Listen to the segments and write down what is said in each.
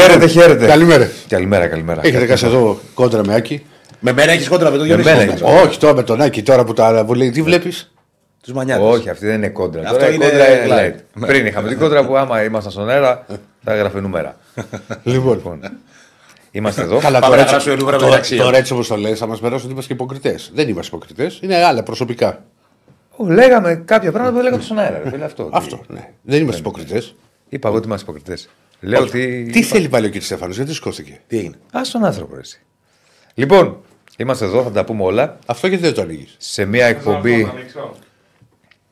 Χαίρετε, χαίρετε. Καλημέρα. Καλημέρα, καλημέρα. Έχετε κάτσει εδώ κόντρα με Άκη. Με μένα έχεις κόντρα με τον Γιώργο. μένα έχεις. Όχι, τώρα με τον Άκη, τώρα που τα λέει, τι βλέπεις; Τους μανιάτες. Όχι, αυτή δεν είναι κόντρα. Αυτό Τώρα η είναι κόντρα είναι light. light. Πριν είχαμε την κόντρα που άμα ήμασταν στον αέρα θα έγραφε νούμερα. Λοιπόν. Είμαστε εδώ. Καλά, Πάμε τώρα να έτσι, γράψουμε νούμερα τώρα, μεταξύ. τώρα έτσι όπως το λες, θα μας περάσουν ότι είμαστε υποκριτές. Δεν είμαστε υποκριτές. Είναι άλλα προσωπικά. Ω, Λέγαμε κάποια πράγματα που λέγαμε στον αέρα. ρε φίλε, Αυτό. Αυτό. Ναι. Δεν είμαστε υποκριτές. Είπα εγώ ότι είμαστε υποκριτές. Λέω ότι. Τι θέλει πάλι ο κ. Στέφανος, γιατί σηκώθηκε; Τι έγινε; Α τον άνθρωπο, ρε, εσύ. Λοιπόν, είμαστε εδώ, θα τα πούμε όλα. Αυτό γιατί δεν το ανοίγεις; Σε μια εκπομπή,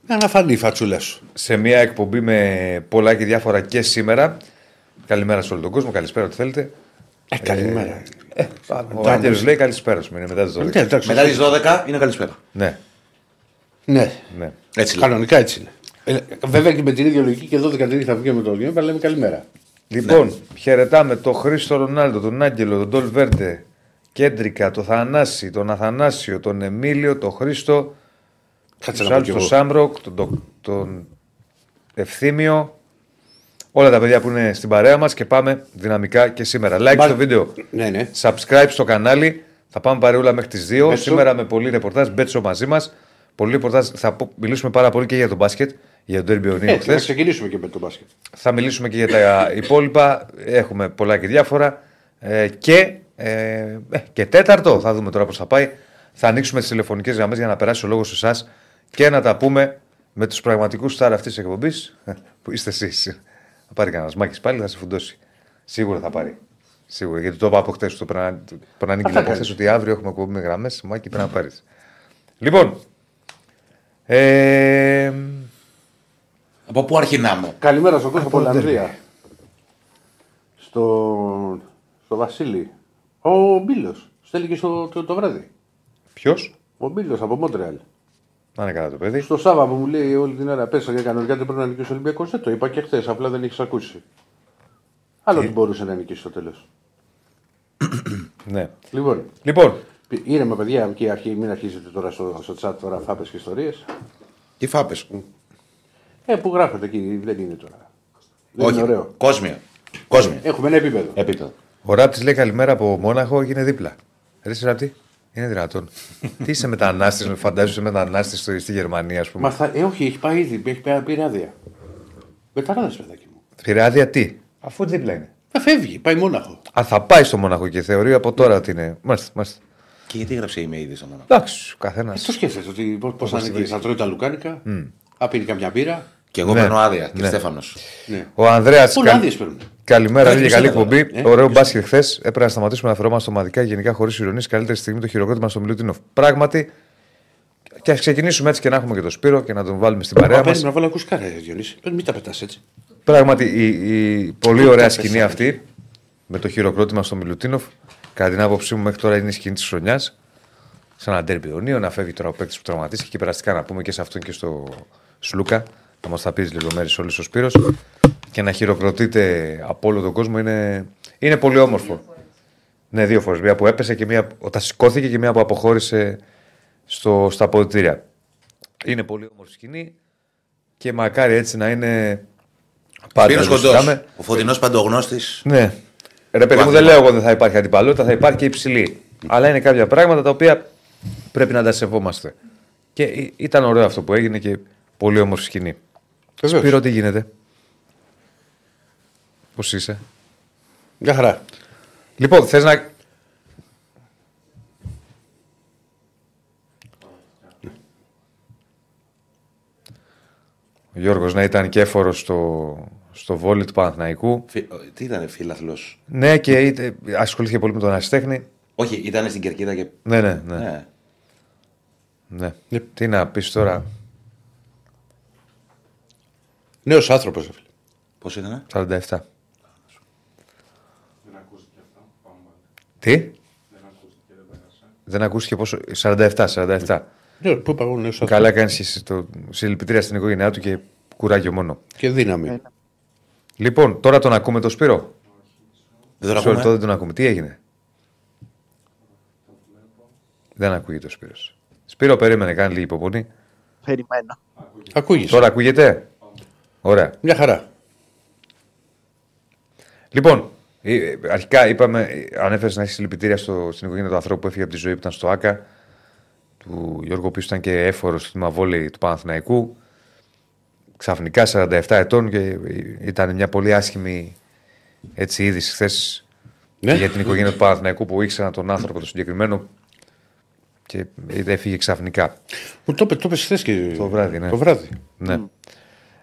Να αναφανεί η φατσούλα σου. σε μια εκπομπή με πολλά και διάφορα και σήμερα. Καλημέρα σε όλο τον κόσμο, καλησπέρα ό,τι θέλετε. Ε, καλημέρα. Ο Άγγελο λέει καλησπέρα σου, είναι μετά τις 12. Ναι, εντάξει. Μετά τις 12 είναι καλησπέρα. Ναι, Ναι. ναι. Έτσι λέει. Κανονικά έτσι είναι. Ε, βέβαια και με την ίδια λογική και 12 τρίτη θα βγούμε με το Γιώργο, αλλά λέμε καλημέρα. Λοιπόν, χαιρετάμε τον Χρήστο Ρονάλντο, τον Άγγελο, τον Ντόλ Βέρντε, Κέντρικα, τον Θανάση, τον Αθανάσιο, τον Εμίλιο, τον Χρήστο, Κάτσε τους να πω άλλους, κι τον εγώ. Σάμροκ, τον, τον, τον Ευθύμιο. Όλα τα παιδιά που είναι στην παρέα μας και πάμε δυναμικά και σήμερα. Like Μπα- στο βίντεο. Ναι, ναι. Subscribe στο κανάλι. Θα πάμε παρεούλα μέχρι τις 2. Μπέτσο. Σήμερα με πολύ ρεπορτάζ. Μπέτσο μαζί μας. Πολύ ρεπορτάζ. Θα πω- μιλήσουμε πάρα πολύ και για τον μπάσκετ. Για τον Derby Ονίου Έτσι, χθες. να ξεκινήσουμε και με το μπάσκετ. Θα μιλήσουμε και για τα υπόλοιπα. Έχουμε πολλά και διάφορα. Ε, και, ε, ε, και τέταρτο, θα δούμε τώρα πώς θα πάει. Θα ανοίξουμε τις τηλεφωνικές γραμμές για να περάσει ο λόγος σε εσάς και να τα πούμε με τους πραγματικούς στάρ αυτής της εκπομπής που είστε εσείς. Θα πάρει κανένας μάκη πάλι, θα σε φουντώσει. Σίγουρα θα πάρει. Σίγουρα. Γιατί το είπα από χθες. Το πρέπει να- πρέπει να ανήκει θα από χθε κάνεις. ότι αύριο έχουμε εκπομπή με γραμμές. Μάκη πρέπει να πάρεις. Λοιπόν. Ε, Από πού αρχινάμε. Καλημέρα στον κόσμο από Ολλανδία. Στο, στο Βασίλη. Ο Μπίλος. Στέλνει και στο, το, το βράδυ. Ποιος, Ο Μπίλος από Μόντρεαλ. να είναι καλά το παιδί. Στο Σάββατο μου λέει όλη την ώρα πέσα για κανονικά δεν πρέπει να νικήσει ο Ολυμπιακός. Δεν το είπα και χθες, απλά δεν έχεις ακούσει. Άλλο ότι μπορούσε να νικήσει στο τέλος. Ναι. Λοιπόν, Λοιπόν, ήρεμα παιδιά εκεί η αρχή, μην αρχίζετε τώρα στο, στο chat τώρα φάπες και ιστορίες. Τι φάπες; Ε, που γράφετε εκεί δεν είναι τώρα. Δεν Όχι. είναι ωραίο. Κόσμια. Κόσμια. Έχουμε ένα επίπεδο. Επίπεδο. Ο Ράπτης λέει καλημέρα από Μόναχο και είναι δίπλα. Ρε εσύ, Ράπτη, είναι δυνατόν. Τι είσαι μετανάστης, φαντάζεσαι μετανάστης στο- στη Γερμανία, ας πούμε; Μα θα, ε, όχι, έχει πάει ήδη, έχει πάει πήρε άδεια. Μεταράδε, παιδάκι μου. Πήρε άδεια τι, αφού δίπλα είναι. Θα φεύγει, πάει μόναχο. Α, θα πάει στο Μόναχο και θεωρεί από τώρα ότι είναι. Μάλιστα, μάλιστα. Και γιατί έγραψε η ήδη στον όνομα. Εντάξει, ο καθένας. Ε, το σκέφτεσαι ότι πώ θα είναι εκεί, θα τρώει τα λουκάνικα, θα πίνει καμιά μπύρα. Και εγώ Ναι. παίρνω άδεια. Και Ναι. Στέφανος. Ναι. Ο Ανδρέας. Πολλά άδειες παίρνουν. Καλημέρα, Κάτι λίγη καλή πιστεύω, εκπομπή. ε. Ωραίο μπάσκετ χθες. Έπρεπε να σταματήσουμε να φερόμαστε ομαδικά γενικά χωρίς ηρωνίες. Καλύτερη στιγμή το χειροκρότημα στο Μιλουτίνοφ. Πράγματι. Και ας ξεκινήσουμε έτσι και να έχουμε και το Σπύρο και να τον βάλουμε στην παρέα Μα μας. παίρνει να βάλω ακουσκάρα, ε, Διονύση. Πρέπει μην τα πετάς έτσι. Πράγματι, η, η πολύ ωραία σκηνή αυτή με το χειροκρότημα στο Μιλουτίνοφ, κατά την άποψή μου, μέχρι τώρα είναι η σκηνή της χρονιάς. Σαν ένα ντέρμπι ονείο, να φεύγει τώρα ο παίκτης που τραυματίστηκε και περαστικά να πούμε και σε αυτόν και στο Σλούκα. Θα μας τα πεις λεπτομέρειε όλος ο Σπύρος και να χειροκροτείτε από όλο τον κόσμο είναι, είναι πολύ όμορφο. Ναι, δύο φορές. Μία που έπεσε και μία όταν σηκώθηκε και μία που αποχώρησε στο, στα αποδητήρια. Είναι πολύ όμορφη σκηνή και μακάρι έτσι να είναι πάντα. Πήρος δεν το κοντός. συζητάμε. Ο φωτεινός παντογνώστης. Ναι. Ρε παιδί μου, δεν λέω εγώ δεν θα υπάρχει αντιπαλότητα, θα υπάρχει και υψηλή. Αλλά είναι κάποια πράγματα τα οποία πρέπει να τα σεβόμαστε. Και ή- ήταν ωραίο αυτό που έγινε και πολύ όμορφη σκηνή. Βεβαίως. Σπύρο, τι γίνεται; Πώς είσαι; Μια χαρά. Λοιπόν, θες να. Ο Γιώργος να ήταν και έφορο στο, στο βόλι του Παναθηναϊκού. Τι ήταν, φίλαθλος; Ναι, και είτε, ασχολήθηκε πολύ με τον Αστέχνη. Όχι, ήταν στην κερκίδα και. Ναι, ναι, ναι. Ναι. ναι. Τι να πεις τώρα. Νέος άνθρωπος. Πώς ήταν. 47. Τι; Δεν ακούστηκε πόσο. 47, 47. Ναι, πού είπα εγώ νέος άνθρωπος. Καλά κάνεις εσύ το συλληπιτήρια στην οικογένειά του και κουράγιο μόνο. Και δύναμη. Λοιπόν, τώρα τον ακούμε το Σπύρο; Δεν τον Sorry, τώρα ακούμε. δεν τον ακούμε. Τι έγινε; Δεν ακούγεται ο Σπύρος. Σπύρο, περίμενε, κάνει λίγη υπομονή. Περιμένω. Ακούγεις. Τώρα ακούγεται; Ωραία. Μια χαρά. Λοιπόν, Ε, αρχικά είπαμε, ε, ανέφερες να έχεις συλληπιτήρια στο, στην οικογένεια του ανθρώπου που έφυγε από τη ζωή που ήταν στο ΑΚΑ, του Γιώργου, ο οποίος ήταν και έφορος στο τμήμα βόλεϊ του Παναθηναϊκού. Ξαφνικά 47 ετών και ήταν μια πολύ άσχημη έτσι, είδηση χθες Ναι. για την οικογένεια του Παναθηναϊκού που ήξεραν τον άνθρωπο το συγκεκριμένο και έφυγε ξαφνικά. Μου το είπε το είπες χθες και Το βράδυ, ναι. Το βράδυ. Ναι.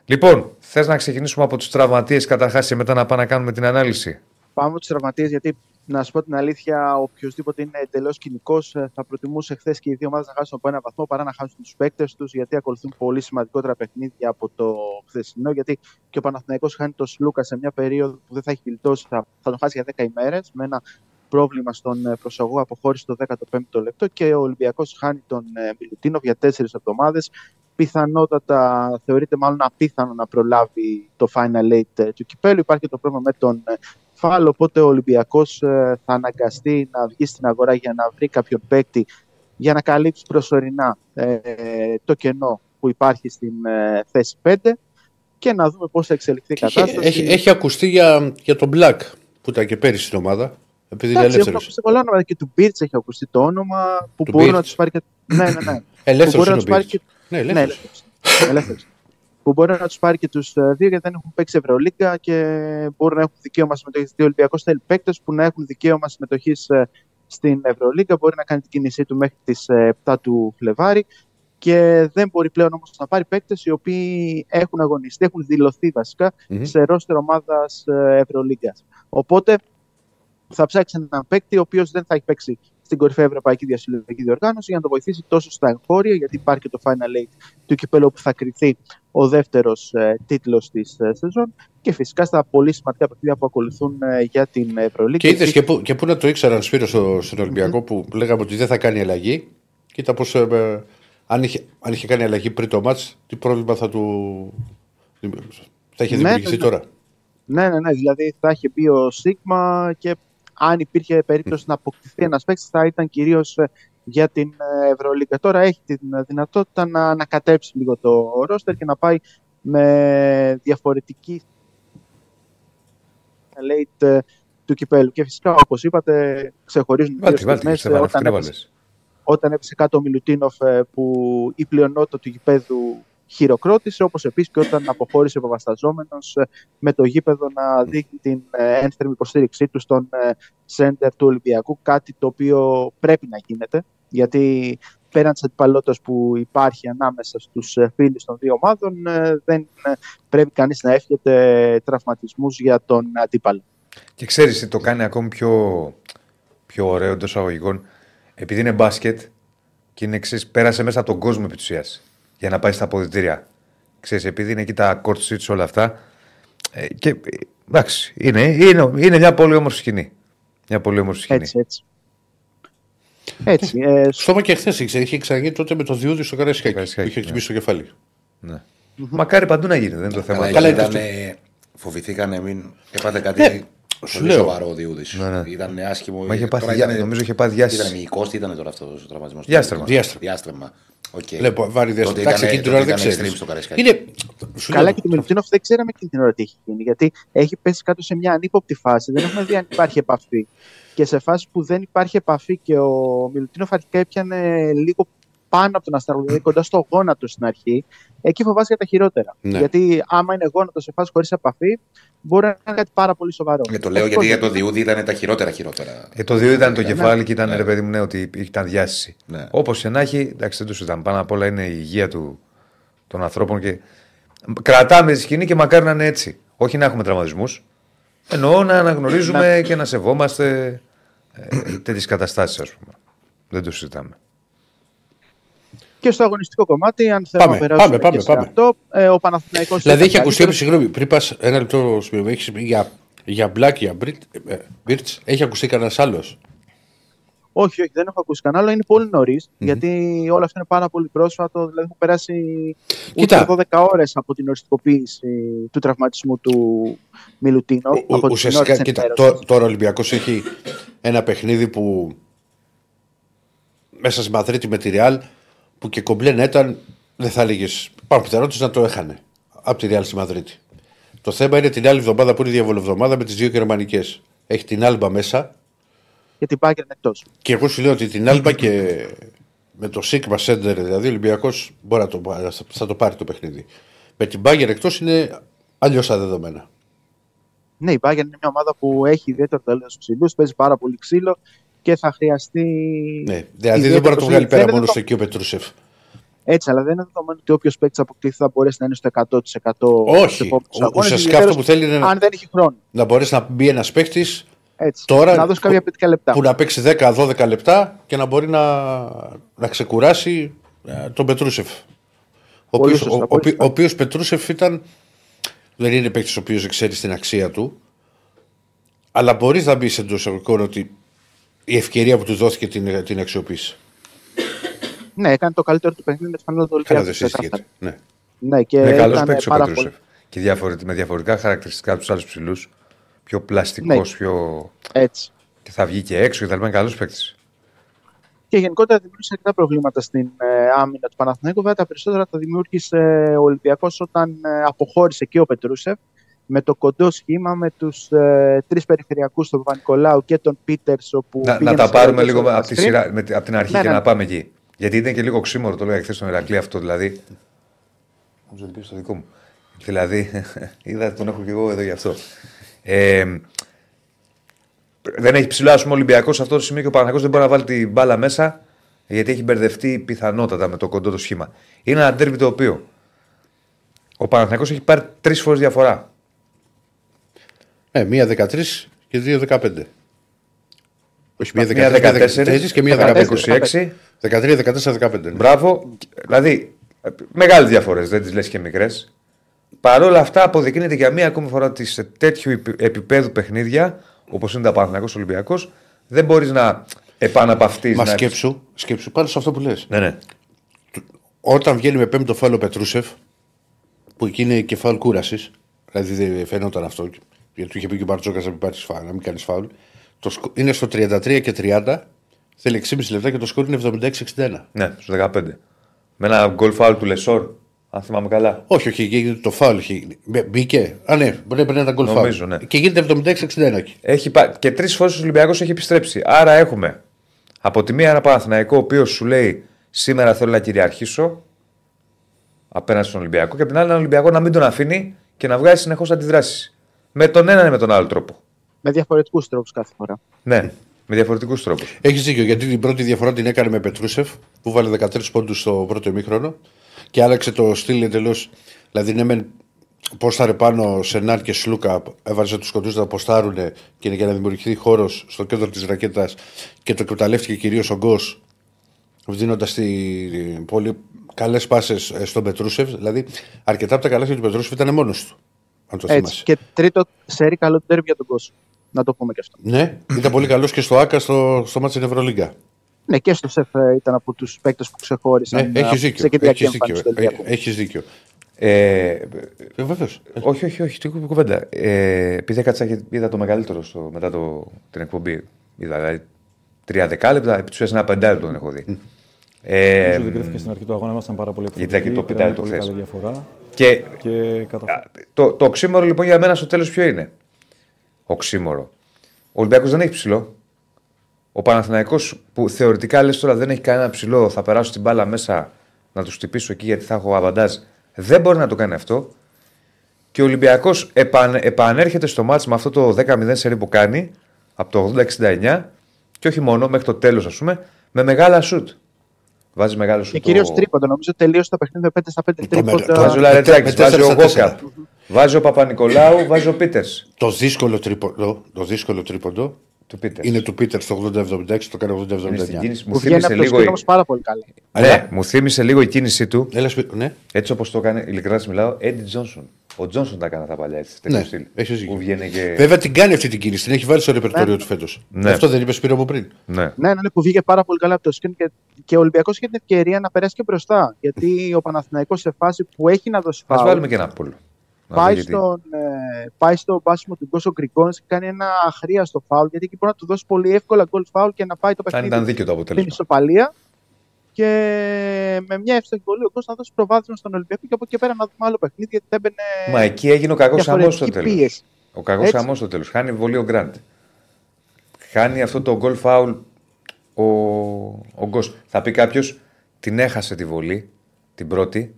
Λοιπόν, θες να ξεκινήσουμε από τους τραυματίες καταρχάς και μετά να πάμε να κάνουμε την ανάλυση; Πάμε με τους τραυματίες, γιατί να σου πω την αλήθεια, οποιοδήποτε είναι εντελώς κοινικός θα προτιμούσε χθες και οι δύο ομάδες να χάσουν από ένα βαθμό παρά να χάσουν τους παίκτες τους, γιατί ακολουθούν πολύ σημαντικότερα παιχνίδια από το χθεσινό. Γιατί και ο Παναθηναϊκός χάνει τον Σλούκα σε μια περίοδο που δεν θα έχει γλιτώσει, θα, θα τον χάσει για 10 ημέρες, με ένα πρόβλημα στον ε, προσαγωγό αποχώρηση το 15ο λεπτό και ο Ολυμπιακός χάνει τον ε, Μιλουτίνοφ για 4 εβδομάδες. Πιθανότατα θεωρείται μάλλον απίθανο να προλάβει το Final Eight ε, του κυπέλου. Υπάρχει και το πρόβλημα με τον ε, Φάλ, οπότε ο Ολυμπιακός θα αναγκαστεί να βγει στην αγορά για να βρει κάποιον παίκτη για να καλύψει προσωρινά ε, το κενό που υπάρχει στην ε, θέση 5 και να δούμε πώς θα εξελιχθεί η Έχει, κατάσταση. έχει, έχει ακουστεί για, για τον Black που ήταν και πέρυσι στην ομάδα. Επειδή είναι Εντάξει, έχουν ελεύθερο. ακουστεί πολλά όνοματα και του Μπίρτς έχει ακουστεί το όνομα που Του μπορεί να Birch. τους πάρει και. ναι, ναι, ναι. Ελεύθερος Που μπορεί είναι να ο τους πάρει Μπίρτς. και- Ναι, Ναι, ελεύθερος. ελεύθερος. Ελεύθερος. που μπορεί να τους πάρει και τους δύο γιατί δεν έχουν παίξει Ευρωλίγκα και μπορούν να έχουν δικαίωμα συμμετοχής. Ο Ολυμπιακό θέλει παίκτε που να έχουν δικαίωμα συμμετοχής στην Ευρωλίγκα. Μπορεί να κάνει την κίνησή του μέχρι τις 7 του Φλεβάρι και δεν μπορεί πλέον όμως να πάρει παίκτες οι οποίοι έχουν αγωνιστεί, έχουν δηλωθεί βασικά Μμμ. σε ρόστερ ομάδας Ευρωλίγκας. Οπότε θα ψάξει έναν παίκτη ο οποίος δεν θα έχει παίξει στην κορυφαία Ευρωπαϊκή Διασυλλογική Διοργάνωση για να το βοηθήσει τόσο στα εγχώρια, γιατί υπάρχει και το Final Eight του κυπέλου που θα κρυθεί ο δεύτερος ε, τίτλος της ε, σεζόν και φυσικά στα πολύ σημαντικά παιχνίδια που ακολουθούν ε, για την Ευρωλίγα. Και είδες και, πού- και πού να το ήξεραν Σπύρος στο, στον Ολυμπιακό που λέγαμε ότι δεν θα κάνει αλλαγή. Κοίτα πώς. Ε, αν, είχε, αν είχε κάνει αλλαγή πριν το μάτς, τι πρόβλημα θα του. θα είχε Ναι, δημιουργηθεί ναι. τώρα. Ναι, ναι, ναι. Δηλαδή θα είχε μπει ο Σίγμα και αν υπήρχε περίπτωση να αποκτηθεί ένας παίκτης θα ήταν κυρίως για την ε, Ευρωλίγκα. Τώρα έχει τη δυνατότητα να ανακατέψει λίγο το ρόστερ και να πάει με διαφορετική late ε, του κυπέλου. Και φυσικά, όπως είπατε, ξεχωρίζουν Βάλτε, δύο βάλτε, στιγμές, Στέφανο, όταν, αυτήν έπεσε, έβαλες. όταν έπεσε κάτω ο Μιλουτίνοφ ε, που η πλειονότητα του γηπέδου χειροκρότησε, όπως επίσης και όταν αποχώρησε ο Παπασταζόμενος ε, με το γήπεδο να δείχνει την ε, ένθερμη υποστήριξή του στον ε, σέντερ του Ολυμπιακού, κάτι το οποίο πρέπει να γίνεται, γιατί πέραν της αντιπαλότητας που υπάρχει ανάμεσα στους ε, φίλους των δύο ομάδων, ε, δεν ε, πρέπει κανείς να εύχεται τραυματισμούς για τον αντίπαλο. Και ξέρεις τι το κάνει ακόμη πιο, πιο ωραίο εντός αγωγικών. Επειδή είναι μπάσκετ και είναι εξή, πέρασε μέσα από τον κόσμο επί της ουσίας, για να πάει στα αποδητήρια. Ξέρεις, επειδή είναι εκεί τα court seats όλα αυτά. Ε, και, ε, εντάξει, είναι, είναι, είναι μια πολύ όμορφη σκηνή. Μια πολύ όμορφη σκηνή. Έτσι, έτσι. Έτσι, ε, Στόμα και χθες είχε, είχε ξαναγίνει τότε με το διούδι στο Καραϊσκάκι. Που Καραϊσκάκη, είχε ναι. χτυπήσει το κεφάλι. Ναι. Μακάρι παντού να γίνει, δεν είναι το θέμα. Καλά, Καλά είναι ήταν, φοβηθήκανε μην έπατε κάτι Ναι, σου πολύ λέω. σοβαρό ο Διούδης. Ναι, ναι. Ήταν άσχημο. Μα είχε πάθει Τώρα διά- ήταν- νομίζω είχε πάθει διάσηση. Ήταν μυϊκός, τι ήταν τώρα αυτός ο τραυματισμός; Διάστρεμα. Διάστρεμα. Διάστρεμα. Οκ. Λέω, βάρη Τότε διάστημα. Εντάξει, ήταν- εκείνη την τότε ώρα δεν ήταν ξέρεις. extreme στο Καραϊσκάκι. Είναι. σου Καλά λέω, και το Μιλουτίνοφ δεν ξέραμε εκείνη την ώρα τι έχει γίνει. Γιατί έχει πέσει κάτω σε μια ανύποπτη φάση. Δεν έχουμε δει αν υπάρχει επαφή. Και σε φάση που δεν υπάρχει επαφή και ο Μιλουτίνοφ αρχικά έπιανε λίγο πάνω από τον αστραγωνικό, δηλαδή κοντά στο γόνατο στην αρχή. Εκεί φοβάσαι για τα χειρότερα. Ναι. Γιατί άμα είναι γόνατος σε φάση χωρίς επαφή, μπορεί να είναι κάτι πάρα πολύ σοβαρό. Ε, το λέω γιατί για το Διούδη ήταν τα χειρότερα χειρότερα. Ε, το δύο ήταν το Ναι. κεφάλι και ήταν Ναι. ρε παιδί μου, ναι, ότι ήταν διάσηση. Ναι. Όπως και να έχει, εντάξει, δεν του ήταν. Πάνω απ' όλα είναι η υγεία του, των ανθρώπων και κρατάμε τη σκηνή και μακάρι να είναι έτσι. Όχι να έχουμε τραυματισμούς. Εννοώ να αναγνωρίζουμε και να σεβόμαστε ε, τέτοιες καταστάσεις, ας πούμε. Δεν το συζητάμε. Και στο αγωνιστικό κομμάτι, αν θέλουμε Πάμε, να περάσουμε πάμε, και πάμε, σε αυτό, ε, ο Παναθηναϊκός Δηλαδή ήταν έχει ακουστεί, καλύτερος. συγγνώμη, πριν πας ένα λεπτό Σπύρο, έχεις πει για, για Black, για ε, Birch, έχει ακουστεί κανένας άλλος; Όχι, όχι, δεν έχω ακούσει κανένα άλλο. Είναι πολύ νωρίς, γιατί όλο αυτό είναι πάρα πολύ πρόσφατο. Δηλαδή, έχουν περάσει Κοίτα. ούτε 12 ώρες από την οριστικοποίηση του τραυματισμού του Μιλουτίνο. Ο- ο- από την Ουσιαστικά, ώρα της κοίτα, ενημέρωσης. τώ- τώρα ο Ολυμπιακός έχει ένα παιχνίδι που μέσα στη Μαδρίτη με τη Ρεάλ που και κομπλέ να ήταν, δεν θα έλεγες. Υπάρχουν πιθανότητες να το έχανε από τη Ρεάλ στη Μαδρίτη. Το θέμα είναι την άλλη εβδομάδα που είναι η διαβολοβδομάδα με τις δύο γερμανικές. έχει την Άλμπα μέσα. Και την Bayern εκτός. Και εγώ σου λέω ότι την Άλμπα και με το Σίγμα Σέντερ, δηλαδή ο Ολυμπιακός μπορεί να το, πάρει- θα το πάρει το παιχνίδι. Με την Bayern εκτός είναι αλλιώς τα δεδομένα. Ναι, η Bayern είναι μια ομάδα που έχει ιδιαίτερο τέλος στους ψηλού, παίζει πάρα πολύ ξύλο και θα χρειαστεί. Ναι, δηλαδή δεν ιδιαίτερο μπορεί να το βγάλει ψηλό. πέρα Δεν μόνο είναι στο εκεί ο Πετρούσεφ. Έτσι, αλλά δεν είναι δεδομένο ότι όποιος παίκτης αποκτήσει θα μπορέσει να είναι στο 100% Όχι. στους επόμενους Ο- αγώνες, Ουσιαστικά αυτό ιδιαίτερως που θέλει είναι να, Αν δεν έχει χρόνο. να μπορέσει να μπει ένας παίχτη Έτσι. Τώρα να δώσει κάποια απαιτητικά λεπτά. που να παίξει 10-12 λεπτά και να μπορεί να, να ξεκουράσει ε, τον Πετρούσεφ. Ο Πολύ οποίος, σωστά, ο, ο, πολύ οποίος- σωστά. ο οποίος Πετρούσεφ ήταν. Δεν είναι παίκτης ο οποίος ξέρει την αξία του. Αλλά μπορείς να μπεις εντός εισαγωγικών ότι η ευκαιρία που τους δόθηκε την, την αξιοποίηση. Ναι, έκανε το καλύτερο του παιχνίδι με τη φανέλα του Καλά, Ολυμπιακού. δεν ξεκάθαρα. συζητιέται. Ναι. Ναι, και Είναι καλός ήταν παίκτης ο πάρα Πετρούσεφ. πολύ. Και διαφορετικά, με διαφορετικά χαρακτηριστικά από τους άλλους ψηλούς. Πιο πλαστικός, Ναι. πιο. Έτσι. και θα βγει και έξω και θα είναι καλός παίκτης. Και γενικότερα δημιούργησε αρκετά προβλήματα στην ε, άμυνα του Παναθηναϊκού. Βέβαια, τα περισσότερα τα δημιούργησε ο Ολυμπιακός όταν ε, αποχώρησε και ο Πετρούσεφ με το κοντό σχήμα με τους ε, τρεις περιφερειακούς, τον Παπα-Νικολάου και τον Πίτερ. Να, να τα πάρουμε λίγο από, τη σειρά, με, από την αρχή Ναι, και ναι. να πάμε εκεί. Γιατί ήταν και λίγο ξύμορο, το έλεγα χθε στον Ηρακλή αυτό δηλαδή. Νομίζω ότι πήγε στο δικό μου. Δηλαδή, είδα τον έχω και εγώ εδώ γι' αυτό. Ε, δεν έχει ψηλό, ας πούμε, ο Ολυμπιακός σε αυτό το σημείο και ο Παναγιώ δεν μπορεί να βάλει την μπάλα μέσα γιατί έχει μπερδευτεί πιθανότατα με το κοντό το σχήμα. Είναι ένα τέρμι το οποίο ο Παναθηναϊκός έχει πάρει τρεις φορές διαφορά. Ναι, μία 13 και δύο 15. Όχι, μία Μία 13 14 και μία 15. 26. 13, 14, 15. ναι. Μπράβο. Δηλαδή, μεγάλες διαφορές, δεν τις λες και μικρές. Παρ' όλα αυτά, αποδεικνύεται για μία ακόμη φορά ότι σε τέτοιου επι- επίπεδου παιχνίδια, όπως είναι τα Παναθυνακό Ολυμπιακός, δεν μπορείς να επαναπαυτείς. Μα να... σκέψου, σκέψου πάνω σε αυτό που λες. Ναι, ναι. Όταν βγαίνει με πέμπτο φάουλ ο Πετρούσεφ, που εκεί είναι και φάουλ κούρασης, δηλαδή δεν φαινόταν αυτό, γιατί του είχε πει και ο Μπαρτζώκας να μην, πάρεις φάουλ, να μην κάνει φάουλ. Το σκο- είναι στο 33 και 30, θέλει 6,5 λεπτά και το σκορ είναι 76-61. ναι, στους 15. Με ένα γκολ φάουλ του Λεσόρ, αν θυμάμαι καλά. Όχι, όχι, γίνεται το φάουλ είχε γίνει. Μπε- Μπήκε. Α, ναι, μπορεί να ήταν γκολ φάουλ. Νομίζω, ναι. Και γίνεται 76-61 εκεί. Έχει πα... Και τρεις φορές ο Ολυμπιακός έχει επιστρέψει. Άρα έχουμε από τη μία ένα Παναθηναϊκό ο οποίος σου λέει σήμερα θέλω να κυριαρχήσω απέναντι στον Ολυμπιακό και από την άλλη έναν Ολυμπιακό να μην τον αφήνει και να βγάζει συνεχώς αντιδράσεις. Με τον έναν ή με τον άλλο τρόπο. Με διαφορετικούς τρόπους κάθε φορά. Ναι, με διαφορετικούς τρόπους. Έχεις δίκιο, γιατί την πρώτη διαφορά την έκανε με Πετρούσεφ, που βάλε 13 πόντους στο πρώτο ημίχρονο και άλλαξε το στυλ εντελώς. Δηλαδή, ναι, μεν πόσταρε πάνω Σενάρ και Σλούκα, έβαζε τους κοντούς να ποστάρουν και για να δημιουργηθεί χώρος στο κέντρο της ρακέτας και το εκμεταλλεύτηκε κυρίως ο Γκος, δίνοντας πολύ καλές πάσες στον Πετρούσεφ. Δηλαδή, αρκετά από τα καλά του Πετρούσεφ ήταν μόνος του. Αν το Έτσι. θυμάσαι. Και τρίτο, σερή καλό τέρμι για τον κόσμο. Να το πούμε και αυτό. Ναι, ήταν πολύ καλός και στο ΑΚΑ στο, στο μάτι στην Ευρωλίγκα. Ναι, και στο ΣΕΦ ε, ήταν από τους παίκτες που ξεχώρισαν. Ναι, ε, έχεις δίκιο. σε κεντρική Έχεις εμφάνιση δίκιο. του Ολυμπιακού. Ε, έχεις δίκιο. Ε, Ε, Βεβαίως. όχι, όχι, όχι, τι κουβέντα. Ε, επειδή έκατσα και είδα το μεγαλύτερο στο, μετά το, την εκπομπή. Είδα δηλαδή τρία δεκάλεπτα, επί της ουσίας ένα πεντάλεπτο τον έχω δει. Ε, Νομίζω ότι κρίθηκε στην αρχή του αγώνα, ήμασταν πάρα πολύ Γιατί ήταν και το επιθετικοί, πεντάλεπτο πήραμε πολύ χθες. καλή διαφορά και και καταφέραμε. το, το οξύμορο λοιπόν για μένα στο τέλος ποιο είναι; Οξύμορο. Ο Ολυμπιακός δεν έχει ψηλό. Ο Παναθηναϊκός που θεωρητικά λες τώρα δεν έχει κανένα ψηλό, θα περάσω την μπάλα μέσα να τους χτυπήσω εκεί γιατί θα έχω αβαντάζ. Δεν μπορεί να το κάνει αυτό. Και ο Ολυμπιακός επαν, επανέρχεται στο μάτς με αυτό το 10-0 σερί που κάνει από το 80-69 και όχι μόνο μέχρι το τέλος, ας πούμε, με μεγάλα σουτ. Βάζεις μεγάλο σουτ. Και κυρίως ο- τρίποντα. Νομίζω τελείωσε το παιχνίδι με 5 στα 5 Το τρίποντα. Βάζει ο Με Λαρετζάκη, τέσσερα βάζει ο στα τέσσερα. Γκόκαπ, βάζει ο Παπα-Νικολάου, βάζει ο Πίτερς. Το δύσκολο τρίποντο, το δύσκολο τρίποντο Του Πίτερς. είναι του Πίτερς στο 80-76, το κάνει Είναι στην 80-79. κίνηση. Μου Που βγαίνει θύμισε από το λίγο. σκύλο όμω πάρα πολύ καλά. Ναι, μου θύμισε λίγο η κίνησή του. Έλα, σπί- ναι, Έτσι όπως το έκανε, ειλικρινά σου μιλάω, Έντι Τζόνσον. Ο Τζόνσον τα έκανε τα παλιά έτσι. τέτοιο ναι, στυλ. έχεις δίκιο. Που βγαίνει και. Βέβαια την κάνει αυτή την κίνηση, την έχει βάλει στο ρεπερτόριο του φέτος. Ναι. Αυτό δεν είπες Σπύρο μου πριν. Ναι. Ναι, ναι, ναι, που βγήκε πάρα πολύ καλά από το σκριν και, και ο Ολυμπιακός είχε την ευκαιρία να περάσει και μπροστά. Γιατί ο Παναθηναϊκός σε φάση που έχει να δώσει Α φάουλ, βάλουμε και ένα πόλο. Να δω πάει, γιατί. στον, ε, πάει στο μπάσιμο του Γκόσο Γκριγκόνης και κάνει ένα αχρίαστο φάουλ. Γιατί εκεί μπορεί να του δώσει πολύ εύκολα γκολ φάουλ και να πάει το Αν παιχνίδι ήταν δίκαιο το στην αποτέλεσμα. ισοπαλία. Και με μια εύστοχη βολή ο Γκος να δώσει προβάδισμα στον Ολυμπιακό και από εκεί και πέρα να δούμε άλλο παιχνίδι γιατί έμπαινε Μα εκεί έγινε ο κακός χαμός στο διαφορετική τέλος. πίεση. Ο κακός Έτσι. χαμός στο τέλος. Χάνει βολή ο Γκραντ. χάνει αυτό το goal foul ο, ο Γκος. Θα πει κάποιος, την έχασε τη βολή, την πρώτη.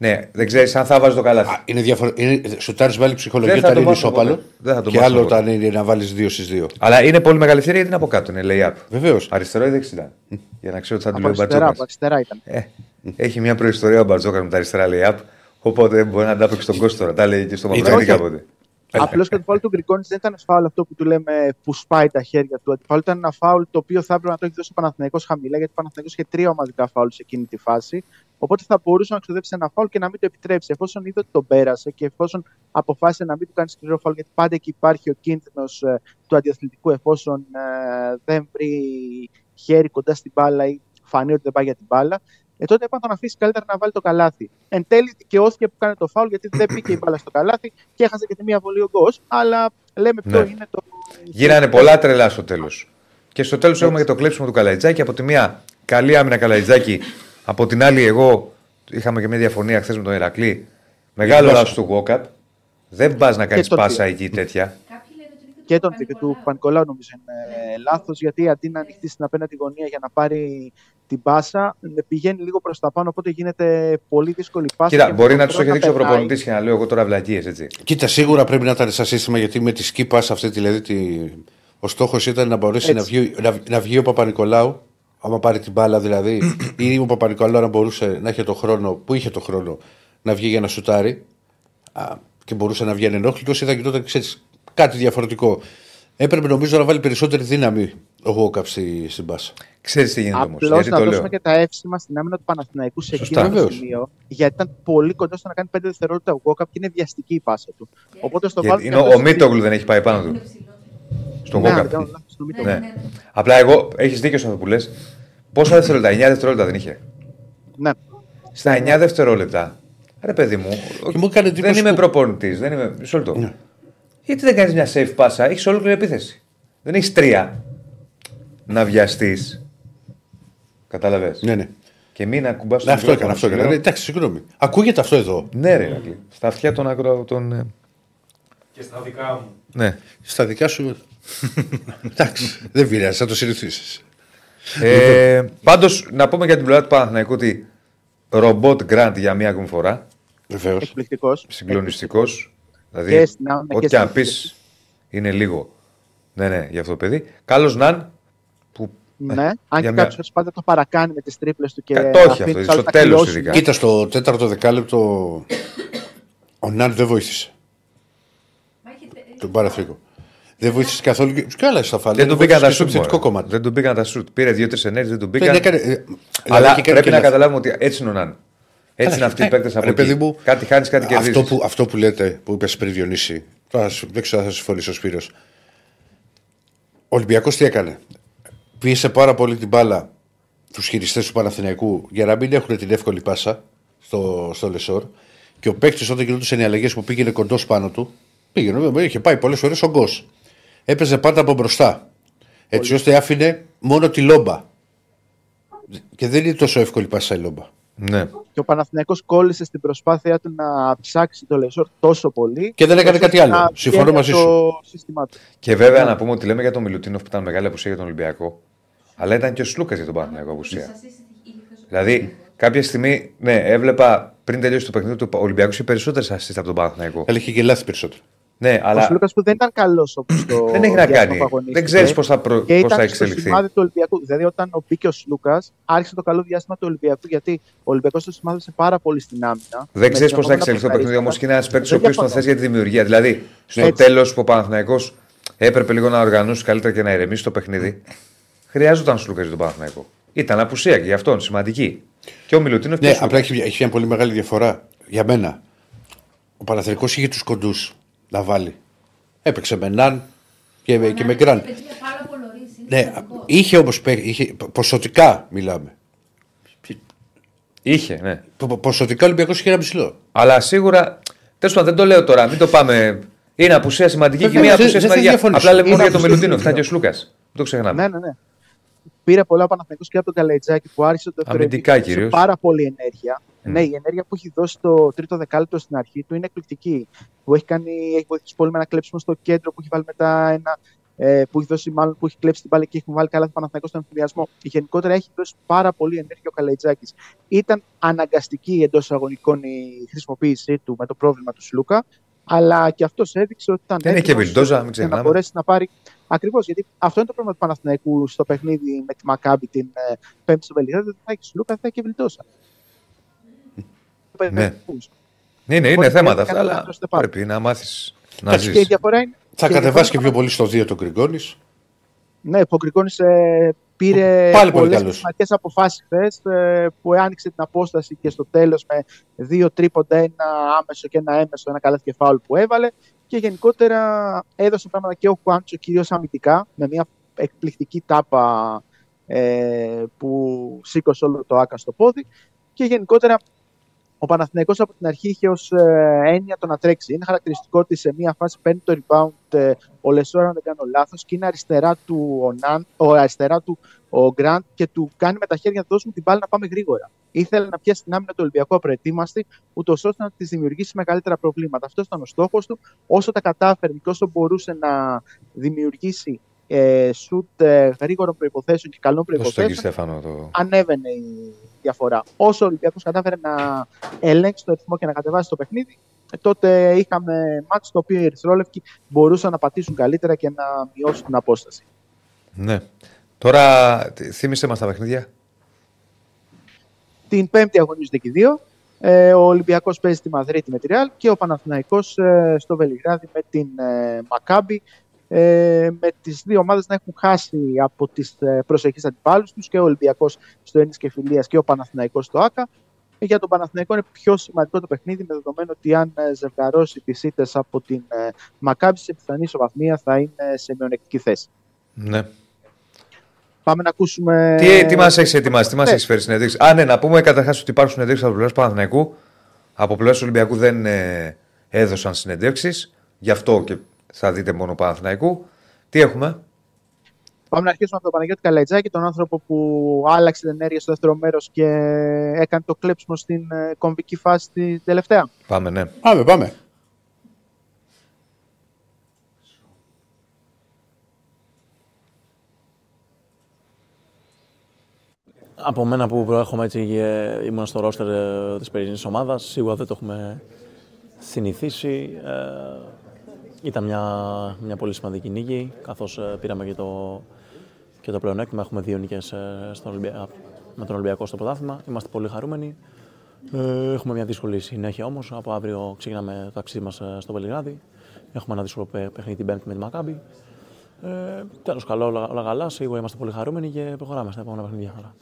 Ναι, δεν ξέρεις αν θα βάζεις το καλάθι. Α, Είναι διαφορε... είναι... Σουτάρεις βάλει ψυχολογία Δεν θα όταν το είναι μάθω ισόπαλο. ποτέ. Δεν θα το Και μάθω άλλο ποτέ. όταν είναι να βάλεις 2 στις 2. Αλλά είναι πολύ μεγάλη ευκαιρία γιατί είναι από κάτω. Είναι lay-up. Βεβαίως. Αριστερό ή δεξιά. Για να ξέρω τι θα του Από λέει ο αριστερά, από Μπατζόκας. αριστερά ήταν. Ε, έχει μια προϊστορία ο Μπατζόκας με τα αριστερά lay-up. Οπότε μπορεί να αντάπεξε τον κόσμο τώρα. Τα λέει και στο Μαυρίδη όχι. κάποτε. Απλώ και το φάουλ του Γκρικόνη δεν ήταν φάουλ αυτό που του λέμε που σπάει τα χέρια του. Το φάουλ ήταν ένα φάουλ το οποίο θα έπρεπε να το έχει δώσει ο Παναθηναϊκός χαμηλά, γιατί ο Παναθηναϊκός είχε τρία ομαδικά φάουλ σε εκείνη τη φάση. Οπότε θα μπορούσε να ξοδέψει ένα φάουλ και να μην το επιτρέψει. Εφόσον είδε ότι τον πέρασε και εφόσον αποφάσισε να μην του κάνει σκληρό φάουλ, γιατί πάντα εκεί υπάρχει ο κίνδυνος του αντιαθλητικού, εφόσον ε, δεν βρει χέρι κοντά στην μπάλα ή φανεί ότι δεν πάει για την μπάλα. Ε, τότε έπρεπε να τον αφήσει καλύτερα να βάλει το καλάθι. Εν τέλει δικαιώθηκε που κάνει το φάουλ γιατί δεν πήγε η μπάλα στο καλάθι και έχασε και τη μία βολή ο Γκος, Αλλά λέμε ποιο Ναι. είναι το. Γίνανε πολλά τρελά στο τέλος. Και στο τέλος έχουμε και το κλέψιμο του Καλαϊτζάκη. Από τη μία καλή άμυνα Καλαϊτζάκη. Από την άλλη, εγώ είχαμε και μια διαφωνία χθες με τον Ηρακλή. Μεγάλο λάθος του Γόκαπ. Δεν πας να κάνεις τον πάσα δύο. εκεί τέτοια. και τον και του Πανικολάου νομίζω είναι λάθος, γιατί αντί να ανοιχτεί στην απέναντι γωνία για να πάρει την πάσα, ε, πηγαίνει λίγο προς τα πάνω, οπότε γίνεται πολύ δύσκολη η πάσα. Κοίτα, και μπορεί με να τον τους έχει τρόπο δείξει ο περνάει. προπονητής και να λέω εγώ τώρα βλακίες, έτσι. Κοίτα, σίγουρα πρέπει να ήταν σαν σύστημα γιατί με τη σκύπα αυτή δηλαδή. Τη... Ο στόχος ήταν να μπορέσει να Έτσι. βγει, να, να βγει ο Παπα-Νικολάου, άμα πάρει την μπάλα δηλαδή, ή ο Παπα-Νικολάου να μπορούσε να έχει το χρόνο, που είχε το χρόνο, να βγει για να σουτάρει α, και μπορούσε να βγει ανενόχλητο ή θα γινόταν ξέρεις, κάτι διαφορετικό. Έπρεπε νομίζω να βάλει περισσότερη δύναμη ο Γόκαπ στη, στην πάσα. Ξέρεις τι γίνεται όμως. Απλώς Γιατί να το δώσουμε λέω. και τα εύσημα στην άμυνα του Παναθηναϊκού σε Σωστά. εκείνο το Βεβαίως. σημείο, γιατί ήταν πολύ κοντά στο να κάνει 5 δευτερόλεπτα ο Γκόκαπ και είναι βιαστική η πάσα του. Οπότε στο Γιατί βάλει. είναι ο, ο Μίτογλου δεν έχει πάει πάνω του. Στον Ναι, Γόκαπ. Δεν κάνω λάθος, στο Μίτογλου. Ναι. Απλά εγώ έχεις δίκιο σε αυτό που λες. Πόσα δευτερόλεπτα, 9 δευτερόλεπτα δεν είχε; Ναι. Στα 9 δευτερόλεπτα. Ρε παιδί μου, Και μου έκανε δεν εντύπωση είμαι που- προπονητής. Δεν είμαι. Μισό λεπτό. Ναι. Γιατί δεν κάνεις μια safe πάσα, έχεις ολόκληρη επίθεση. Δεν έχεις τρία να βιαστείς. Κατάλαβες; Ναι, ναι. Και μην ακουμπάς Ναι, αυτό έκανα. Αυτό έκανα. Ναι, Εντάξει, συγγνώμη. Ακούγεται αυτό εδώ. Ναι, ρε, Ηρακλή. Στα αυτιά των ακρο... των, ε, Και στα δικά μου. Ναι. Στα δικά σου. Εντάξει, δεν πειράζει, θα το συνηθίσεις. ε, Πάντως, να πούμε για την πλευρά του Παναθηναϊκού ότι ρομπότ Γκραντ για μία ακόμη φορά. Βεβαίως. Εκπληκτικός. Συγκλονιστικός. Δηλαδή, Και στην άμυνα ό,τι και και αν στην πει είναι λίγο. Ναι, ναι, για αυτό το παιδί. Καλό Ναν. Που... Ναι, αν για και μια- κάποιο πάντα το παρακάνει με τις τρίπλες του και. Κα- το όχι αφήνεις αυτό, τους άλλους στο να τέλος κλειώσουν. ειδικά. Κοίτα, στο τέταρτο δεκάλεπτο ο Ναν δεν βοήθησε τον Παραθήκο. Δεν βοήθησες καθόλου. και- Και άλλα στα φάλια. Δεν του μπήκαν τα σουτ. επιθετικό μωρέ. κομμάτι. Δεν του μπήκαν τα σουτ. Πήρε δύο-τρει ενέργειες, δεν του Δεν μπήκαν. έκανε, ε, δηλαδή Αλλά είχε κάνει πρέπει και να λάθη. καταλάβουμε ότι έτσι είναι ο Ναν. Έτσι είναι αυτοί οι ε, παίκτες από ρε παιδί εκεί. μου, Κάτι χάνεις, κάτι κερδίζεις. αυτό που, αυτό που λέτε, που είπες πριν Διονύση, τώρα σου- δεν ξέρω αν θα συμφωνήσει ο Σπύρος. Ο Ολυμπιακός τι έκανε; Πίεσε πάρα πολύ την μπάλα τους χειριστές του Παναθηναϊκού για να μην έχουν την εύκολη πάσα στο, στο Λεσόρ. Και ο παίκτης όταν γινόντουσαν οι αλλαγές που πήγαινε κοντός πάνω του, πήγαινε, βέβαια, είχε πάει πολλές φορές ο Γκος. Έπαιζε πάντα από μπροστά. Έτσι ώστε άφηνε μόνο τη λόμπα. Και δεν είναι τόσο εύκολη πάσα η λόμπα. Ναι. Και ο Παναθηναϊκός κόλλησε στην προσπάθειά του να ψάξει το Λεσόρ τόσο πολύ. Και δεν έκανε ώστε κάτι άλλο. να Συμφωνώ βγαίνει μαζί από Το σύστημά του. Και βέβαια να πούμε ότι λέμε για τον Μιλουτίνοφ που ήταν μεγάλη απουσία για τον Ολυμπιακό. Αλλά ήταν και ο Σλούκας για τον Παναθηναϊκό απουσία. Δηλαδή, κάποια στιγμή, ναι, έβλεπα πριν τελειώσει το παιχνίδι του Ολυμπιακού είχε περισσότερες assist από τον Παναθηναϊκό. Αλλά είχε και λάθη περισσότερο. Ναι, Ο αλλά Σλούκας που δεν ήταν καλός όπως το. δεν έχει να διάστημα κάνει. που αγωνίστηκε. Δεν ξέρεις πώς θα, προ... Και πώς ήταν θα στο εξελιχθεί. σημάδι του Ολυμπιακού. Δηλαδή, όταν ο μπήκε ο Σλούκας, άρχισε το καλό διάστημα του Ολυμπιακού. Γιατί ο Ολυμπιακός το σημάδεψε πάρα πολύ στην άμυνα. Δεν Με ξέρεις πώς θα συνεχόμενα εξελιχθεί το παιχνίδι όμως ποσαριστικά. και είναι ένας παίκτης ο Δεν οποίος τον διαφωνώ. θες για τη δημιουργία. Δηλαδή, στο Έτσι. τέλος που ο Παναθηναϊκός έπρεπε λίγο να οργανώσει καλύτερα και να ηρεμήσει το παιχνίδι, χρειάζονταν Σλούκας για τον Παναθηναϊκό. Ήταν απουσία και γι' αυτόν σημαντική. Και ο Μιλουτίνοφ και ο Ναι, Σλούκας. απλά έχει, έχει μια πολύ μεγάλη διαφορά για μένα. Ο Παναθηναϊκός είχε τους κοντούς να βάλει. Έπαιξε με Ναν και, με- και με Γκραν. Ναι, είχε όμως είχε, ποσοτικά μιλάμε. Είχε, ναι. Πο- πο- Ποσοτικά ο Ολυμπιακός είχε ένα ψηλό. Αλλά σίγουρα. Τέλος πάντων, δεν το λέω τώρα, μην το πάμε. Είναι απουσία σημαντική και Βέβαια, μία δεν- απουσία δεν θα σημαντική. διαφωνήσω. Απλά λέμε Είναι μόνο για τον απουσία Μιλουτίνοφ. Ήταν και ο σημαντική. Σλούκα. Δεν το ξεχνάμε. Ναι, ναι, ναι. Πήρε πολλά ο Παναθηναϊκός και από τον Καλετζάκη που άρχισε το δεύτερο Αμυντικά ημίχρονο σε κυρίως. πάρα πολύ ενέργεια. Mm. Ναι, η ενέργεια που έχει δώσει το τρίτο δεκάλεπτο στην αρχή του είναι εκπληκτική. Που έχει, κάνει, έχει βοηθήσει πολύ με ένα κλέψιμο στο κέντρο που έχει βάλει μετά ένα ε, που, έχει δώσει, μάλλον, που έχει κλέψει την μπάλα και έχει βάλει καλά το Παναθηναϊκό στον εμφυλιασμό. Γενικότερα έχει δώσει πάρα πολύ ενέργεια ο Καλαϊτζάκης. Ήταν αναγκαστική εντός αγωνικών η χρησιμοποίησή του με το πρόβλημα του Σλούκα, αλλά και αυτός έδειξε ότι ήταν. Δεν είναι και έτοιμος βιλντόζα, μην για ξεχνάμε. να μπορέσει να πάρει. Ακριβώς, γιατί αυτό είναι το πρόβλημα του Παναθηναϊκού στο παιχνίδι με τη Μακάμπη την ε, Πέμπτη στο Βελιγράδι. Δεν θα έχει Σλούκα, θα έχει και βιλντόζα. Ναι. Ναι, ναι, είναι Οπότε θέματα πρέπει αυτά, να αλλά κάνεις το πάρει. πρέπει να μάθεις να Εντάξει, Και η ζει. διαφορά είναι. Θα και η κατεβάσει και διαφορά πιο πολύ στο 2 τον Γκριγκόνη. Ναι, ο Γκριγκόνης ε, πήρε Πάλι πολύ πολλές καλός. σημαντικές αποφάσεις χθες, ε, που άνοιξε την απόσταση και στο τέλος με δύο τρίποντα, ένα άμεσο και ένα έμεσο, ένα καλάθι και φάουλ που έβαλε και γενικότερα έδωσε πράγματα και ο Χουάντσο κυρίως αμυντικά με μια εκπληκτική τάπα ε, που σήκωσε όλο το άκα στο πόδι και γενικότερα ο Παναθηναϊκός από την αρχή είχε ως ε, έννοια το να τρέξει. Είναι χαρακτηριστικό ότι σε μια φάση παίρνει το rebound ε, ο Λεσόρα, αν δεν κάνω λάθος, και είναι αριστερά του ο, Ναν, ο, αριστερά του ο Γκραντ και του κάνει με τα χέρια να δώσουμε την μπάλα να πάμε γρήγορα. Ήθελε να πιάσει την άμυνα του Ολυμπιακού απροετοίμαστη, ούτως ώστε να της δημιουργήσει μεγαλύτερα προβλήματα. Αυτός ήταν ο στόχος του. Όσο τα κατάφερε και όσο μπορούσε να δημιουργήσει ε, σουτ ε, γρήγορων προποθέσεων και καλών Δώσε τον κύριο προποθέσεων, Στέφανο το. ανέβαινε η διαφορά. Όσο ο Ολυμπιακός κατάφερε να ελέγξει το ρυθμό και να κατεβάσει το παιχνίδι, ε, τότε είχαμε μάτς το οποίο οι Ερυθρόλευκοι μπορούσαν να πατήσουν καλύτερα και να μειώσουν την απόσταση. Ναι. Τώρα τι- θύμισε μας τα παιχνίδια; Την Πέμπτη αγωνίζονται και οι δύο. Ε, ο Ολυμπιακός παίζει τη Μαδρίτη με τη Ρεάλ και ο Παναθηναϊκός ε, στο Βελιγράδι με την ε, Μακάμπη. Ε, με τις δύο ομάδες να έχουν χάσει από τις ε, προσεχείς αντιπάλους τους και ο Ολυμπιακός στο Έννης και Φιλίας και ο Παναθηναϊκός στο ΆΚΑ. Ε, Για τον Παναθηναϊκό είναι πιο σημαντικό το παιχνίδι με δεδομένο ότι αν ε, ζευγαρώσει τις ήττες από την ε, Μακάμπη σε πιθανή ισοβαθμία θα είναι σε μειονεκτική θέση. Ναι. Πάμε να ακούσουμε... Τι, τι μας έχεις ετοιμάσει, τι μας ναι. έχεις φέρει συνεντεύξεις; Α, ναι, να πούμε καταρχάς ότι υπάρχουν συνεντεύξεις από πλευράς Παναθηναϊκού. Από πλευράς Ολυμπιακού δεν ε, έδωσαν συνεντεύξεις. Γι' αυτό και θα δείτε μόνο Παναθηναϊκού. Τι έχουμε; Πάμε να αρχίσουμε από τον Παναγιώτη Καλαϊτζάκη, τον άνθρωπο που άλλαξε την ενέργεια στο δεύτερο μέρος και έκανε το κλέψιμο στην ε, κομβική φάση την τελευταία. Πάμε, ναι. Πάμε, πάμε. Από μένα που προέρχομαι έτσι και ήμουν στο ρόστερ ε, της περσινής ομάδας, σίγουρα δεν το έχουμε συνηθίσει. Ε, ήταν μια, μια πολύ σημαντική νίκη, καθώς ε, πήραμε και το, και το πλεονέκτημα. Έχουμε δύο νίκες ε, στον Ολυμπια... με τον Ολυμπιακό στο πρωτάθλημα. Είμαστε πολύ χαρούμενοι. Ε, έχουμε μια δύσκολη συνέχεια όμως. Από αύριο ξεκινάμε το ταξίδι μας ε, στο Βελιγράδι. Έχουμε ένα δύσκολο παι- παιχνίδι την Πέμπτη με τη Μακάμπη. Ε, Τέλος, καλό, όλα, όλα καλά. Σίγουρα είμαστε πολύ χαρούμενοι και προχωράμε στα επόμενα παιχνίδια.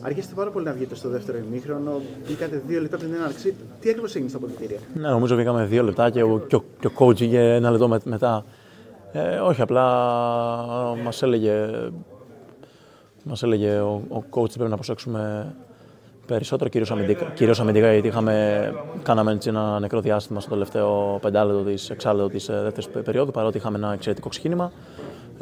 Χαρά. Αργήσατε πάρα πολύ να βγείτε στο δεύτερο ημίχρονο. Μπήκατε δύο λεπτά πριν την έναρξη. Τι ακριβώς έγινε στα πολιτήρια. Ναι, νομίζω βγήκαμε δύο λεπτά και ο, και ο, και ο coach είχε ένα λεπτό με- μετά. Ε, όχι, απλά μας έλεγε, μας έλεγε ο, ο coach ότι πρέπει να προσέξουμε περισσότερο, κυρίως αμυντικά, κυρίως αμυντικά γιατί είχαμε, κάναμε έτσι ένα νεκρό διάστημα στο τελευταίο πεντάλεπτο της, εξάλεπτο της ε, δεύτερης πε- περίοδου, παρότι είχαμε ένα εξαιρετικό ξεκίνημα.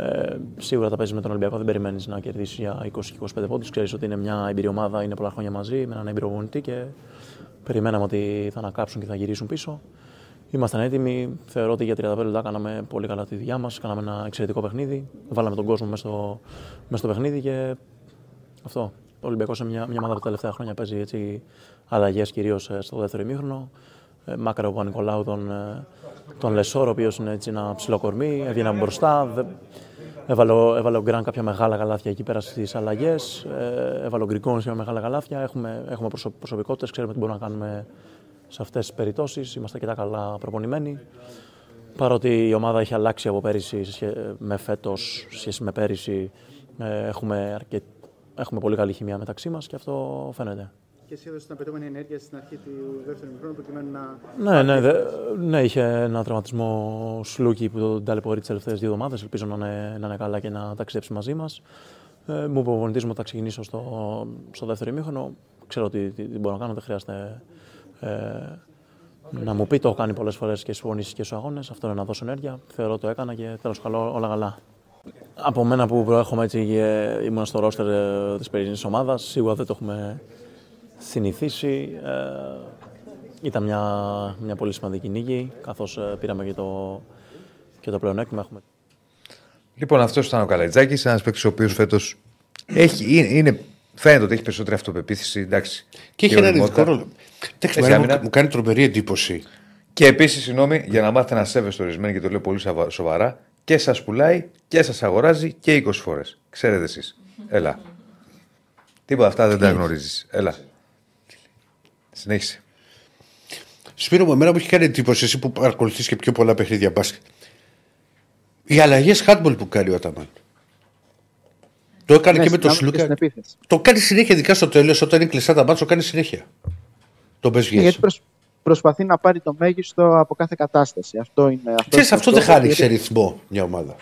Ε, σίγουρα θα παίζεις με τον Ολυμπιακό, δεν περιμένεις να κερδίσεις για 20-25 πόντους. Ξέρεις ότι είναι μια εμπειρία ομάδα, είναι πολλά χρόνια μαζί, με έναν έμπειρο προπονητή και περιμέναμε ότι θα ανακάψουν και θα γυρίσουν πίσω. Ήμασταν έτοιμοι. Θεωρώ ότι για 35 λεπτά κάναμε πολύ καλά τη δουλειά μας. Κάναμε ένα εξαιρετικό παιχνίδι. Βάλαμε τον κόσμο μέσα στο, μέσα στο παιχνίδι και αυτό. Ο Ολυμπιακός είναι μια, μια ομάδα που τα τελευταία χρόνια παίζει έτσι αλλαγές κυρίως στο δεύτερο ημίχρονο. Ε, Μάκαρο από Νικολάου τον, ε, τον Λεσόρ, ο οποίος είναι έτσι ένα ψηλό κορμί. Έβγαινε μπροστά. Δε, έβαλε, ο- έβαλε ο Γκραν κάποια μεγάλα καλάθια εκεί πέρα στις αλλαγές. Ε, έβαλε ο Γκρικόνης για μεγάλα καλάθια. Έχουμε, έχουμε προσω, προσωπικότητες, ξέρουμε τι μπορούμε να κάνουμε σε αυτές τις περιπτώσεις. Είμαστε αρκετά καλά προπονημένοι. Παρότι η ομάδα έχει αλλάξει από πέρυσι σε σχέ- με φέτος, σε σχέση με πέρυσι, ε, έχουμε, αρκε... έχουμε πολύ καλή χημεία μεταξύ μας και αυτό φαίνεται. Και εσύ έδωσες την απαιτούμενη ενέργεια στην αρχή του δεύτερου ημίχρονου προκειμένου να. Ναι, ναι, δε, ναι, είχε ένα τραυματισμό σλούκι που τον ταλαιπωρεί τις τελευταίες δύο εβδομάδες. Ελπίζω να είναι, να είναι καλά και να ταξιδέψει μαζί μας. Ε, μου είπε ο προπονητής μου ότι θα ξεκινήσω στο, στο δεύτερο ημίχρονο. Ξέρω τι, τι, τι μπορώ να κάνω, δεν χρειάζεται ε, να μου πει. Το έχω κάνει πολλές φορές και στις προπονήσεις και στους αγώνες. Αυτό είναι να δώσω ενέργεια. Θεωρώ ότι το έκανα και τέλος καλό, όλα καλά. Από μένα που προέρχομαι έτσι και ήμουν στο ρόστερ της περσινής ομάδας, σίγουρα δεν το έχουμε συνηθίσει. Ε, ήταν μια, μια πολύ σημαντική νίκη, καθώς ε, πήραμε και το, και το πλεονέκτημα. Έχουμε Λοιπόν, αυτός ήταν ο Καλατζάκης, ένας παίκτης ο οποίος φέτος έχει, είναι, είναι, φαίνεται ότι έχει περισσότερη αυτοπεποίθηση. Εντάξει, Και έχει ένα οριμότητα. ειδικό ρόλο. Εντάξει, Έχει εμένα μου, άμυνα. μου κάνει τρομερή εντύπωση. Και επίσης, συγγνώμη, για να μάθετε να σέβεστε ορισμένοι και το λέω πολύ σαβα- σοβαρά, και σας πουλάει και σας αγοράζει και 20 φορές. Ξέρετε εσείς. Έλα. Τίποτα αυτά δεν τα γνωρίζεις. Έλα. Συνέχισε. Σπύρο μου, εμένα μου έχει κάνει εντύπωση εσύ που παρακολουθείς και πιο πολλά παιχνίδια μπάσκετ. Οι αλλαγές χάτμπολ που κάνει ο Αταμάν. Το έκανε Ναι, και με τον στην άμυνα και Σλούκα. στην επίθεση. Το κάνει συνέχεια, ειδικά στο τέλος, όταν είναι κλειστά τα μάτια, το κάνει συνέχεια. Το πες Ναι, γιατί προσ- προσπαθεί να πάρει το μέγιστο από κάθε κατάσταση. Αυτό είναι. Αυτό Ξέρεις, είναι αυτό το δεν στόχος, χάνει σε γιατί- ρυθμό μια ομάδα.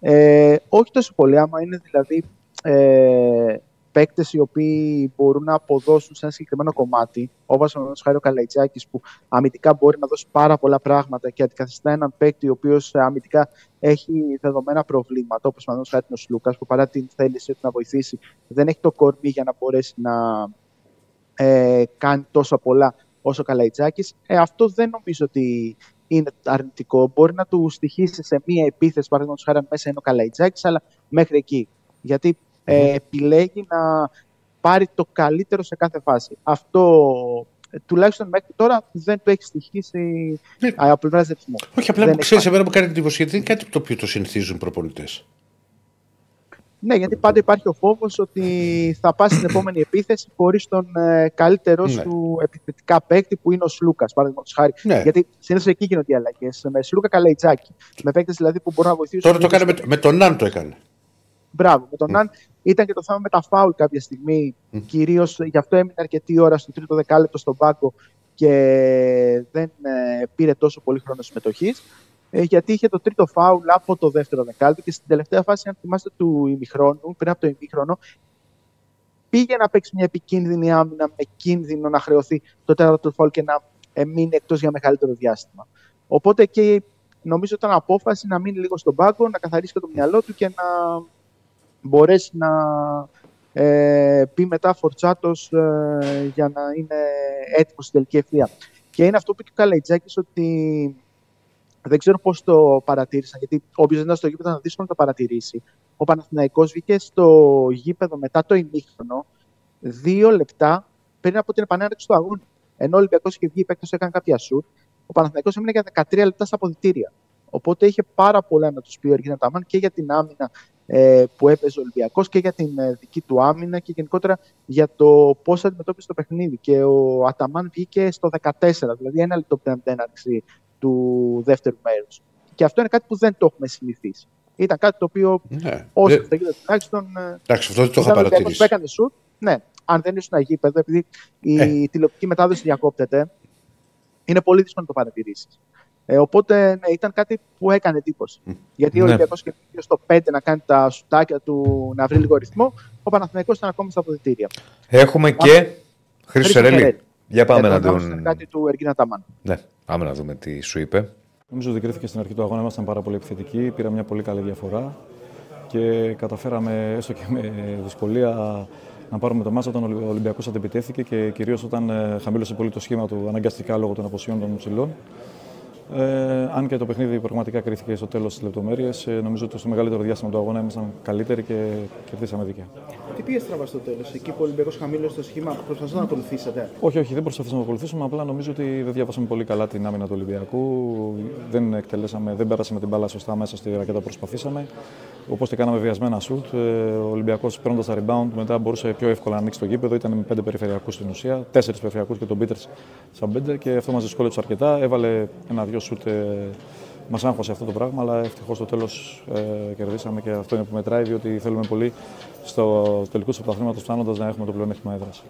Ε, όχι τόσο πολύ, άμα είναι δηλαδή ε, παίκτες οι οποίοι μπορούν να αποδώσουν σε ένα συγκεκριμένο κομμάτι, όπως ο χάρη ο Καλαϊτζάκης, που αμυντικά μπορεί να δώσει πάρα πολλά πράγματα και αντικαθιστά έναν παίκτη ο οποίος αμυντικά έχει δεδομένα προβλήματα, όπως παραδείγματο χάρη ο Σλούκα, που παρά την θέληση του να βοηθήσει, δεν έχει το κορμί για να μπορέσει να ε, κάνει τόσο πολλά όσο ο Καλαϊτζάκης. Ε, αυτό δεν νομίζω ότι είναι αρνητικό. Μπορεί να του στοιχήσει σε μία επίθεση, παραδείγματος χάρη αν μέσα είναι ο Καλαϊτζάκης, αλλά μέχρι εκεί. Γιατί ε, επιλέγει να πάρει το καλύτερο σε κάθε φάση. Αυτό ε, τουλάχιστον μέχρι τώρα δεν του έχει στοιχήσει Ναι. ε, από πλευράς ρυθμού. Όχι, απλά Δεν που έχει ξέρει, πάει. εμένα μου κάνει εντύπωση γιατί δεν είναι κάτι το οποίο το συνηθίζουν οι προπονητές. Ναι, γιατί πάντα υπάρχει ο φόβος ότι θα πας στην επόμενη επίθεση χωρίς τον ε, καλύτερό Ναι. σου επιθετικά παίκτη που είναι ο Σλούκας, παραδείγματος χάρη. Ναι. Γιατί συνήθως εκεί γίνονται οι αλλαγές. Με Σλούκα Καλαϊτζάκη. Με παίκτες δηλαδή που μπορούν να βοηθήσουν. Τώρα το έκανε με, με τον Ναν το έκανε. Μπράβο. Με τον Ναν ήταν και το θέμα με τα φάουλ κάποια στιγμή. Κυρίως γι' αυτό έμεινε αρκετή ώρα στο τρίτο δεκάλεπτο στον πάγκο και δεν ε, πήρε τόσο πολύ χρόνο συμμετοχής. Ε, γιατί είχε το τρίτο φάουλ από το δεύτερο δεκάλεπτο και στην τελευταία φάση, αν θυμάστε, του ημιχρόνου, πριν από το ημίχρονο, πήγε να παίξει μια επικίνδυνη άμυνα με κίνδυνο να χρεωθεί το τέταρτο φάουλ και να ε, μείνει εκτός για μεγαλύτερο διάστημα. Οπότε και νομίζω ήταν απόφαση να μείνει λίγο στον πάγκο, να καθαρίσει και το μυαλό του και να μπορέσει να ε, πει μετά φορτσάτος ε, για να είναι έτοιμος στην τελική ευθεία. Και είναι αυτό που είπε και ο Καλαϊτζάκης ότι δεν ξέρω πώς το παρατήρησαν, γιατί όποιος δεν ήταν στο γήπεδο ήταν δύσκολο να το παρατηρήσει. Ο Παναθηναϊκός βγήκε στο γήπεδο μετά το ημίχρονο δύο λεπτά πριν από την επανέναρξη του αγώνα. Ενώ ο Ολυμπιακός είχε βγει, οι παίκτες έκανε κάποια σουτ, ο Παναθηναϊκός έμεινε για 13 λεπτά στα αποδητήρια. Οπότε είχε πάρα πολλά να τους πει ο Εργίνα Ταμάν και για την άμυνα ε, που έπαιζε ο Ολυμπιακός και για την ε, δική του άμυνα και γενικότερα για το πώς αντιμετώπισε το παιχνίδι. Και ο Αταμάν βγήκε στο 14, δηλαδή ένα λεπτό πριν από την έναρξη του δεύτερου μέρους. Και αυτό είναι κάτι που δεν το έχουμε συνηθίσει. Ήταν κάτι το οποίο Ναι. όσο Ε, αυτό γίνεται τουλάχιστον. ε, εντάξει, αυτό δεν το είχα ήταν ο Ολυμπιακός παρατηρήσει. που έκανε σουτ. Ναι, αν δεν ήσουν γήπεδο, επειδή η Ε. τηλεοπτική μετάδοση διακόπτεται, είναι πολύ δύσκολο να το παρατηρήσεις. Ε, οπότε ναι, ήταν κάτι που έκανε εντύπωση. Γιατί ο Ναι. Ολυμπιακός και στο 5 να κάνει τα σουτάκια του να βρει λίγο ρυθμό, ο Παναθηναϊκός ήταν ακόμη στα αποδητήρια. Έχουμε και Χρήστο Χρήστο Σερέλη. Σερέλη. Για πάμε Ε, να το τον. Κάτι του Εργίνα Ταμάν. Ναι, πάμε να δούμε τι σου είπε. Νομίζω ότι κρίθηκε στην αρχή του αγώνα, ήμασταν πάρα πολύ επιθετικοί, πήραμε μια πολύ καλή διαφορά και καταφέραμε έστω και με δυσκολία να πάρουμε το μάτσα όταν ο Ολυμπιακός αντεπιτέθηκε και κυρίως όταν ε, χαμήλωσε πολύ το σχήμα του αναγκαστικά λόγω των αποσιών των ψηλών. Ε, αν και το παιχνίδι πραγματικά κρίθηκε στο τέλος της λεπτομέρειε, ε, νομίζω ότι στο μεγαλύτερο διάστημα του αγώνα ήμασταν καλύτεροι και κερδίσαμε δίκαια. Τι πήγε στραβά στο τέλος, εκεί που ο Ολυμπιακός χαμήλωσε το σχήμα, προσπαθούσατε να ακολουθήσετε. Όχι, όχι, δεν προσπαθήσαμε να ακολουθήσουμε. Απλά νομίζω ότι δεν διαβάσαμε πολύ καλά την άμυνα του Ολυμπιακού. Δεν εκτελέσαμε, δεν πέρασαμε την μπάλα σωστά μέσα στη ρακέτα που προσπαθήσαμε. Όπως και κάναμε βιασμένα σουτ. ε, Ο Ολυμπιακός παίρνοντας τα rebound μετά μπορούσε πιο εύκολα να ανοίξει το γήπεδο. Ήταν με πέντε περιφερειακούς στην ουσία, τέσσερις περιφερειακούς και τον Πίτερς σαν πέντε και αυτό μας δυσκόλεψε αρκετά. Έβαλε ένα-δυο σουτ. Ε, Μας άγχωσε αυτό το πράγμα, αλλά ευτυχώς στο τέλος ε, κερδίσαμε και αυτό είναι που μετράει, διότι θέλουμε πολύ στο τελικό τους πρωταθλήματο φτάνοντας να έχουμε το πλεονέκτημα έδρας.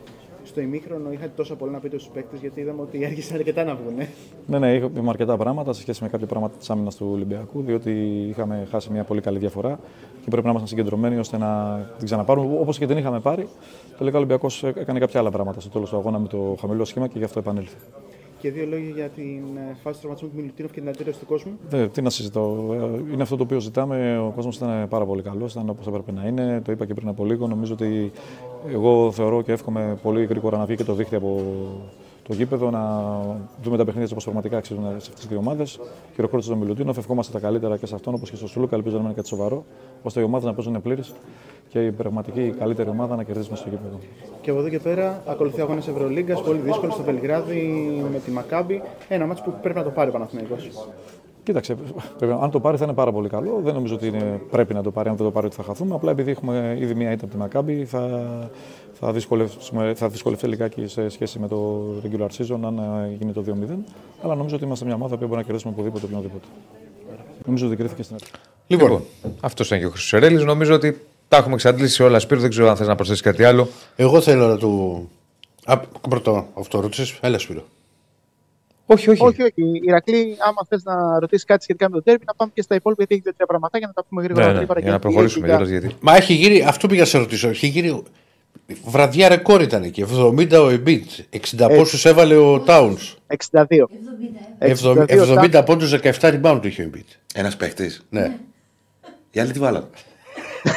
Στο ημίχρονο είχατε τόσο πολλά να πείτε στους παίκτες, γιατί είδαμε ότι άρχισαν αρκετά να βγουν. Ναι, ναι, είχαμε αρκετά πράγματα σε σχέση με κάποια πράγματα της άμυνας του Ολυμπιακού, διότι είχαμε χάσει μια πολύ καλή διαφορά και πρέπει να ήμασταν συγκεντρωμένοι ώστε να την ξαναπάρουμε. Όπως και την είχαμε πάρει, τελικά ο Ολυμπιακός έκανε κάποια άλλα πράγματα στο τέλος του αγώνα με το χαμηλό σχήμα και γι' αυτό επανήλθε. Και δύο λόγια για την ε, φάση του τραυματισμού του Μιλουτίνοφ και την αντίδραση του κόσμου. Δε, τι να συζητώ. Ε, Είναι αυτό το οποίο ζητάμε. Ο κόσμος ήταν πάρα πολύ καλός, ήταν όπως έπρεπε να είναι. Το είπα και πριν από λίγο. Νομίζω ότι εγώ θεωρώ και εύχομαι πολύ γρήγορα να βγει και το δίχτυ από το το γήπεδο, να δούμε τα παιχνίδια όπως πραγματικά αξίζουν σε αυτές τις δύο ομάδες. Χειροκρότησε τον Μιλουτίνο, ευχόμαστε τα καλύτερα και σε αυτόν όπως και στο Σούλουκα. Ελπίζω να είναι κάτι σοβαρό, ώστε οι ομάδες να παίζουν πλήρε και η πραγματική η καλύτερη ομάδα να κερδίσει στο γήπεδο. Και από εδώ και πέρα ακολουθεί αγώνες Ευρωλίγκας, πολύ δύσκολος στο Βελιγράδι με τη Μακάμπη. Ένα μάτσο που πρέπει να το πάρει ο Παναθηναϊκός. Κοίταξε, πρέπει, αν το πάρει θα είναι πάρα πολύ καλό. Δεν νομίζω ότι είναι, πρέπει να το πάρει. Αν δεν το πάρει, ότι θα χαθούμε. Απλά επειδή έχουμε ήδη μία ήττα από τη Μακάμπη, θα, θα, δυσκολεύσουμε- θα δυσκολευτεί λιγάκι σε σχέση με το regular season αν ε, γίνει το 2-0. Αλλά νομίζω ότι είμαστε μια ομάδα που μπορεί να κερδίσουμε οπουδήποτε οποιονδήποτε. Νομίζω ότι κρίθηκε στην αρχή. Λοιπόν, Αυτός ήταν και ο Χρυσορέλη. Νομίζω ότι τα έχουμε εξαντλήσει όλα. Σπύρο, δεν ξέρω αν θες να προσθέσεις κάτι άλλο. εγώ θέλω να του. Α, πρώτο, αυτό ρώτησες. Έλα, Σπύρο. Όχι, όχι. Όχι, όχι. Ηρακλή, άμα θες να ρωτήσεις κάτι σχετικά με το τέρμι, να πάμε και στα υπόλοιπα γιατί έχει δύο-τρία πραγματάκια να τα πούμε γρήγορα. Ναι, ναι, γρήγορα για να και προχωρήσουμε. για- Γιώργος, γιατί... Μα έχει γίνει, αυτό πήγα να σε ρωτήσω. Έχει γίνει. Βραδιά ρεκόρ ήταν εκεί. 70 ο Embiid. 60 πόσους έβαλε ο Towns. 62. 70, 70 πόντους 17 rebound του είχε ο Embiid. Ένας παίχτης. Ναι. Οι άλλοι τι βάλαν.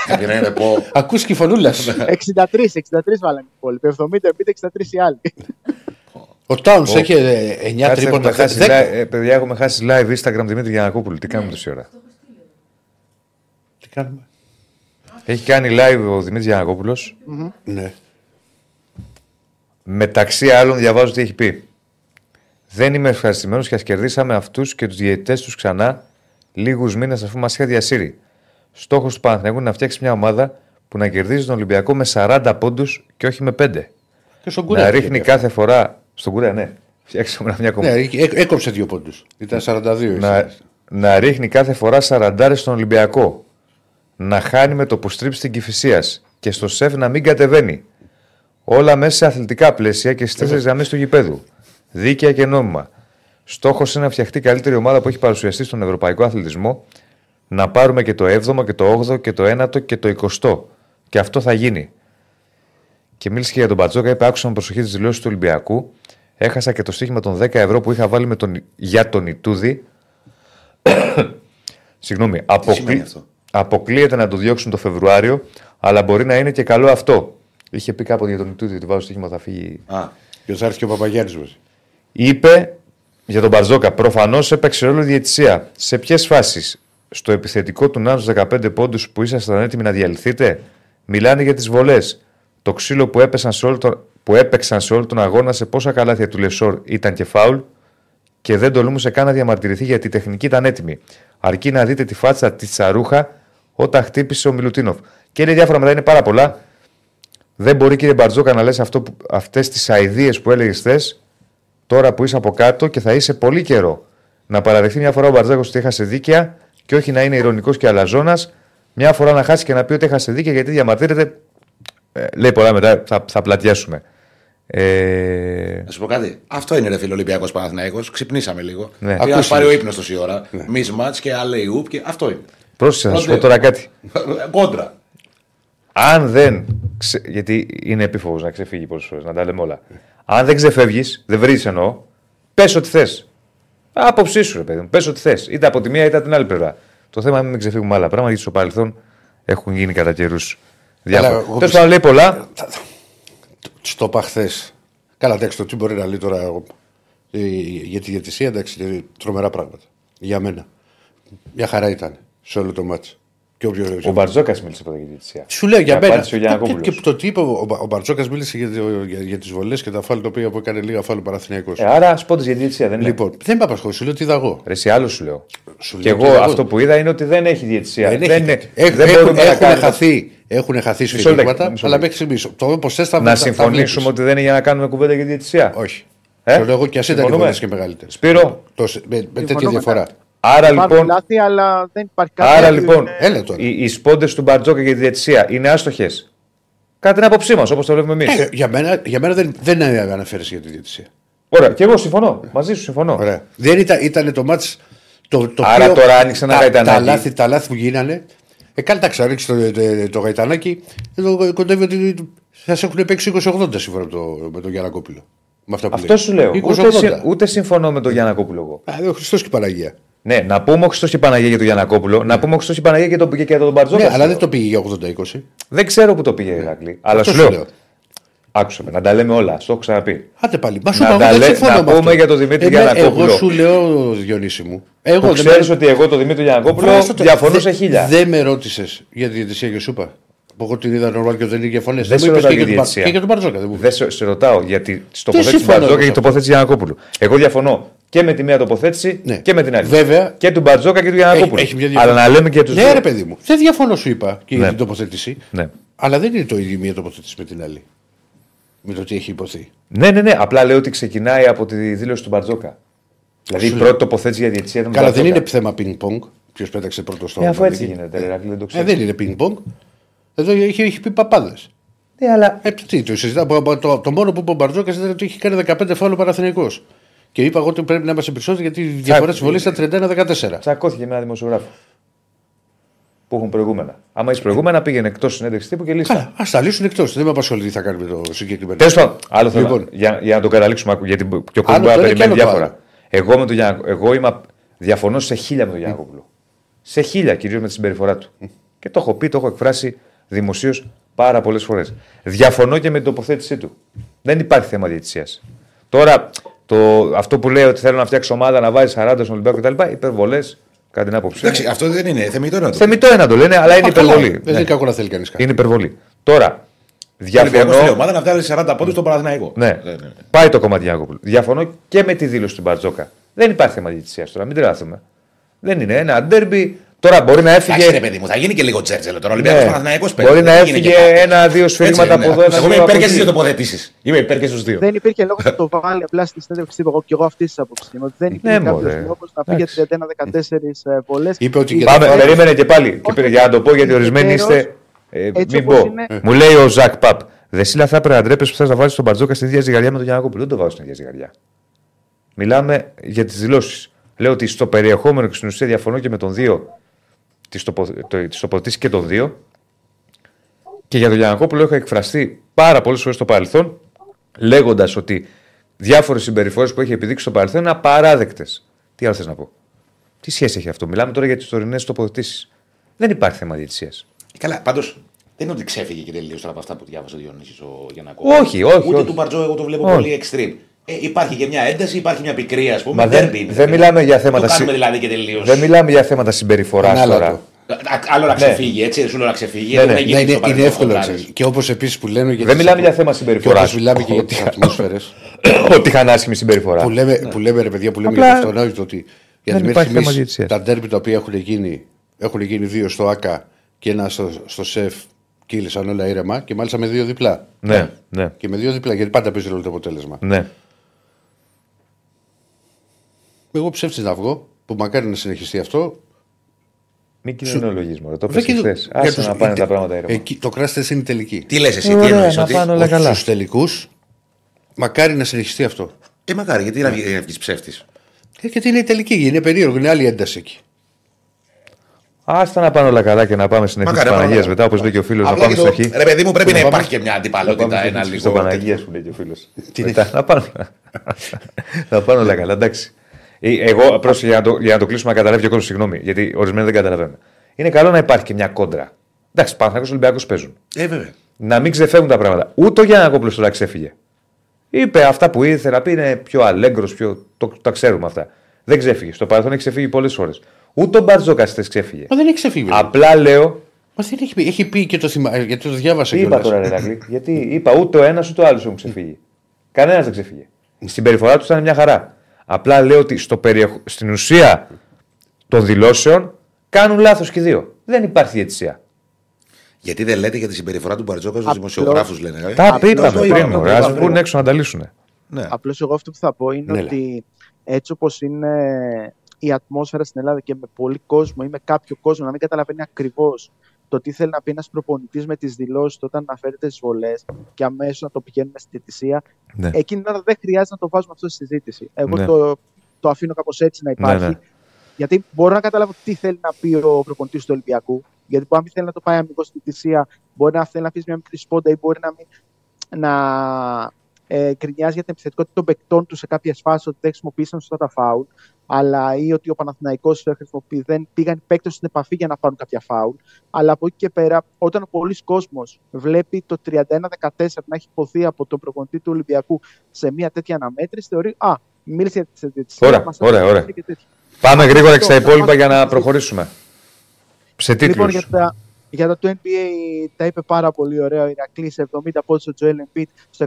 Γιατί να είναι πω. Ακούς και η φωνούλα. 63, 63 βάλανε οι υπόλοιποι. 70, 70, 63 οι άλλοι. ο Towns έχει 9 Κάτσε, τρίποτα. έχουμε χάσει 10. live- ε, παιδιά, έχουμε χάσει live Instagram Δημήτρη Γιανακόπουλου. Τι κάνουμε τόση ώρα; Τι κάνουμε; Έχει κάνει live ο Δημήτρης Γιανακόπουλος. Ναι. Μεταξύ άλλων, διαβάζω τι έχει πει. Δεν είμαι ευχαριστημένος και ας κερδίσαμε αυτούς και τους διαιτητές τους ξανά λίγους μήνες αφού μας είχα διασύρει. Στόχος του Παναθηναϊκού είναι να φτιάξει μια ομάδα που να κερδίζει τον Ολυμπιακό με 40 πόντους και όχι με 5. Και στον Να Κουρέα. ρίχνει κάθε φορά. Στον Κουρέα, ναι. Φτιάξαμε μια Ναι, κομμάτια. έ- έκοψε δύο πόντους. Ήταν 42. να, να ρίχνει κάθε φορά 40 στον Ολυμπιακό. Να χάνει με το που στρίψει την Κυφυσίας και στο σεφ να μην κατεβαίνει. Όλα μέσα σε αθλητικά πλαίσια και στις τέσσερις γραμμές του γηπέδου. Δίκαια και νόμιμα. Στόχος είναι να φτιαχτεί η καλύτερη ομάδα που έχει παρουσιαστεί στον ευρωπαϊκό αθλητισμό. Να πάρουμε και το 7ο και το 8ο και το 9ο και το 20ο. Και αυτό θα γίνει. Και μίλησε και για τον Μπατζόκα. Είπε: Άκουσα με προσοχή τις δηλώσεις του Ολυμπιακού. Έχασα και το στοίχημα των 10 ευρώ που είχα βάλει με τον, για τον Ιτούδη. Συγγνώμη. σημαίνει Αποκλεί... αυτό; Αποκλείεται να το διώξουν το Φεβρουάριο, αλλά μπορεί να είναι και καλό αυτό. Είχε πει κάποτε για τον Ιτούδη ότι βάζω στοίχημα θα φύγει. Α, Και θα έρθει και ο Παπαγιάννης μαζί. Είπε για τον Μπαρτζόκα, προφανώς έπαιξε ρόλο η διαιτησία. Σε ποιες φάσεις, στο επιθετικό του Νάνου 15 πόντους που ήσασταν έτοιμοι να διαλυθείτε, μιλάνε για τις βολές. Το ξύλο που, έπεσαν σε όλο τον, που έπαιξαν σε όλο τον αγώνα σε πόσα καλάθια του Λεσόρ ήταν και φάουλ; Και δεν τολμούσε καν να διαμαρτυρηθεί γιατί η τεχνική ήταν έτοιμη. Αρκεί να δείτε τη φάτσα της Τσαρούχα όταν χτύπησε ο Μιλουτίνοφ. Και είναι διάφορα μετά, είναι πάρα πολλά. Δεν μπορεί κύριε Μπαρτζόκα να λες αυτό που, αυτές τις αηδίες που έλεγες χθες τώρα που είσαι από κάτω και θα είσαι πολύ καιρό. Να παραδεχθεί μια φορά ο Μπαρτζάκος ότι έχασε δίκαια και όχι να είναι ηρωνικός και αλαζόνας. Μια φορά να χάσει και να πει ότι έχασε δίκαια γιατί διαμαρτύρεται. Ε, λέει πολλά μετά, θα, θα πλατιάσουμε. Ε, να σου πω κάτι. Αυτό είναι ρε φίλο Ολυμπιακός Παναθυναϊκό. Ξυπνήσαμε λίγο. Ναι. Πήγα να Ακούστε. πάρει ο ύπνος τόση ώρα. Μη μάτ και αλέι ουπ και αυτό είναι. Πρόσεχε να σου πω Πρώτε- τώρα κάτι. Κόντρα. Αν δεν. Ξε... Γιατί είναι επίφοβο να ξεφύγει πολλέ φορέ, να τα λέμε όλα. Αν δεν ξεφεύγει, δεν βρει εννοώ, πε ό,τι θε. Άποψή σου, ρε παιδί μου. Πε ό,τι θε. Είτε από τη μία είτε από την άλλη πλευρά. Το θέμα είναι να μην ξεφύγουμε άλλα πράγματα γιατί στο παρελθόν έχουν γίνει κατά καιρού διάφορα. εγώ Τέλο πιστεύω- πάντων, λέει πολλά. Στο είπα χθε. Καλά, εντάξει, το τι μπορεί να λέει τώρα εγώ, ε, για τη διατησία, εντάξει, είναι τρομερά πράγματα. Για μένα. Μια χαρά ήταν σε όλο το μάτσο. Και όποιος, Ο Μπαρτζόκας μίλησε πρώτα για τη διαιτησία. Σου λέω για Και μένα. απάντησε ο Και, Γιανακόπουλος. και το τι είπε, ο, ο Μπαρτζόκας μίλησε για, το- για, για τις βολές και τα φάλ τα οποία που έκανε λίγα φάλ ο Παναθηναϊκός. Ε, άρα σπόντε για τη διαιτησία δεν είναι. Λοιπόν, δεν με απασχολεί, σου λέω τι είδα εγώ. Ρε, εσύ άλλο σου λέω. Σου Και λέω τι εγώ είδα αυτό που είδα είναι ότι δεν έχει διαιτησία. Δεν, δεν έχει- είναι, Έχ- δεν έχουν, μπορούμε να έχουν κάνουμε- χαθεί, έχουν χαθεί Μισό σφυρίγματα, λεπτό, μισό αλλά λεπτό. μέχρι στιγμής. Το όπως θες θα Να θα- θα συμφωνήσουμε βλέπεις. ότι δεν είναι για να κάνουμε κουβέντα για τη διαιτησία. Όχι. Ε; Το λέω εγώ και α ήταν οι Συμφωνούμε. βολέ και μεγαλύτερε. Σπύρο, Το, με, με τέτοια Συμφωνώ διαφορά. Μετά. άρα Υπάρχουν λοιπόν, λάθη, αλλά δεν υπάρχει κάτι. άρα, που λοιπόν είναι- Έλα τώρα. οι, οι σπόντες του Μπαρτζόκα για τη διαιτησία είναι άστοχες. Κατά την άποψή μας, όπως το βλέπουμε εμείς. Ε, για μένα, για μένα δεν, δεν αναφέρει για τη διαιτησία. Ωραία, και εγώ συμφωνώ. Μαζί σου συμφωνώ. Ωραία. Δεν ήταν, ήταν το μάτς το, το Άρα οποίο τώρα άνοιξε ένα τα, γαϊτανάκι. Τα λάθη, τα λάθη που γίνανε. Ε, κάνε τα ξαρίξει το, το, το γαϊτανάκι. Εδώ κοντεύει ότι σας έχουν παίξει 20-80 σύμφωνα με, το, με τον Γιανακόπουλο. Με αυτά που Αυτό λέει. σου λέω. 20-80. Ούτε, συ- ούτε συμφωνώ με τον Γιανακόπουλο εγώ. Α, ο Χριστός και η Παναγία. Ναι, να πούμε ο Χριστό και η Παναγία για τον Γιανακόπουλο, να πούμε ο Χριστό και η Παναγία για τον, και για τον Μπαρτζόκα. Ναι, σου αλλά λέω. δεν το πήγε για 80-20. Δεν ξέρω που το πήγε η Ηρακλή. Αλλά Αυτό σου σου λέω. λέω. Άκουσα με, να τα λέμε όλα. Στο έχω ξαναπεί. Άντε πάλι. Μα σου Να είπα, τα εγώ δεν λέ- συμφωνώ να με αυτό. πούμε για τον Δημήτρη Εμέ- Γιαννακόπουλο. Εγώ σου λέω, Διονύση μου. Εγώ Που δεν ξέρεις με- ότι εγώ το Δημήτρη Γιανακόπουλο Βάζω το- διαφωνώ δεν- σε χίλια. Δεν με ρώτησες για τη διαιτησία και σου είπα. Που εγώ την είδα νορμάλ και δεν είχε φωνές. Δεν σε μου είπες ρωτάω και για για τον Μπα- διαιτησία. και για τον Μπαρτζόκα. Δεν μου Δεν σε, σε ρωτάω γιατί τη Δεν τοποθέτηση του συμφωνώ Μπαρτζόκα με και την αυτό. τοποθέτηση του Γιανακόπουλου. Εγώ διαφωνώ και με τη μία τοποθέτηση Ναι. και με την άλλη. Βέβαια. Και του Μπαρτζόκα και του Γιανακόπουλου. έχει μια διαφορά. Αλλά να λέμε και τους Ναι, ρε παιδί μου. Δεν διαφωνώ, σου είπα και για Ναι. την τοποθέτηση. Ναι. Αλλά δεν είναι το ίδιο η μία τοποθέτηση με την άλλη. Με το τι έχει υποθεί. ναι, ναι, ναι. Απλά λέω ότι ξεκινάει από τη δήλωση του Μπαρτζόκα. Δηλαδή η Σου πρώτη τοποθέτηση για διαιτησία ήταν του Καλά, δεν Μπαρτζόκα. είναι θέμα πινκ-πονγκ. Ποιος πέταξε πρώτο στο Ε, αφού έτσι Μαδί. γίνεται, ρε Ρακλή, δεν το Ε, ξέρω. δεν είναι πινκ-πονγκ. Εδώ έχει, έχει πει παπάδες. Ναι, αλλά Ε, τι, το συζητάω. Το, το, το μόνο που είπε ο Μπαρτζόκα ήταν ότι είχε κάνει 15 φάουλ ο Παναθηναϊκός. Και είπα εγώ ότι πρέπει να είμαστε περισσότεροι γιατί η διαφορά της βολής ήταν 31-14. τσακώθηκε με ένα δημοσιογράφο. Που έχουν προηγούμενα. Άμα έχεις προηγούμενα, πήγαινε εκτός συνέντευξης τύπου και λύστα. Καλά, ας τα λύσουν εκτός. Δεν με απασχολεί τι θα κάνουμε το συγκεκριμένο. Τέλος πάντων, άλλο θέμα. Λοιπόν. Για, για να το καταλήξουμε, άκου, γιατί και ο κόσμο Άλλο μπορεί να το ένα και περιμένει άλλο το διάφορα. Εγώ, με τον Γιάννα, εγώ είμαι, διαφωνώ σε χίλια με τον Γιάννακοπουλο. Σε χίλια κυρίως με τη συμπεριφορά του. Και το έχω πει, το έχω εκφράσει δημοσίως πάρα πολλές φορές. Διαφωνώ και με την τοποθέτησή του. Δεν υπάρχει θέμα διαιτησίας. Τώρα, το, αυτό που λέει ότι θέλω να φτιάξω ομάδα να βάζει 40 στον Ολυμπιακό κτλ. Υπερβολές, κατά την άποψή μου. Εντάξει, αυτό δεν είναι θεμητό να το Θεμητό είναι να το λένε, αλλά είναι Α, καλά, υπερβολή. Δεν Ναι. είναι κακό να θέλει κανείς κάτι. Είναι υπερβολή. Τώρα, Διαφωνώ. διαφωνώ. ομάδα να βγάλει 40 πόντους στον Παναθηναϊκό. Ναι. Πάει το κομμάτι Γιάννακοπουλου. Διαφωνώ και με τη δήλωση του Μπαρτζόκα. Δεν υπάρχει θέμα διαιτησίας τώρα, μην τρελαθούμε. Δεν είναι ένα ντέρμπι. Τώρα μπορεί να έφυγε. Εντάξει, ρε παιδί μου, θα γίνει και λίγο τσέρτσελο τώρα. Ο Ολυμπιακός Ναι. Παναθηναϊκός Μπορεί να έφυγε ένα-δύο σφύριγματα από εδώ. ένα Εγώ είμαι δύο υπέρ από και στι δύο εκεί. τοποθετήσεις. Είμαι υπέρ και στους δύο. Δεν υπήρχε λόγος να το βάλει απλά στη συνέντευξη τύπου. Εγώ και εγώ αυτής της άποψης είμαι. Ότι δεν υπήρχε Ναι, κάποιος μωρέ. λόγος να φύγει Εντάξει. 31-14 βολέ. Είπε ότι και Πάμε, τα- περίμενε και πάλι. Και Όχι, πήρε, για να το πω, γιατί ο ορισμένοι Ιδιαίτερος, είστε. Ε, έτσι μην όπως πω. είναι- Μου λέει ο Ζακ Παπ. Δεσίλα θα έπρεπε να ντρέπεσαι που θε να βάλεις τον Μπαρτζόκα στην ίδια ζυγαριά με τον Γιάννακοπουλο. Δεν το βάζω στην ίδια ζυγαριά. Μιλάμε για τις δηλώσεις. Λέω ότι στο περιεχόμενο και στην ουσία διαφωνώ και με τον δύο. Τις τοποθετήσεις και τον δύο. Και για τον Γιανακόπουλο έχω εκφραστεί πάρα πολλές φορές στο παρελθόν, λέγοντας ότι διάφορες συμπεριφορές που έχει επιδείξει στο παρελθόν είναι απαράδεκτες. Τι άλλο θες να πω; Τι σχέση έχει αυτό; Μιλάμε τώρα για τις τωρινές τοποθετήσεις. Δεν υπάρχει θέμα διαιτησίας. Καλά, πάντως δεν είναι ότι ξέφυγε και τελείω τώρα από αυτά που διάβασε ο Διονύσης ο Γιανακόπουλος. Όχι, όχι, Ούτε όχι. του Μπαρτζό, εγώ το βλέπω Όχι. πολύ extreme. Ε, υπάρχει και μια ένταση, υπάρχει μια πικρία, ας πούμε. Μα δεν- derby είναι, δεν ρε μιλάμε παιδί. για Το θέματα κάνουμε συ- δηλαδή και τελείως. Δεν μιλάμε για θέματα συμπεριφοράς Ανάλατο. τώρα. Άλλο να Ναι. ξεφύγει, έτσι. Σου λέω να ξεφύγει. Ναι, έχουν ναι. γίνει Ναι, είναι, στο παρελθόν είναι εύκολο να χοντράρες. ξέρεις. Και όπως επίσης που λένε. για Δεν τις μιλάμε ατμο- για θέμα Και συμπεριφοράς. όπω μιλάμε και για τις ατμόσφαιρες. Ότι είχαν άσχημη συμπεριφορά. που, λέμε, που λέμε ρε παιδιά που λέμε Απλά για αυτό εννοείται ότι γιατί μέχρι υπάρχει θέμα στιγμής διαιτησίας. τα ντέρμπι τα οποία έχουν γίνει έχουν γίνει δύο στο ΑΚΑ και ένα στο, στο ΣΕΦ κύλησαν όλα ήρεμα και μάλιστα με δύο διπλά. Ναι, ναι, Και με δύο διπλά γιατί πάντα παίζει ρόλο το αποτέλεσμα. ναι. Εγώ ψεύτης να βγω που μακάρι να συνεχιστεί αυτό. Μην κοινωνιολογεί μόνο. Το Δεν πες κοιτώ- χθες. για Άσε τους- να πάνε ε, τα πράγματα ήρεμα. εκεί- το κράστες είναι η τελική. Τι λες εσύ, τι Ωραία, εννοείς. να Ότι... πάνε όλα καλά. Στους τελικούς, μακάρι να συνεχιστεί αυτό. Ε, μακάρι, γιατί να βγει ψεύτης; Ε, γιατί είναι η τελική, είναι περίεργο, είναι άλλη ένταση εκεί. Άστα να πάνε όλα καλά και να πάμε στην αρχή της Μακάρι, να πάνε Παναγίας όλα μετά, όπως λέει και ο φίλος, να Απλά πάμε και στην το- αρχή. Ρε παιδί μου, πρέπει να πάμε. υπάρχει και μια Να αντιπαλότητα, πάμε ένα στην- λίγο. Στον Παναγία που λέει και ο φίλος. Τι Μετά να πάνε. Να πάνε όλα καλά, εντάξει. Ε, Εγώ, πρόσεχε, για, να το, για να το κλείσουμε, να καταλάβει και ο κόσμος, συγγνώμη, γιατί ορισμένοι δεν καταλαβαίνουν. Είναι καλό να υπάρχει και μια κόντρα. Εντάξει, Παναθανικό Ολυμπιακός παίζουν. Ε, βέβαια. Να μην ξεφεύγουν τα πράγματα. Ούτε ο Γιάννα Κόπλο τώρα ξέφυγε. Είπε αυτά που ήθελε να πει είναι πιο αλέγκρος, πιο... το, τα ξέρουμε αυτά. Δεν ξέφυγε. Στο παρελθόν έχει ξεφύγει πολλές φορές. Ούτε ο Μπαρτζόκας χθες ξέφυγε. Μα δεν έχει ξεφύγει. βέβαια. Απλά λέω. Μα δεν έχει πει, έχει πει και το, θυμα... ε, γιατί το διάβασα Τι είπα κιόλας. τώρα, Ρε Ρακλή, Γιατί είπα ούτε ο ένας ούτε ο άλλος έχουν ξεφύγει. Κανένας δεν ξεφύγε. Η συμπεριφορά τους ήταν μια χαρά. Απλά λέω ότι στο περιεχ... στην ουσία των δηλώσεων κάνουν λάθος και οι δύο. Δεν υπάρχει διαιτησία. Γιατί δεν λέτε για τη συμπεριφορά του Μπαρτζόκα στους Απλώς- δημοσιογράφους, λένε. ε; Τα Απλώς είπαμε το πριν. είπαμε, Ωραία, το ας είπαμε. βγουν έξω να τα λύσουν. Ναι. Απλώς εγώ αυτό που θα πω είναι Ναι, ότι έτσι όπως είναι η ατμόσφαιρα στην Ελλάδα και με πολύ κόσμο ή με κάποιο κόσμο να μην καταλαβαίνει ακριβώς το τι θέλει να πει ένας προπονητής με τις δηλώσεις του όταν αναφέρεται στι βολές και αμέσως να το πηγαίνουμε στη διαιτησία. Ναι. Εκείνη την ώρα δεν χρειάζεται να το βάζουμε αυτό στη συζήτηση. Εγώ Ναι. το, το αφήνω κάπως έτσι να υπάρχει. ναι. Γιατί μπορώ να καταλάβω τι θέλει να πει ο προπονητής του Ολυμπιακού. Γιατί μπορεί να μην θέλει να το πάει αμυγός στη διαιτησία, μπορεί να θέλει να αφήσει μια μικρή σπόντα ή μπορεί να μην. Να, ε, γκρινιάζει για την επιθετικότητα των παικτών του σε κάποιες φάσεις ότι δεν χρησιμοποίησαν σωστά τα φάουλ, αλλά ή ότι ο Παναθηναϊκός χρησιμοποιεί, δεν πήγαν οι παίκτες στην επαφή για να πάρουν κάποια φάουλ. Αλλά από εκεί και πέρα, όταν ο πολλής κόσμος βλέπει το 31-14 να έχει υποθεί από τον προπονητή του Ολυμπιακού σε μια τέτοια αναμέτρηση, θεωρεί Α, μίλησε για τη Ωραία, ωραία, ωραία. Πάμε γρήγορα και στα υπόλοιπα για να προχωρήσουμε. Σε τίτλους. Λοιπόν, για τα, για τα του NBA τα είπε πάρα πολύ ωραία ο Ηρακλής. 70 πόντους ο Joel Embiid στο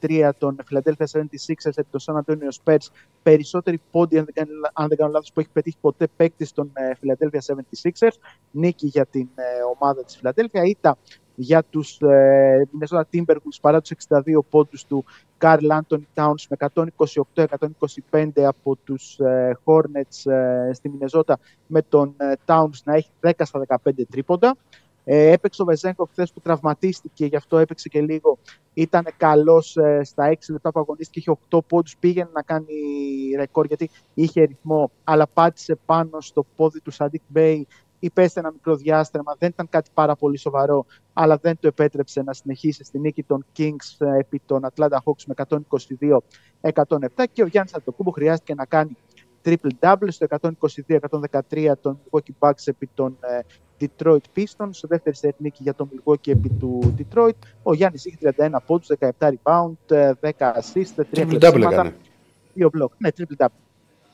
133-123 των Philadelphia 76ers επί το San Antonio Spurs. Περισσότεροι πόντοι, αν δεν κάνω, αν δεν κάνω λάθος, που έχει πετύχει ποτέ παίκτης των ε, Philadelphia 76ers. Νίκη για την ε, ομάδα της Philadelphia. Ήταν για τους ε, Minnesota Timberwolves παρά τους 62 πόντους του Carl Anthony Towns με 128-125 από τους ε, Hornets ε, στη Minnesota με τον ε, Towns να έχει 10 στα 15 τρίποντα. Ε, έπαιξε ο Βεζένκοφ χθες που τραυματίστηκε, γι' αυτό έπαιξε και λίγο. Ήταν καλός ε, στα 6 λεπτά που αγωνίστηκε, είχε 8 πόντους. Πήγαινε να κάνει ρεκόρ γιατί είχε ρυθμό, αλλά πάτησε πάνω στο πόδι του Σαντίκ Μπέι υπέστη ένα μικρό διάστρεμα, δεν ήταν κάτι πάρα πολύ σοβαρό, αλλά δεν το επέτρεψε να συνεχίσει στη νίκη των Kings ε, επί των Atlanta Hawks με 122-107 και ο Γιάννης Αντοκούμπο χρειάστηκε να κάνει triple-double στο 122-113 των Milwaukee Bucks επί των ε, Detroit Pistons, στο δεύτερη set νίκη για τον Milwaukee επί του Detroit. Ο Γιάννης είχε 31 πόντους, 17 rebound, 10 ε, assist, 3 κλεψίματα, 2 block. Ναι, triple-double.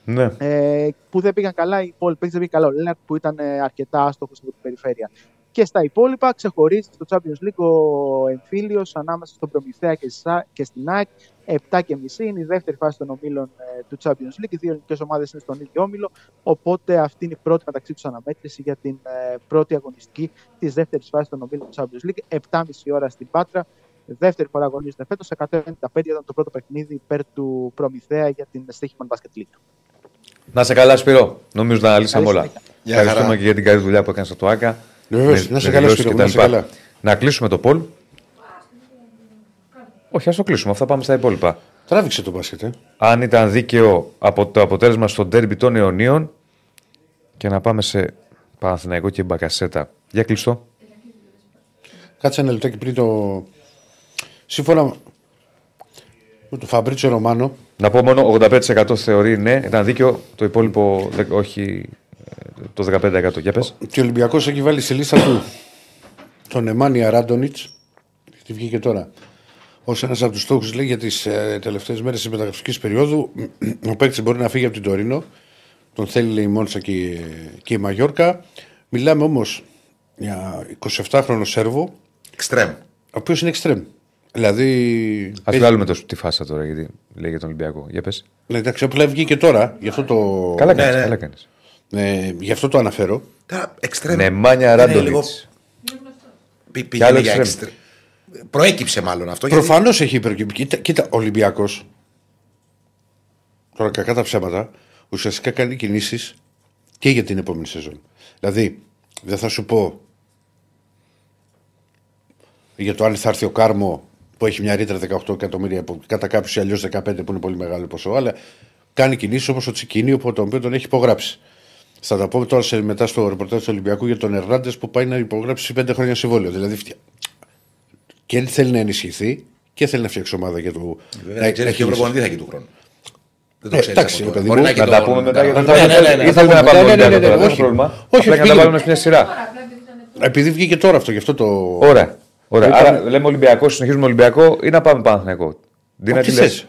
Ναι. Ε, που δεν πήγαν καλά, οι υπόλοιποι δεν πήγαν καλά. Ο Λέναρτ που ήταν ε, αρκετά άστοχος από την περιφέρεια. Και στα υπόλοιπα ξεχωρίζει στο Champions League ο εμφύλιος ανάμεσα στον Προμηθέα και στην ΑΕΚ. 7 και μισή είναι η δεύτερη φάση των ομίλων ε, του Champions League. Οι δύο ελληνικές ομάδες είναι στον ίδιο όμιλο. Οπότε αυτή είναι η πρώτη μεταξύ τους αναμέτρηση για την ε, πρώτη αγωνιστική της δεύτερης φάσης των ομίλων του Champions League. 7,5 ώρα στην Πάτρα. Δεύτερη φορά αγωνίζεται φέτος. 195 ήταν το πρώτο παιχνίδι υπέρ του Προμηθέα για την Στίχημαν Basket League. Να σε καλά, Σπύρο. Νομίζω να λύσαμε όλα. Ευχαριστούμε και για την καλή δουλειά που έκανες στο ΑΚΑ. Βεβαίως, να σε καλά, Σπύρο. Να, σε καλά. να κλείσουμε το πόλ. Όχι, ας το κλείσουμε. Αυτά πάμε στα υπόλοιπα. Τράβηξε το μπάσκετ. Ε. Αν ήταν δίκαιο από το αποτέλεσμα στο ντέρμπι των αιωνίων και να πάμε σε Παναθηναϊκό και Μπακασέτα. Για κλειστό. Κάτσε ένα λεπτάκι πριν το. Σύμφωνα με τον Φαμπρίτσο Ρωμάνο, να πω μόνο 85% θεωρεί ναι, ήταν δίκαιο, το υπόλοιπο όχι το 15%. Για πες. Και ο Ολυμπιακός έχει βάλει στη λίστα του τον Εμάνια Ράντονιτς, τι βγήκε τώρα, ως ένας από τους στόχους λέει για τις ε, τελευταίες μέρες της μεταγραφικής περίοδου. Ο παίκτης μπορεί να φύγει από την Τωρίνο. Τον θέλει λέει, η Μόνσα και, και η Μαγιόρκα. Μιλάμε όμως για 27χρονο Σέρβο. Εξτρέμ. Ο οποίος είναι εξτρέμ. Δηλαδή. Α βγάλουμε το, τη φάσα τώρα, γιατί λέει για τον Ολυμπιακό. Για πες. Ναι, εντάξει, απλά βγήκε τώρα. Γι' αυτό το. Καλά κάνεις. Ναι, ναι. Κάνεις. Ε, γι' αυτό το αναφέρω. Τώρα, εξτρέμ. Ναι, μάνια Ράντολιτς. Πήγαινε για εξτρέμ. Προέκυψε μάλλον αυτό. Προφανώς γιατί... έχει υπερκύψει. Κοίτα, κοίτα Ολυμπιακός. Τώρα κακά τα ψέματα. Ουσιαστικά κάνει κινήσεις και για την επόμενη σεζόν. Δηλαδή, δεν θα σου πω για το αν θα έρθει ο Κάρμο που έχει μια ρήτρα 18 εκατομμύρια, που κατά κάποιους αλλιώς 15 που είναι πολύ μεγάλο ποσό, αλλά κάνει κινήσεις όπως ο Τσικίνιο, που τον οποίο τον έχει υπογράψει. Θα τα πω τώρα σε, μετά στο ρεπορτάζ του Ολυμπιακού για τον Ερνάντες που πάει να υπογράψει 5 χρόνια συμβόλαιο. Δηλαδή και θέλει να ενισχυθεί και θέλει να φτιάξει ομάδα για το. Βέβαια, να ξέρει και ο προπονητής θα έχει του χρόνου. Δεν το ε, εντάξει, παιδί μου, να τα πούμε μετά για να τα πούμε. Ήθελα να πάμε μετά, δεν έχει πρόβλημα. Όχι, να τα βάλουμε σε μια σειρά. Επειδή βγήκε τώρα αυτό, γι' αυτό το. Ωραία. Ωραία. Άρα λέμε Ολυμπιακό, συνεχίζουμε Ολυμπιακό ή να πάμε Παναθηναϊκό; Δίνα τι λες.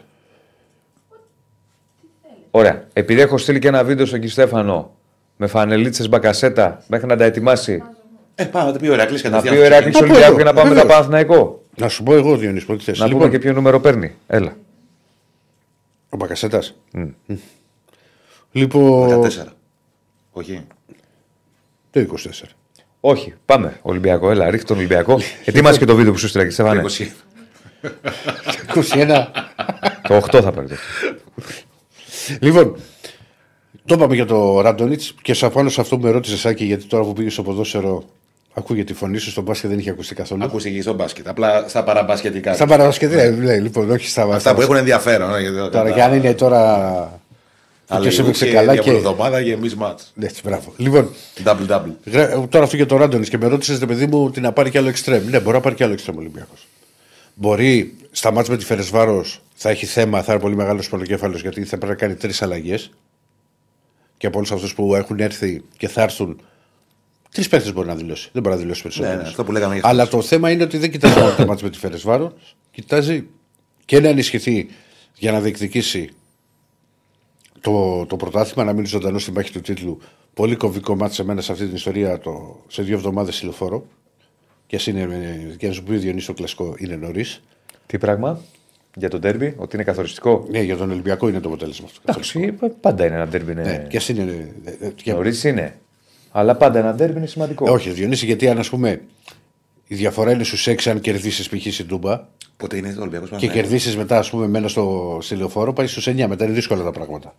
Ωραία. Επειδή έχω στείλει και ένα βίντεο στον κύριο Στέφανο με φανελίτσες μπακασέτα μέχρι να τα ετοιμάσει. Ε, πάμε να πει ο Ερακλής Να πει ο Ερακλής Ολυμπιακό και να πάμε μετά Παναθηναϊκό. Να σου πω εγώ, Διονύση, τι θες. Να πούμε λοιπόν. και ποιο νούμερο παίρνει. Έλα. Ο Μπακασέτας. Mm. Λοιπόν. 14. Όχι. Το 24. Όχι, πάμε. Ολυμπιακό, έλα, ρίχνει τον Ολυμπιακό. Ετοίμασε και το βίντεο που σου στείλα και Στέφανε. 21. Το 8 θα πάρει. Λοιπόν, το είπαμε για το Ράντονιτς και σε πάνω σε αυτό που με ρώτησε Σάκη, γιατί τώρα που πήγες στο ποδόσφαιρο ακούγεται τη φωνή σου, στο μπάσκετ δεν είχε ακουστεί καθόλου. Ακούστηκε και στο μπάσκετ. Απλά στα παραμπασκετικά. Στα παραμπασκετικά, ναι, λοιπόν, όχι στα Αυτά που έχουν ενδιαφέρον. Ναι, τώρα, και αν είναι τώρα αλλά και σε καλά και. εβδομάδα και εμείς μάτς. Έτσι, μπράβο. Λοιπόν, double double. Τώρα αυτό για το Ράντονι και με ρώτησες, παιδί μου, τι να πάρει κι άλλο εξτρέμ. Ναι, μπορεί να πάρει κι άλλο εξτρέμ Ολυμπιακός. Μπορεί στα μάτια με τη Φερεσβάρος θα έχει θέμα, θα είναι πολύ μεγάλος πρωτοκέφαλο γιατί θα πρέπει να κάνει τρεις αλλαγές. Και από όλους αυτούς που έχουν έρθει και θα έρθουν, τρεις παίχτε μπορεί να δηλώσει. Δεν μπορεί να δηλώσει Ναι, περισσότερο. ναι, αυτό που λέγαμε για Αλλά χθες. το θέμα είναι ότι δεν κοιτάζει μόνο τα μάτια με τη Φερεσβάρος. Κοιτάζει και να ενισχυθεί για να διεκδικήσει το, το πρωτάθλημα, να μείνει ζωντανός στην μάχη του τίτλου. Πολύ κομβικό μάτι σε μένα σε αυτή την ιστορία το, σε δύο εβδομάδες ηλοφόρο. Και ας είναι, ε, και να σου πει ο Διονύσης το κλασικό είναι νωρίς. Τι πράγμα; Για τον τέρμπι, ότι είναι καθοριστικό; Ναι, για τον Ολυμπιακό είναι το αποτέλεσμα αυτό. Εντάξει, πάντα είναι ένα τέρμπι. Ναι, Ναι. και ας είναι. ε, ε, και- Νωρίς είναι. Αλλά πάντα ένα τέρμπι είναι σημαντικό. Ε, όχι, Διονύση, γιατί αν ας πούμε η διαφορά είναι στους 6 αν κερδίσεις π.χ. στην Τούμπα Πότε είναι το Ολυμπιακός και κερδίσεις μετά, ας πούμε, μένα στο στη λεωφόρο, πάει στους 9. Μετά είναι δύσκολα τα πράγματα.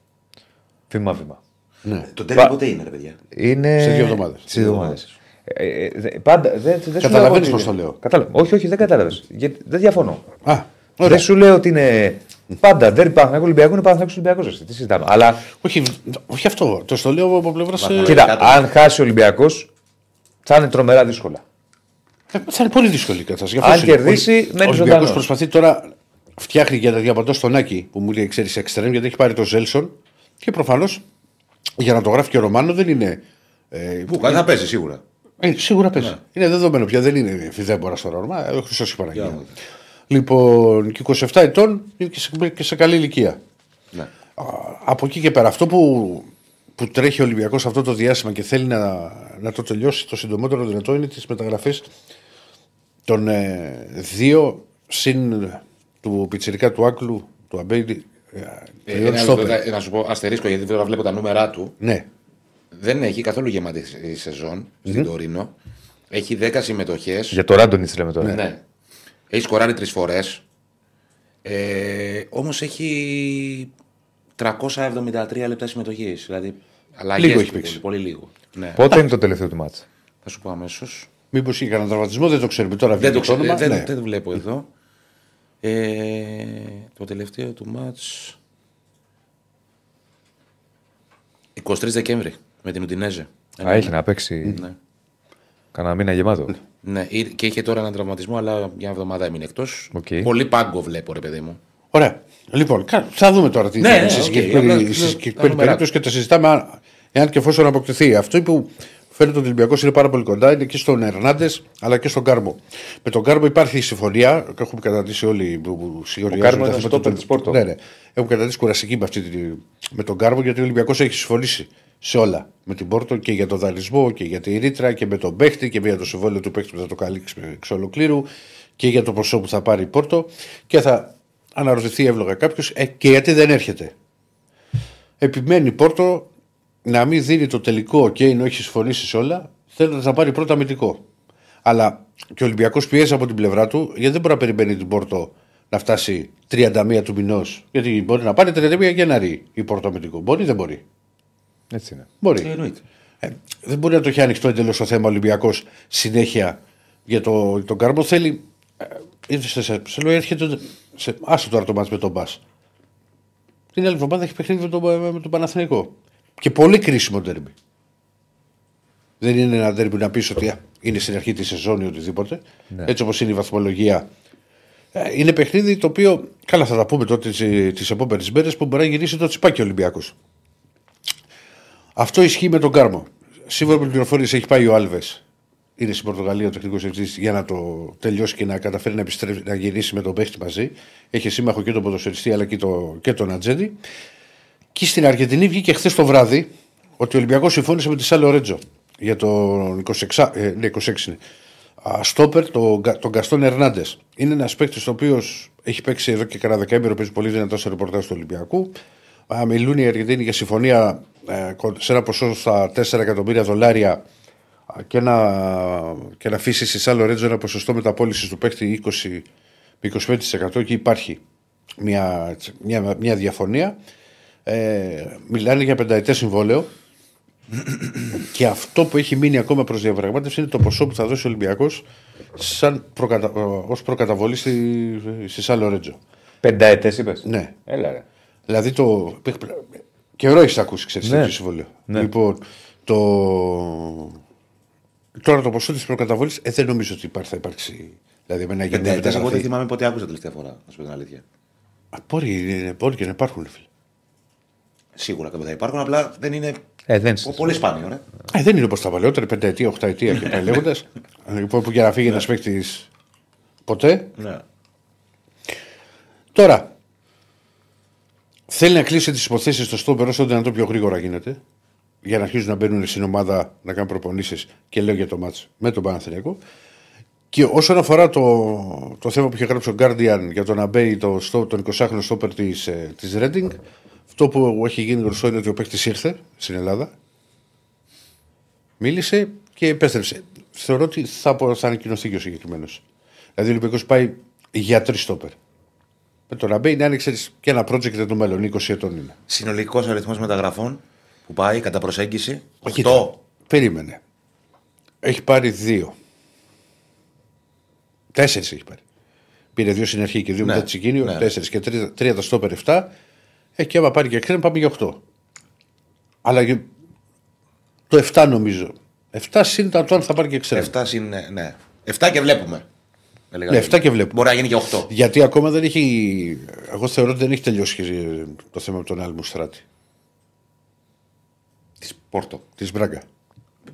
Βήμα-βήμα. Ναι. Το τέρμι πότε είναι, ρε παιδιά; Είναι. Σε δύο εβδομάδες. Σε δύο εβδομάδες. Ε, ε, δε- πάντα. Δεν, δεν σου λέω Καταλαβαίνεις ότι πώς είναι. το λέω. Κατάλαβα. Όχι, όχι, δεν κατάλαβες. Δεν διαφωνώ. Α, Δεν ωραία. σου λέω ότι είναι. Πάντα δεν Παναθηναϊκός Ολυμπιακός είναι Παναθηναϊκός Ολυμπιακός. Τι συζητάμε. Αλλά Όχι, όχι αυτό. Το στο λέω από πλευράς. Μα- κοίτα, κάτω. αν χάσει ο Ολυμπιακός θα είναι τρομερά δύσκολα. Θα είναι πολύ δύσκολη η κατάσταση. Γι' Αν αυτό σου λέω. κερδίσει, Ο- μένει Ο Ολυμπιακός ζωντανός. προσπαθεί τώρα. Φτιάχνει για να διαπαντώ στον Άκη που μου λέει ξέρεις εξτρέμ γιατί έχει πάρει το Ζέλσον και προφανώς για να το γράφει και ο Ρωμάνο δεν είναι. Ε, Που κάτι θα παίζει σίγουρα. ε, σίγουρα παίζει. Είναι δεδομένο πια δεν είναι φιδέμπορα στο Ρώμα. Ο Χριστός η Για Παναγία. να δούμε. Λοιπόν, και 27 ετών είναι και σε, και σε καλή ηλικία. Ναι. Α, από εκεί και πέρα, αυτό που, που τρέχει ο Ολυμπιακός αυτό το διάστημα και θέλει να, να το τελειώσει το συντομότερο δυνατό είναι τις μεταγραφές των ε, δύο συν του πιτσιρικά του Άκλου, του Αμπέιντι. Ε, Ε, τριών ένα στόπερ. λεπτό, θα- να σου πω αστερίσκο γιατί τώρα βλέπω τα νούμερά του. Ναι, Δεν έχει καθόλου γεμάτη η σεζόν στην Τωρίνο. Έχει 10 συμμετοχές. Για το Ράντονιτ λέμε τώρα. Ναι. Έχει σκοράρει τρεις φορές. Ε, Όμως έχει 373 λεπτά συμμετοχής. Δηλαδή, αλλαγές Λίγο έχει του, παίξει. Πολύ λίγο. Ναι. Πότε είναι το τελευταίο του μάτσα. Θα σου πω αμέσως. Μήπως είχε κανένα τραυματισμό, δεν το ξέρουμε τώρα. Δεν βγήκε το ξέρω. όνομα. Δεν, ναι. δεν το βλέπω εδώ. Ε, το τελευταίο του μάτς 23 Δεκέμβρη με την Ουντινέζε. Α, έχει να παίξει. Ναι. Κανένα μήνα γεμάτο. Ναι, ή- και είχε τώρα έναν τραυματισμό, αλλά για μια εβδομάδα έμεινε εκτός. Οκ. Πολύ πάγκο βλέπω, ρε παιδί μου. Ωραία. Λοιπόν, κα- θα δούμε τώρα τι Ναι, θα γίνει ναι, στη οκ, συγκεκριμένη- απλά στη τα συγκεκριμένη νούμερα περίπτωση και τα συζητάμε αν- εάν και εφόσον αποκτηθεί. Αυτό που φαίνεται ότι ο Ολυμπιακός είναι πάρα πολύ κοντά είναι και στον Ερνάντες αλλά και στον Κάρμο. Με τον Κάρμο υπάρχει η συμφωνία και έχουμε καταδείξει όλοι που, που συγχωριάζουν Κάρμο τα είναι θέματα στόπερ του- της Πόρτο. Ναι, ναι. Έχουμε καταδείξει κουραστική με, αυτή, τη- με τον Κάρμο γιατί ο Ολυμπιακός έχει συμφωνήσει σε όλα. Με την Πόρτο και για τον δανεισμό και για τη ρήτρα και με τον παίχτη και για το συμβόλαιο του παίχτη που θα το καλύψει εξ ολοκλήρου και για το ποσό που θα πάρει η Πόρτο και θα αναρωτηθεί εύλογα κάποιος ε, και γιατί δεν έρχεται. Επιμένει η Πόρτο να μην δίνει το τελικό και ενώ έχει συμφωνήσει σε όλα, θέλει να πάρει πρώτα αμυντικό. Αλλά και ο Ολυμπιακός πιέζει από την πλευρά του, γιατί δεν μπορεί να περιμένει την Πόρτο να φτάσει 31 του μηνός. Γιατί μπορεί να πάρει 31 Γενάρη η Πόρτο αμυντικό. Μπορεί ή δεν μπορεί. Έτσι είναι. Μπορεί. Ε, εννοείται. Ε, δεν μπορεί να το έχει ανοιχτό εντελώς το θέμα ο Ολυμπιακός συνέχεια για το, τον Κάρμο. Θέλει. Ε, ήρθε σε, σε, σε λέω, έρχεται. Σε, άστο τώρα το μάτς με τον Μπα. Την άλλη εβδομάδα έχει παιχνίδι με τον, με τον Παναθηναϊκό. Και πολύ κρίσιμο τέρμι. Δεν είναι ένα τέρμι να πεις ότι α, είναι στην αρχή της σεζόν ή οτιδήποτε. Έτσι όπως είναι η βαθμολογία. Ε, είναι παιχνίδι το οποίο. Καλά, θα τα πούμε τότε τις επόμενες μέρες που μπορεί να γυρίσει το τσιπάκι ο Ολυμπιακός. Αυτό ισχύει με τον Κάρμο. Σύμφωνα με πληροφορίες έχει πάει ο Άλβες. Είναι στην Πορτογαλία ο τεχνικός ευθύνη για να το τελειώσει και να καταφέρει να, επιστρέψει, να γυρίσει με τον παίχτη μαζί. Έχει σύμμαχο και τον ποδοσφαιριστή αλλά και, το, και τον Ατζέντη. Και στην Αργεντινή βγήκε χθες το βράδυ ότι ο Ολυμπιακός συμφώνησε με τη Σάλο Ρέτζο για τον 26, ε, ναι, 26 είναι. Α, Στόπερ, τον, Κα- τον Καστόν Ερνάντες. Είναι ένας παίκτης ο οποίος έχει παίξει εδώ και κανένα δεκαήμερο, παίζει πολύ δυνατά στο ρεπορτάζ του Ολυμπιακού. Α, μιλούν οι Αργεντίνοι για συμφωνία ε, κο- σε ένα ποσό στα 4 εκατομμύρια δολάρια α, και να, και να αφήσει στη Σάλο Ρέτζο ένα ποσοστό μεταπόλησης του παίκτη 20 με 25% και υπάρχει μια, μια, μια διαφωνία. Ε, μιλάνε για πενταετές συμβόλαιο και αυτό που έχει μείνει ακόμα προς διαπραγμάτευση είναι το ποσό που θα δώσει ο Ολυμπιακός προκατα... ως προκαταβολή στη, στη Σάλο Ρέτζο. Πενταετές είπες; Ναι. Έλα ρε. Δηλαδή το. Καιρό έχεις ακούσει, ξέρεις, Ναι. τέτοιο συμβόλαιο. Ναι. Λοιπόν, το. Τώρα το ποσό της προκαταβολής ε, δεν νομίζω ότι υπάρχει, θα υπάρξει Δηλαδή, εμένα γίνει Πενταετές, εγώ δεν μεταγραφή. θυμάμαι πότε άκουσα τελευταία φορά, να σου πω την αλήθεια. Α, Μπορεί, είναι- μπορεί και να υπάρχουν, φίλε. Σίγουρα και θα υπάρχουν, απλά δεν είναι. Ε, δεν πο- Πολύ σπάνιο, ρε. Ε, δεν είναι όπως τα παλαιότερα, πενταετία, οχταετία και πάει λέγοντας. Λοιπόν, που για να φύγει ένας παίκτης ποτέ. Ναι. Τώρα, θέλει να κλείσει τις υποθέσεις στο στόπερ όσο το δυνατόν πιο γρήγορα γίνεται. Για να αρχίσουν να μπαίνουν στην ομάδα να κάνουν προπονήσεις και λέω για το μάτς με τον Παναθηναϊκό. Και όσον αφορά το, το θέμα που είχε γράψει ο Guardian για το να μπει το, στο, τον 20χρονο στόπερ της της Reading, αυτό που έχει γίνει γνωστό είναι ότι ο παίκτης ήρθε στην Ελλάδα. Μίλησε και επέστρεψε. Θεωρώ ότι θα, πο- θα ανακοινωθεί και ο συγκεκριμένος. Δηλαδή ο Ολυμπιακός πάει για τρεις στόπερ. Με το να μπει να είναι ξέρεις, και ένα project για το μέλλον, 20 ετών είναι. Συνολικός αριθμός μεταγραφών που πάει κατά προσέγγιση; Κοίτα, 8. Περίμενε. Έχει πάρει δύο. Τέσσερις έχει πάρει. Πήρε δύο στην αρχή και δύο Ναι, μετά τη συγκίνιο. ναι. Τέσσερις και τρία, τρία τα στόπερ 7. Ε, και άμα πάρει και ξένα πάμε για 8. Αλλά και το 7 νομίζω. 7 συν τα το αν θα πάρει και ξένα. 7 συν. ναι, Ναι. 7 και βλέπουμε. έλεγα. Ναι, 7 και βλέπουμε. Μπορεί να γίνει και 8. Γιατί ακόμα δεν έχει. Εγώ θεωρώ ότι δεν έχει τελειώσει ε, το θέμα με τον Άλμου Στράτη. Της Πόρτο. Της Μπράγκα.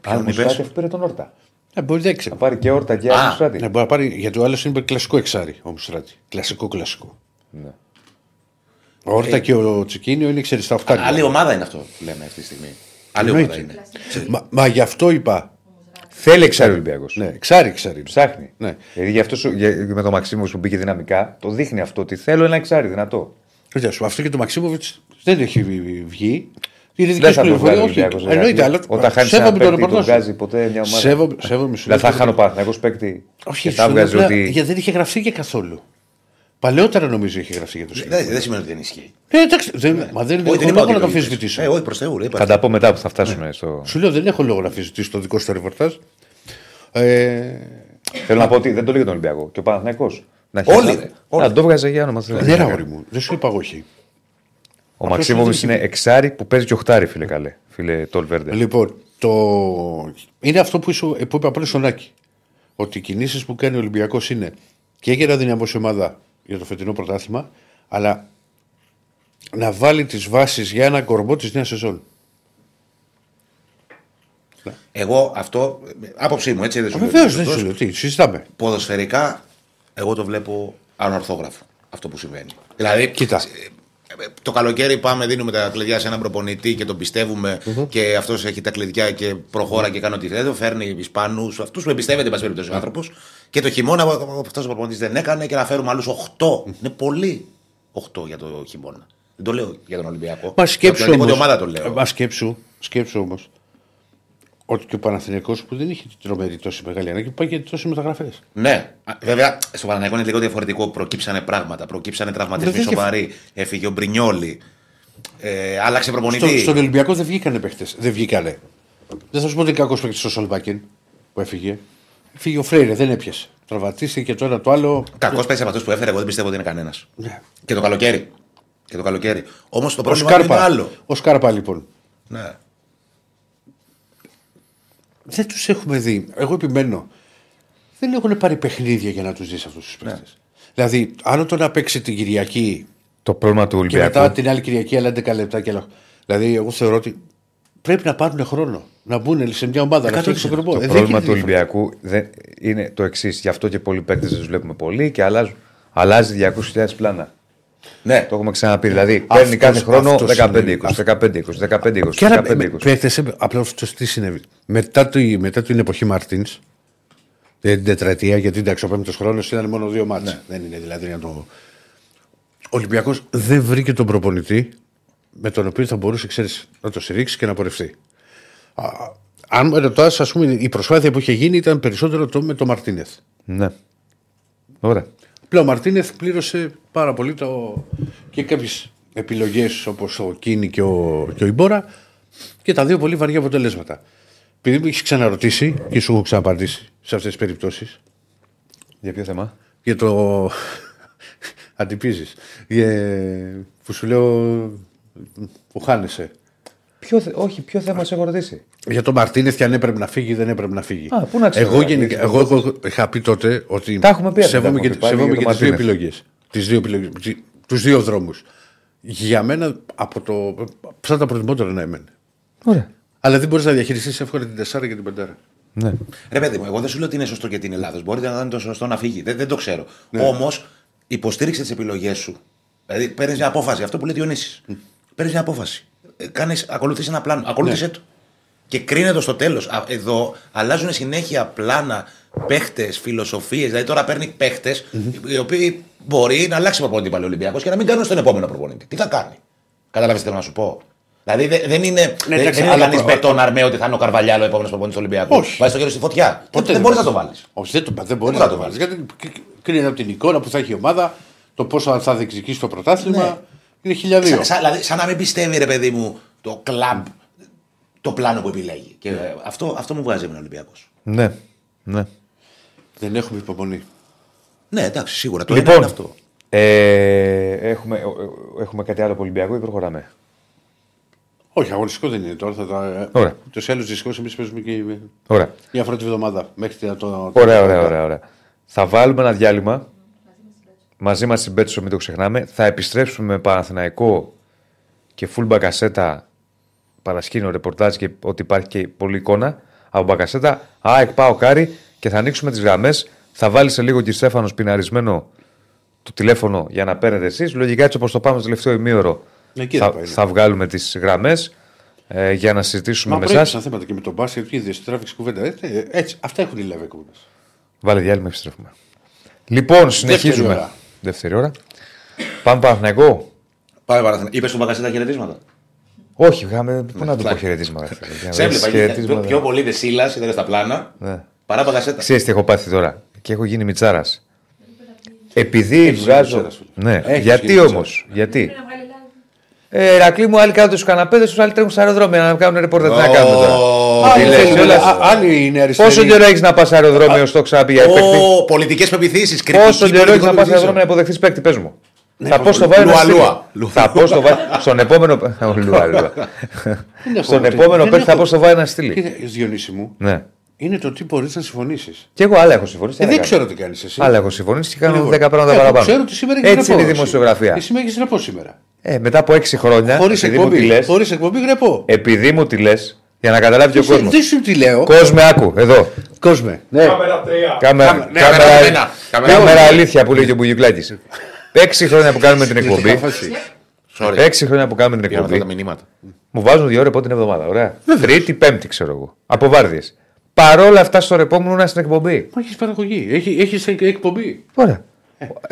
Ποιον είπες; Μουστάτεφ πήρε τον Όρτα. Ε, μπορεί δεν ξέρω. Θα πάρει και Όρτα και Α, άλλο Μουστάτη. Ναι, μπορεί να πάρει, γιατί ο άλλος είναι κλασικό εξάρι ο Μουστράτη. Κλασικό, κλασικό. Ναι. Ο Όρτα και ο Τσικίνιο είναι ξέρεις στα οχτάρια. Άλλη ομάδα είναι αυτό που λέμε αυτή τη στιγμή. Άλλη ομάδα Εννοείται. είναι. Μα, μα γι' αυτό είπα. Θέλει εξάρι ο Ολυμπιακός. Ναι, εξάρι, εξάρι. Ψάχνει. Ναι. Δηλαδή γι' αυτό σου- για- με το Μαξίμου που μπήκε δυναμικά, το δείχνει αυτό ότι θέλω ένα εξάρι δυνατό. Κοίτα σου, αυτό και το Μαξίμοβιτς δεν έχει βγει- βγει. Είναι Δεν δικές θα το βγάλει ο πληροφορίε. Ολυμπιακός, δηλαδή. Εννοείται, αλλά Όταν χάνει ένα σέβομαι το παίκτη, τον ρεπορτάζ. βγάζει ποτέ μια ομάδα. Σέβομαι, σέβομαι, σου Δεν θα λέω. χάνω Παναθηναϊκός παίκτη. Όχι, και σου θα λέω βγάζει απλά, ότι. Γιατί δεν είχε γραφτεί και καθόλου. Παλαιότερα νομίζω είχε γραφτεί για το σχέδιο. Δεν, δεν σημαίνει ότι δεν ισχύει. Ε, εντάξει, δεν, μα δεν Όχι, έχω δεν είπα λόγο ότι να το το είπες. αμφισβητήσω. Ε, όχι, προς Θεού. είπα. Θα τα πω μετά που θα φτάσουμε στο. Σου λέω δεν έχω λόγο να αμφισβητήσω το δικό σου το ρεπορτάζ. Ε, Θέλω να πω ότι δεν το λέει για τον Ολυμπιακό. Και ο Παναθηναϊκός. Να έχει Όλοι, ένα- ρε, όλοι. Να το βγάζει για όνομα Θεού. ναι, ρε, αγόρι μου, δεν σου είπα εγώ όχι. Ο Μαξίμοβιτ είναι εξάρι που παίζει και οχτάρι, φίλε καλέ. Φίλε Τολβέρντε. Λοιπόν, το... είναι αυτό που, ήσου, που είπα πριν στον Άκη. Ότι οι κινήσεις που κάνει ο Ολυμπιακός είναι και για να δυναμώσει ομάδα για το φετινό πρωτάθλημα, αλλά να βάλει τις βάσεις για ένα κορμό της νέας σεζόν. Εγώ αυτό. Άποψή μου, έτσι δεν σου λέω. Βεβαίως δεν Σωστός. σου λέω τι, συζητάμε. Ποδοσφαιρικά, εγώ το βλέπω ανορθόγραφο αυτό που συμβαίνει. Δηλαδή, Κοίτα. Ε, ε, το καλοκαίρι πάμε, δίνουμε τα κλειδιά σε έναν προπονητή και τον πιστευουμε και αυτός έχει τα κλειδιά και προχώρα και κάνει ό,τι θέλει. Φέρνει Ισπανούς, αυτούς που εμπιστεύεται, εν πάση περιπτώσει, ο άνθρωπος. Και το χειμώνα αυτός ο προπονητής δεν έκανε και να φέρουμε άλλους 8. Είναι πολύ 8 για το χειμώνα. Δεν το λέω για τον Ολυμπιακό. Μα σκέψου Για οποιαδήποτε όμως, ομάδα το λέω. Μα σκέψου, σκέψου όμως ότι και ο Παναθηναϊκός που δεν είχε τρομερή τόση μεγάλη ανάγκη πάει και τόσε μεταγραφές. Ναι, Α, βέβαια στο Παναγιακό είναι λίγο διαφορετικό. Προκύψανε πράγματα. Προκύψανε τραυματισμοί Δεν είχε- σοβαροί. Έφυγε ο Μπρινιόλη. Ε, άλλαξε Στο, προπονητή. στον Ολυμπιακό δεν βγήκανε παίχτε. Δεν βγήκανε. Δεν θα σου πω ότι είναι κακός παίχτη ο Σολβάκιν που έφυγε. Φύγει ο Φρέιρε, δεν έπιασε. Τραυματίστηκε και το ένα το άλλο. Κακός παίζει από αυτούς που έφερε, εγώ δεν πιστεύω ότι είναι κανένας. Ναι. Και το καλοκαίρι. Και το καλοκαίρι. Όμως το Ο πρόβλημα είναι Σκάρπα. άλλο. Ο Σκάρπα λοιπόν. Ναι. Δεν τους έχουμε δει. Εγώ επιμένω. Δεν έχουν πάρει παιχνίδια για να τους δεις αυτούς τους παίχτε. Δηλαδή, άλλο το να παίξει την Κυριακή Το πρόβλημα του και μετά Ολυμπιακού. την άλλη Κυριακή, άλλα 11 λεπτά και άλλα. Δηλαδή, εγώ θεωρώ ότι πρέπει να πάρουν χρόνο. Να μπουν σε μια ομάδα, να φτιάξουν τον Το κορμό. Ε, δεν πρόβλημα γίνεται του διαφορετικά. Ολυμπιακού δεν, είναι το εξής. Γι' αυτό και πολλοί παίκτες δεν τους βλέπουμε πολύ και αλλάζουν. Αλλάζει 200.000 πλάνα. Ναι. Το έχουμε ξαναπεί. Δηλαδή Αυτός- παίρνει κάθε χρόνο αυτός 15-20, είναι. 15-20, 15-20. Και άλλα 15-20. παίχτε, απλά αυτό τι συνέβη. Μετά, το, μετά την εποχή Μαρτίνς, την τετραετία, γιατί εντάξει, ο πέμπτος χρόνος ήταν μόνο δύο μάτια. Δεν είναι δηλαδή να το. Ο Ολυμπιακός δεν βρήκε τον προπονητή με τον οποίο θα μπορούσε ξέρεις, να το στηρίξει και να πορευτεί. Α, αν με ρωτάς, ας πούμε, η προσπάθεια που είχε γίνει ήταν περισσότερο το με τον Μαρτίνεθ. Ναι. Ωραία. Πλέον ο Μαρτίνεθ πλήρωσε πάρα πολύ το... και κάποιες επιλογές όπως ο Κίνη και ο, και ο Ιμπόρα και τα δύο πολύ βαριά αποτελέσματα. Επειδή μου έχεις ξαναρωτήσει και σου έχω ξαναπαντήσει σε αυτές τις περιπτώσει Για ποιο θέμα; για το. Αντιπίζεις. που σου λέω. που χάνεσαι. Ποιο, θε- όχι, ποιο θέμα σε έχω ρωτήσει. Για τον Μαρτίνεθ και αν έπρεπε να φύγει ή δεν έπρεπε να φύγει. Α, πού να ξέρω, εγώ, ρε, γενικά, έχεις εγώ, εγώ είχα πει τότε ότι. Τα έχουμε πει αυτά, Σέβομαι τα και, έχουμε πει πάλι σέβομαι για και τον τις δύο Μαρτίνεθ. επιλογές. Τις δύο επιλογές, τους δύο δρόμους. Για μένα από το. θα τα προτιμότερο να έμενε. Ωραία. Αλλά δεν μπορείς να διαχειριστείς εύκολα την 4 και την 5. Ναι. Ρε παιδί μου, εγώ δεν σου λέω ότι είναι σωστό και ότι είναι λάθο. Μπορείτε να είναι το σωστό να φύγει. Δεν, δεν το ξέρω. Ναι. Όμως, υποστήριξε τις επιλογές σου. Δηλαδή, παίρνεις μια απόφαση. Αυτό που λέει Διονύσης. Παίρνεις μια απόφαση. Ακολουθεί ένα πλάνο. Ακολούθησε Ναι. το. Και κρίνε το στο τέλος. Εδώ αλλάζουν συνέχεια πλάνα, παίχτες, φιλοσοφίες. Δηλαδή, τώρα παίρνει παίχτες, οι οποίοι μπορεί να αλλάξει προπονητή πάλι ο Ολυμπιακός και να μην κάνουν στον επόμενο προπονητή. Τι θα κάνει; Κατάλαβε τι θέλω να σου πω; Δηλαδή δεν, δεν είναι, δεν, Ναι, εντάξει, δεν είναι αλλά κανείς προ- με τον Αρμαίο ότι θα είναι ο Καρβαλιάλο ο επόμενος προπονητής του Ολυμπιακού. Όχι. Βάζεις το χέρι στη φωτιά. Ποτέ δεν μπορείς να βάζεις. το βάλεις. Όχι, δεν, το, δεν μπορεί μπορείς να να το το βάλεις. Γιατί κρίνεται από την εικόνα που θα έχει η ομάδα, το πόσο θα διεκδικήσει το πρωτάθλημα. Ναι. Είναι χιλιαδίο. Σαν, σαν, δηλαδή, σαν να μην πιστεύει, ρε παιδί μου, το κλαμπ το πλάνο που επιλέγει. Και ε, αυτό, αυτό μου βγάζει με τον Ολυμπιακός. Ναι. ναι. Δεν έχουμε υπομονή. Ναι, εντάξει, σίγουρα. Το ένα Λοιπόν, είναι αυτό. ε, έχουμε, ε, έχουμε κάτι άλλο από Ολυμπιακό ή προχωράμε; Όχι, αγωνιστικό δεν είναι τώρα. Θα τα... Ωραία. Τους άλλους δυστυχώ εμείς παίζουμε και Ωραία. μια φορά τη βδομάδα. Μέχρι το. το- Ωραία, ωραία, ωραία, ωραία. Θα βάλουμε ένα διάλειμμα. Μαζί μας στην Πέτσο, μην το ξεχνάμε. Θα επιστρέψουμε με Παναθηναϊκό και full μπακασέτα παρασκήνιο ρεπορτάζ και ότι υπάρχει και πολλή εικόνα από μπακασέτα. ΑΕΚ, πάω κάρι και θα ανοίξουμε τις γραμμές. Θα βάλει σε λίγο και Στέφανο πιναρισμένο το τηλέφωνο για να παίρνετε εσείς. Λογικά έτσι όπως το πάμε στο τελευταίο ημίωρο Εκεί θα θα, πάει, ναι. θα βγάλουμε τις γραμμές ε, για να συζητήσουμε Μα με προέκυψαν εσάς. θέματα και με τον Μπάσκετ και είδε τράβηξε κουβέντα. Ε, ε, Έτσι, αυτά έχουν οι live εκπομπέ. Βάλε διάλειμμα, επιστρέφουμε. Λοιπόν, συνεχίζουμε. Ώρα. Δεύτερη ώρα. Πάμε Παναθηναϊκό. Πάμε παραθένα. Είπες στον Μπακασέτα χαιρετίσματα. Όχι, είχαμε. Πού να του πω εντάξει. χαιρετίσματα. Σε έβλεπα. Πιο, πιο πολύ δε Σίλας, ήταν στα πλάνα. Ναι. Παρά Μπακασέτα. Ξέρεις τι έχω πάθει τώρα; Και έχω γίνει μιτσάρας. Επειδή βγάζω. μιτσάρας, φίλε. Ναι, Έχεις γιατί γίνει όμως; Γιατί; Ε, Ρακλή μου, άλλοι κάνουν του καναπέδες τους, άλλοι τρέχουν στα αεροδρόμια να κάνουν ρεπόρτερ. Τι να κάνουμε τώρα. Άλλοι Τι λες, θέλουν, όλα- α- Άλλοι είναι αριστεροί. Πόσο καιρό έχεις να πας αεροδρόμιο, στο ξάπι για παίκτη. Ω, πολιτικές πεπιθήσεις. Πόσο καιρό έχεις να πας αεροδρόμιο να υποδεχθείς παίκτη, πες μου. Θα πω στο βάρο. να Λουαλούα. στείλει. Θα πω στο βάρο. Στον επόμενο. Ο Λουα, Λουα. έχω- Στον δεν- επόμενο δεν παίκτη θα έχω- πω στο βάρο να στείλει. Κοίτα, Διονύση μου, Ναι. είναι το τι μπορεί να συμφωνήσεις. Και εγώ άλλα έχω συμφωνήσει. Ε, άλλα δεν κάνω. ξέρω τι κάνεις εσύ. Άλλα έχω συμφωνήσει και κάνω Λοιπόν, 10 πράγματα εγώ παραπάνω. Ξέρω ότι σήμερα έχεις Έτσι είναι η γραπό, δημοσιογραφία. Εσύ με έχεις γραπό σήμερα. Ε, μετά από 6 χρόνια, Χωρίς επειδή μου τη εκπομπή. λες, Χωρίς εκπομπή γραπό. επειδή μου τη λες, για να καταλάβει και ο Δεν κόσμος. δεν σου τη λέω; Κόσμε, άκου, εδώ. Κόσμε. Ναι. Κάμερα 3. Κάμερα, ναι, κάμερα, κάμερα ένα. Κάμερα κάμερα ένα. αλήθεια που λέει και ο Μπουγιουκλάκης. Έξι χρόνια που κάνουμε την εκπομπή. Sorry. Έξι χρόνια που κάνουμε την Για αυτά τα εκπομπή. μηνύματα. Μου βάζουν δύο ρεπό την εβδομάδα. Ωραία. Τρίτη, πέμπτη, ξέρω εγώ. Από βάρδιες. Παρόλα αυτά στο ρεπό μου ήμουν στην εκπομπή. Μα έχεις παραγωγή. Έχει έχεις εκπομπή. Ωραία.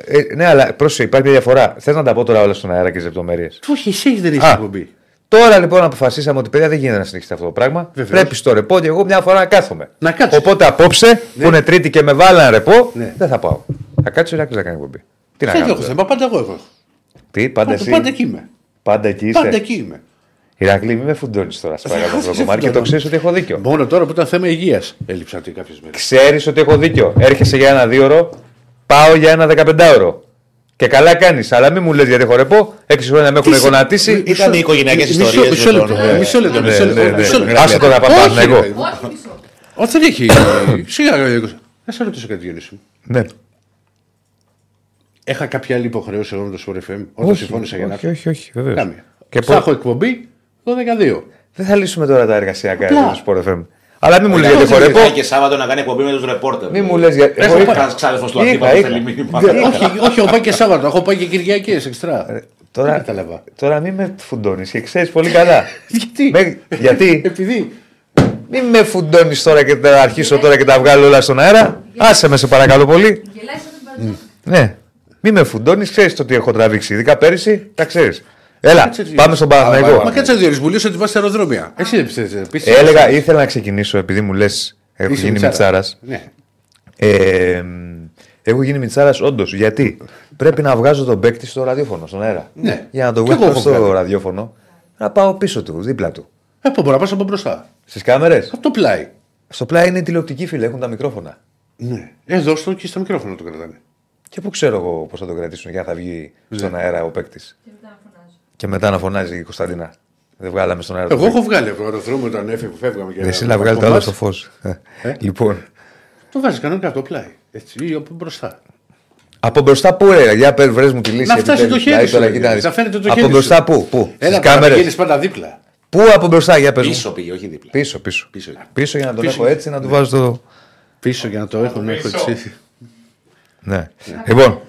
Ε, ναι, αλλά πρόσεχε, υπάρχει μια διαφορά. Θες να τα πω τώρα όλα στον αέρα και τις λεπτομέρειες; Όχι, εσύ έχεις δεν έχει Α. εκπομπή. Τώρα λοιπόν αποφασίσαμε ότι παιδιά δεν γίνεται να συνεχίσει αυτό το πράγμα. Βεβαίως. Πρέπει στο ρεπό και εγώ μια φορά να κάθομαι. Να κάτσεις. Οπότε απόψε που είναι τρίτη και με βάλαν ρεπό, Ναι. δεν θα πάω. Θα κάτσω να κάνει εκπομπή. Τι να Δεν κάνω. έχω τώρα; θέμα, πάντα εγώ έχω. Τι, πάντα Πάντα, εσύ; πάντα εκεί είμαι. Πάντα εκεί είσαι; Πάντα εκεί είμαι. Ηρακλή, μην με φουντώνεις τώρα. Σε παρακαλώ, σε Προκομάρη, και το φουντώνω. ξέρεις ότι έχω δίκιο. Μόνο τώρα που ήταν θέμα υγείας έλειψα κάποιες μέρες. Ξέρεις ότι έχω δίκιο. Έρχεσαι για ένα δύο ώρο, πάω για ένα 15ωρο. Και καλά κάνεις. Αλλά μην μου λες γιατί έχω ρεπό. Έξι χρόνια με έχουν γονατίσει. Ήταν οι οικογενειακές Μισό- ιστορίες. μισό λεπτό, Μισό λεπτό. Ναι, μισό ναι, λεπτό, ναι. μισό λεπτό. Άσε τώρα να πάμε Όχι, πάνω εγώ. ρε παιδί μου. Όχι, δεν έχει. Σιγά, να σε ρωτήσω κάτι, Διονύση μου. Ναι. Είχα κάποια άλλη υποχρέωση εγώ με το Sport FM όταν συμφώνησα για να όχι, όχι, όχι, βεβαίως. Κάμια. Και Θα πώ- έχω εκπομπή 12. Δεν θα λύσουμε τώρα τα εργασιακά Απλά. εδώ στο Sport FM. Αλλά μην μου λες Γιατί γιατί έχω ρεπό. και Σάββατο να κάνει εκπομπή με τους ρεπόρτερ. Μην μου λες γιατί. Πες εγώ μου, είχα- κανένα ξάδερφος του είχα- αντίπαλου είχα- θέλει μήνυμα. Δεν- όχι, όχι, έχω πάει και Σάββατο, έχω πάει και Κυριακές εξτρά. Δεν Τώρα, κατάλαβα. τώρα μην με φουντώνεις και ξέρεις πολύ καλά. Γιατί; Με- γιατί; Επειδή. μην με φουντώνεις τώρα και θα αρχίσω τώρα και τα βγάλω όλα στον αέρα. Άσε με σε παρακαλώ πολύ. Ναι. Μην με φουντώνεις, ξέρεις το τι έχω τραβήξει. Ειδικά πέρυσι, τα ξέρεις. Έλα, Κάτσε, έτσι. πάμε στον Μα Παναθηναϊκό. κάτσε να διορίσει, μου λες ότι βάζεις στα αεροδρόμια. Εσύ δεν πιστεύεις. Έλεγα, ήθελα να ξεκινήσω επειδή μου λες, έχω Είσαι γίνει μιτσάρας. μιτσάρας. Ναι. Ε, έχω γίνει μιτσάρας όντως. Γιατί; Πρέπει να βγάζω τον παίκτη στο ραδιόφωνο, στον αέρα. Ναι. Για να τον Κι εγώ βγάλω έχω στο βγάλει. ραδιόφωνο, να πάω πίσω του, δίπλα του. Ε, πού μπορεί να πα από μπροστά. Στις κάμερες; Από το πλάι. Στο πλάι είναι τηλεοπτικοί φίλοι, έχουν τα μικρόφωνα. Ναι. Εδώ στο και στα μικρόφωνα το κρατάνε. Και πού ξέρω εγώ πώς θα το κρατήσουν για να θα βγει Ναι. στον αέρα ο παίκτης. Και μετά να φωνάζει η Κωνσταντίνα. Δεν βγάλαμε στον αέρα. Εγώ έχω βγάλει από το αεροδρόμιο όταν έφυγε που φεύγαμε. και Εσύ ένα να βγάλεις το κομμάτι. άλλο στο φως. Λοιπόν. Το βάζεις κανονικά από το πλάι. Έτσι, ή από μπροστά. Από μπροστά πού ρε, για πες βρες μου τη λύση. Να φτάσει επιτέλους. το χέρι Δηλαδή, σου, τώρα, ρε, κοίτα να δεις. να φαίνεται το Από χέρι μπροστά σου. πού, πού, Έλα, στις τώρα κάμερες. πηγαίνεις πάντα δίπλα. Πού από μπροστά, για πες μου. Πίσω πήγε, όχι δίπλα. Πίσω, πίσω. Πίσω. Πίσω για να τον Πίσω. έχω έτσι, να του βάζω το. Πίσω για να το έχουν έχω έτσι. Ναι. Λοιπόν,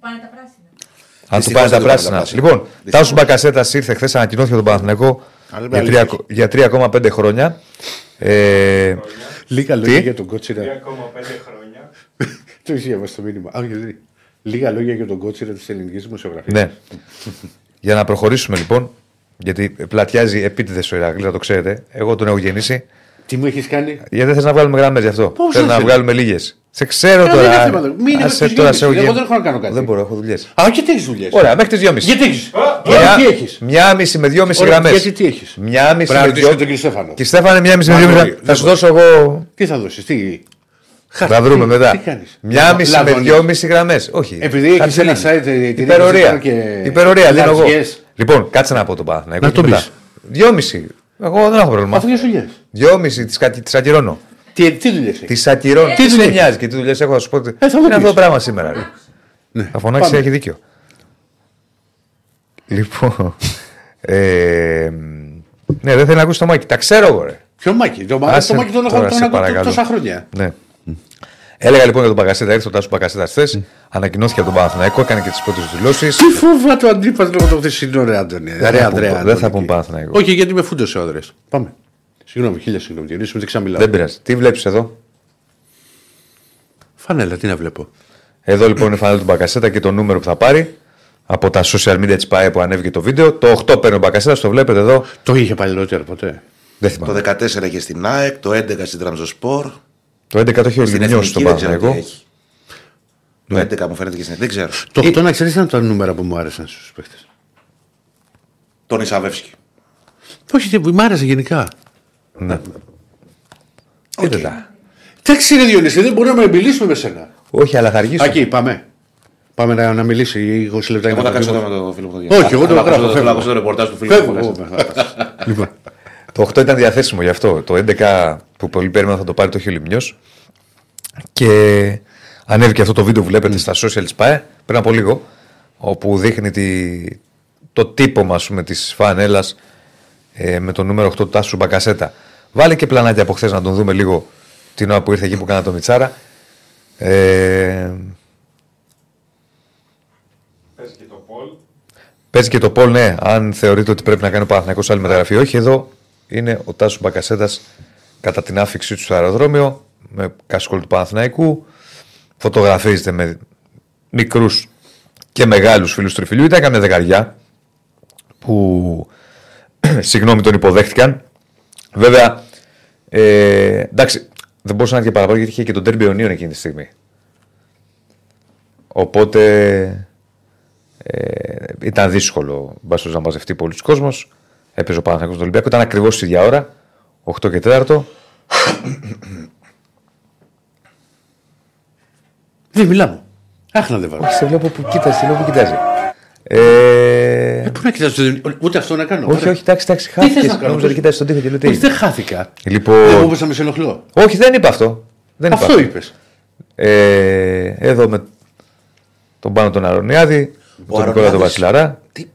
Πάνε τα πράσινα. Αν του Δυστυχώς πάνε τα δεν του πάνε τα πράσινα. πράσινα. Λοιπόν, Δυστυχώς. Τάσος Μπακασέτας ήρθε χθες, ανακοινώθηκε τον Παναθηναϊκό Αλλά για αλήθεια. τρία- για 3,5 χρόνια. Ε, Λίγα Τι; λόγια για τον Κότσιρα. 3,5 χρόνια. Το είχε διαβάσει το μήνυμα. Α, γιατί. Λίγα λόγια για τον Κότσιρα της ελληνικής δημοσιογραφίας. ναι. Για να προχωρήσουμε λοιπόν, γιατί πλατιάζει επίτηδες ο Ηρακλής, να το ξέρετε. Εγώ τον έχω γεννήσει. Τι μου έχεις κάνει; Γιατί δεν θες να βγάλουμε γραμμές γι' αυτό. Πώς Θέλω δεν να θέλω. βγάλουμε λίγες. Σε ξέρω Καλά, δεν είναι τώρα. θέμα, δεν- μην είναι Άσε μέχρι τις τώρα 2.30. σε έχω Εγώ γεννήσει. δεν έχω να κάνω κάτι. Δεν μπορώ, έχω δουλειές. Α, και τι έχεις δουλειές; Ωραία, μέχρι τις 2.30. Γιατί έχεις; Μια- τι έχεις; Μια μισή με δυόμιση Ωραία, γραμμές. γιατί τι έχεις; Μια μισή Πρέπει να με ρωτήσεις δυο. και τον κύριο Στέφανο. Και Στέφανε, μια μισή με Μα, δυόμιση. όχι, Θα δεν σου μπορώ. δώσω εγώ. Τι θα δώσεις, τι; Θα βρούμε τι- μετά. Τι κάνεις; Μια μισή με δυόμιση γραμμές. Όχι. Επειδή έχεις Κάτσε ένα λίγο. site, ε, την Υπερορία. έχεις και Υπερορία, δίνω εγώ. λατζιές. Λοιπόν, κάτσε να πω το Παναθηναϊκό. Να και το μετά. πεις. Δυόμιση. Εγώ δεν έχω πρόβλημα. Αφού έχει δουλειέ. Δυόμιση τις ακυρώνω. Τι, τι δουλειές έχει; Τις ακυρώνω. Τι δουλειές δεν έχει; νοιάζει και τι δουλειές έχω, θα σου πω. ότι- Ε, θα μου Είναι αυτό πεις. το πράγμα σήμερα. ρε. Ναι. Θα φωνάξεις, Πάμε. έχει δίκιο. Λοιπόν. ε, ναι, δεν θέλει να ακούσει το μάκι. Τα ξέρω εγώ, ρε. Ποιο μάκι. Το, μάκι- Άσε το μάκι τον έχω τώρα, τον σε ακούω παρακαλώ. τόσα χρόνια. Ναι. Έλεγα λοιπόν για τον Παγκασέτα, ήρθε ο Τάσο Παγκασέτα χθε. Ανακοινώθηκε από τον Παναθηναϊκό, έκανε και τις πρώτες δηλώσεις. Τι φόβα το αντίπαλο λόγω το χθεσινό ρε Άντωνη. Δεν Ρε θα Ανδρέα. πούμε- δεν θα Άντωνη. πούμε Παναθηναϊκό. Όχι, γιατί με φούντωσε ο Άδρε. Πάμε. Συγγνώμη, χίλια συγγνώμη. Διονύσης, δεν ξαμιλάω. Δεν πειράζει. Τι βλέπεις εδώ; Φανέλα, τι να βλέπω; Εδώ λοιπόν είναι η φανέλα του Μπακασέτα και το νούμερο που θα πάρει από τα social media της ΠΑΕ που ανέβηκε το βίντεο. Το 8 παίρνει ο Μπακασέτα, το βλέπετε εδώ. Το είχε παλαιότερα ποτέ. Δεν Το θυμάμαι. 14 είχε στην ΑΕΚ, το 11 στην Τραμζοσπορ. Το 11 το έχει ο Στην Λιμιό Εθνική στο δεν ξέρω τι Παναθηναϊκό. έχει. Το 11 μου φαίνεται και στην Δεν ξέρω. Το 8 να ξέρεις ήταν τα νούμερα που μου άρεσαν στους παίχτε. Τον Ισαβεύσκη. Όχι, τι- μου άρεσε γενικά. Ναι. Είδε τα. Εντάξει, ρε Διονύση, δεν μπορούμε να μιλήσουμε με σένα. Όχι, αλλά θα αργήσω. Εκεί, πάμε. Πάμε να, να μιλήσει 20 λεπτά. Εγώ για θα να κάτσω πούμε. εδώ με το φίλο μου. το Διονύση. Όχι, εγώ το Θέλω να γράφω, ακούσω- Θέλω φεύγω. να ακούσω το ρεπορτάζ του φίλου Φεύγω. μου. εγώ, με- Λοιπόν, Το 8 ήταν διαθέσιμο γι' αυτό. Το 11 που πολύ περίμενα θα το πάρει το έχει ο Λιμιός. Και ανέβηκε αυτό το βίντεο που βλέπετε στα social της ΠΑΕ πριν από λίγο. Όπου δείχνει τη, το τύπο ας πούμε, της φανέλας ε, με το νούμερο 8 του Τάσου Μπακασέτα. Βάλε και πλανάκια από χθες να τον δούμε λίγο την ώρα που ήρθε εκεί που κάνα το Μιτσάρα. Ε, Πες και το Πολ. Παίζει και το Πολ, ναι. Αν θεωρείτε ότι πρέπει να κάνει ο Παναθηναϊκός άλλη μεταγραφή, όχι. Εδώ είναι ο Τάσος Μπακασέτα κατά την άφηξή του στο αεροδρόμιο με κασκόλ του Παναθηναϊκού. Φωτογραφίζεται με μικρούς και μεγάλους φίλους τριφυλιού. Ήταν καμιά δεκαριά που συγγνώμη τον υποδέχτηκαν. Βέβαια, ε, εντάξει, δεν μπορούσε να είναι και παραπάνω γιατί είχε και τον Τέρμπι Ιωνίων εκείνη τη στιγμή. Οπότε ε, ήταν δύσκολο μπάσο να μαζευτεί πολλοί κόσμος. Έπαιζε ο Παναθηναϊκός στον Ολυμπιακό. Ήταν ακριβώς τη ίδια ώρα, 8 και 4. δεν μιλάμε. Αχ, να δεν βάλω. Σε βλέπω που κοίταζε, σε βλέπω που κοιτάζει. Ε, Πού να κοιτάζω, δεν- ούτε αυτό να κάνω. όχι, Ωραία. όχι, εντάξει, εντάξει, θες να χάθηκε. κάνω, Νόμιζα ότι πες. κοιτάζει στον τοίχο και λέω τι Όχι, έγινε. δεν χάθηκα. Δεν μου Λοιπόν, είπες να με σε ενοχλώ. όχι, δεν είπα αυτό. Δεν είπα Αυτό είπες. Ε, εδώ με τον Πάνο τον Αρωνιάδη, τον Νικόλα τον Αρωνιάδης- Βασιλαρά. Τι-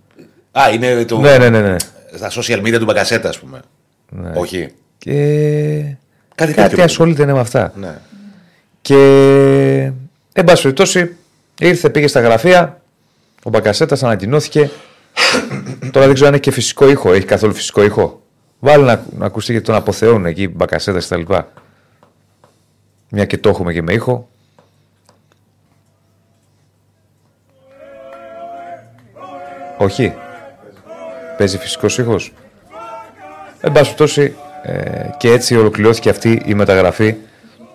Α, είναι το. Ναι, ναι, ναι. ναι. Στα social media του Μπαγκασέτα, ας πούμε. Όχι. Και Κάτι κάτι, τέτοιο. ασχολείται ναι, με αυτά. Ναι. Και εν πάση περιπτώσει ήρθε, πήγε στα γραφεία. Ο Μπακασέτα ανακοινώθηκε. Τώρα δεν ξέρω αν έχει και φυσικό ήχο. Έχει καθόλου φυσικό ήχο. Βάλει να, να ακουστεί γιατί τον αποθεώνουν εκεί Μπακασέτα κτλ. Μια και το έχουμε και με ήχο. Όχι. Παίζει φυσικός ήχος. Εν πάση περιπτώσει, ε, και έτσι ολοκληρώθηκε αυτή η μεταγραφή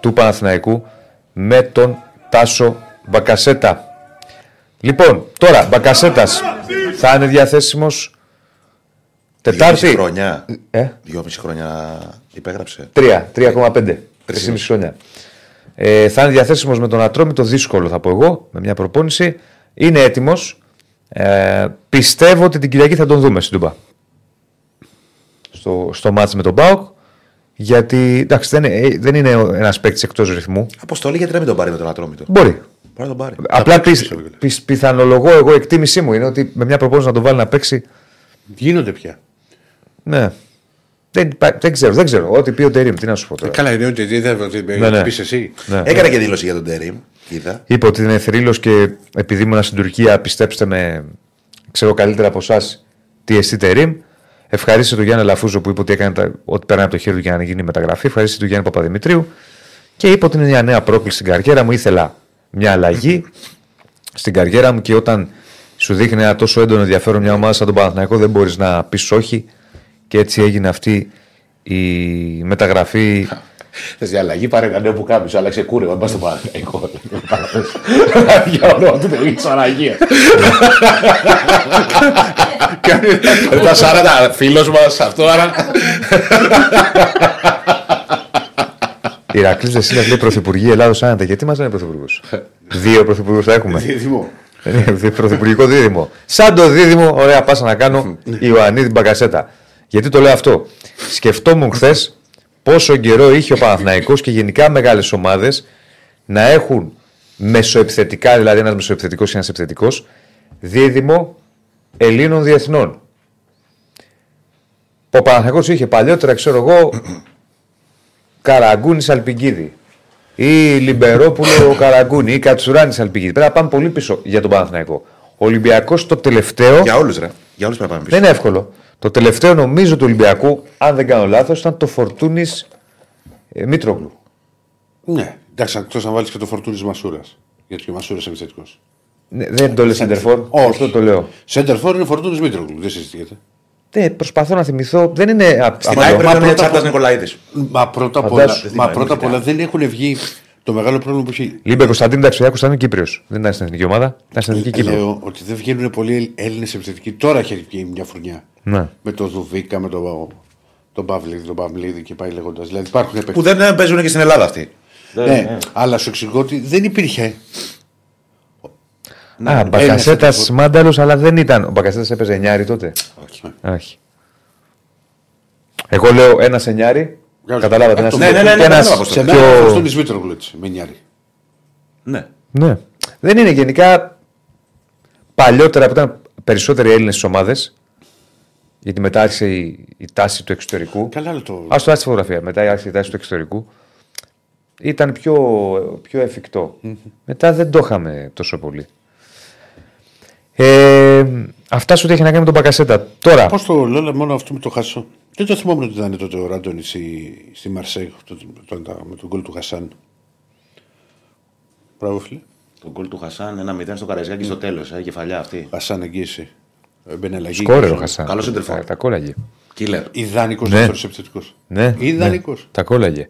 του Παναθηναϊκού με τον Τάσο Μπακασέτα. Λοιπόν, τώρα Μπακασέτας θα είναι διαθέσιμος Δυόμιση Τετάρτη. χρόνια. Ε, Δυόμιση χρόνια υπέγραψε. 3, 3,5. 3,5 χρόνια. Ε, θα είναι διαθέσιμος με τον Ατρόμητο, δύσκολο θα πω εγώ, με μια προπόνηση. Είναι έτοιμος. Ε, πιστεύω ότι την Κυριακή θα τον δούμε στην Τούμπα. στο, στο μάτς με τον Μπάουκ. Γιατί εντάξει, δεν, είναι- δεν είναι ένας παίκτης εκτός ρυθμού. Αποστολή, γιατί να μην τον πάρει με τον Ατρόμητο; Μπορεί. Μπορεί να τον πάρει. Απλά παίξει πι, πίσω, βέβαια. πι- πιθανολογώ εγώ, εκτίμησή μου είναι ότι με μια προπόνηση να τον βάλει να παίξει. Γίνονται πια. Ναι. Δεν, υπά- δεν ξέρω, δεν ξέρω. Ό,τι πει ο Τερήμ, τι να σου πω τώρα. Καλά, είναι ότι δεν θα Ναι, ναι. πεις εσύ. Ναι. Έκανε και δήλωση για τον Τερήμ. Είδα. Είπε ότι είναι θρύλος και επειδή ήμουν στην Τουρκία, πιστέψτε με, ξέρω καλύτερα από εσάς τι εστί Τερήμ. Ευχαρίστησε τον Γιάννη Λαφούζο που είπε ότι έκανε τα, ό,τι πέρανε από το χέρι του για να γίνει η μεταγραφή. Ευχαρίστησε τον Γιάννη Παπαδημητρίου και είπε ότι είναι μια νέα πρόκληση στην καριέρα μου. Ήθελα μια αλλαγή στην καριέρα μου και όταν σου δείχνει ένα τόσο έντονο ενδιαφέρον μια ομάδα σαν τον Παναθηναϊκό δεν μπορείς να πεις όχι. Και έτσι έγινε αυτή η μεταγραφή. Θες για αλλαγή, πάρε κανένα που κάποιο, άλλαξε κούρεμα. Μπας στο Παναγιακό. Για όνομα του Θεού, τη Παναγία. Τα 40 φίλος μας, αυτό άρα. Η Ρακλή Δεσίλα λέει Πρωθυπουργή Ελλάδος άνετα. Γιατί μας λένε Πρωθυπουργούς; Δύο Πρωθυπουργούς θα έχουμε. Δίδυμο. Είναι Πρωθυπουργικό δίδυμο. Σαν το δίδυμο, ωραία, πάσα να κάνω Ιωαννίδη Μπαγκασέτα. Γιατί το λέω αυτό. Σκεφτόμουν χθες πόσο καιρό είχε ο Παναθηναϊκός και γενικά μεγάλες ομάδες να έχουν μεσοεπιθετικά, δηλαδή ένας μεσοεπιθετικός και ένας επιθετικός, δίδυμο Ελλήνων διεθνών. Ο Παναθηναϊκός είχε παλιότερα, ξέρω εγώ, Καραγκούνης Αλπιγκίδη. Ή Λιμπερόπουλο Καραγκούνη ή Κατσουράνης Αλπιγκίδη. Πρέπει να πάμε πολύ πίσω για τον Παναθηναϊκό. Ο Ολυμπιακός το τελευταίο. Για όλους, ρε. Για όλους πρέπει να πάμε πίσω. Δεν είναι εύκολο. Το τελευταίο νομίζω του Ολυμπιακού, αν δεν κάνω λάθος, ήταν το Φορτούνης ε, Μήτρογλου. Ναι, εντάξει, εκτός να βάλεις και το φορτούνι Μασούρας. Γιατί και ο Μασούρας είναι επιθετικό. Ναι, δεν το λέει Σεντερφόρ. Όχι. Αυτό το λέω. Σέντερφορ είναι φορτούνι Μήτρογλου, δεν συζητιέται. Ναι, προσπαθώ να θυμηθώ. Δεν είναι. α- Στην απλό. ΑΕΚ πρέπει να είναι πρώτα Τσάρτα απ' Νικολαίδης. Μα πρώτα απ' Φαντάσου, όλα, δεν μα θυμάμαι, πρώτα απ' δεν όλα δεν έχουν βγει το μεγάλο πρόβλημα που έχει. Λίμπε Κωνσταντίνου, εντάξει, ο Ιάκο ήταν Κύπριος. Δεν ήταν στην εθνική ομάδα. Ήταν στην εθνική Κύπρο. Λέω ότι δεν βγαίνουν πολλοί Έλληνες επιθετικοί. Τώρα έχει βγει μια φουρνιά. Ναι. Με το Δουβίκα, με τον τον Παυλίδη, τον Παυλίδη και πάει λέγοντας. Δηλαδή υπάρχουν Που παίκτες. δεν ε, παίζουν και στην Ελλάδα αυτοί. Ναι, αλλά σου εξηγώ ότι δεν υπήρχε. Α, Μπακασέτας Μάνταλος, αλλά δεν ήταν. Ο Μπακασέτας έπαιζε εννιάρι τότε. Όχι. Όχι. Εγώ λέω ένας εννιάρι. Βγάζω. Καταλάβατε. Α, ένας- το- Ναι, ναι, ναι, και ναι, ένας ναι, ναι, Σε πιο- μένα ο Φορτούνη Μήτρογλου έτσι, με νιάρι. Ναι. Ναι. Δεν είναι γενικά παλιότερα που ήταν περισσότεροι Έλληνες στις ομάδες. Γιατί μετά άρχισε η, η τάση του εξωτερικού. Καλά, αλλά το. Α το άρχισε τη φωτογραφία. Μετά άρχισε η τάση του εξωτερικού. Ήταν πιο, πιο εφικτό. Μετά δεν το είχαμε τόσο πολύ. Ε, αυτά σου τι έχει να κάνει με τον Μπακασέτα. Τώρα, Πώς το λέω, μόνο αυτό με το χάσο. Δεν το θυμόμουν ότι ήταν τότε ο Ράντονη στη, στη Μαρσέη το- το- το- με τον γκολ του Χασάν. Μπράβο, φίλε. Το γκολ του Χασάν, ένα 0 στο Καραϊσκάκι στο τέλος. Ε, κεφαλιά αυτή. Χασάν εγγύηση. Ε, Μπαίνει αλλαγή. σκόρερ ο Χασάν. Καλός σεντερφόρ. Τα, τα κόλλαγε. Κίλερ. Ιδανικός Ναι. δεύτερο επιθετικός. Ναι, Ιδανικός. ναι, τα κόλλαγε.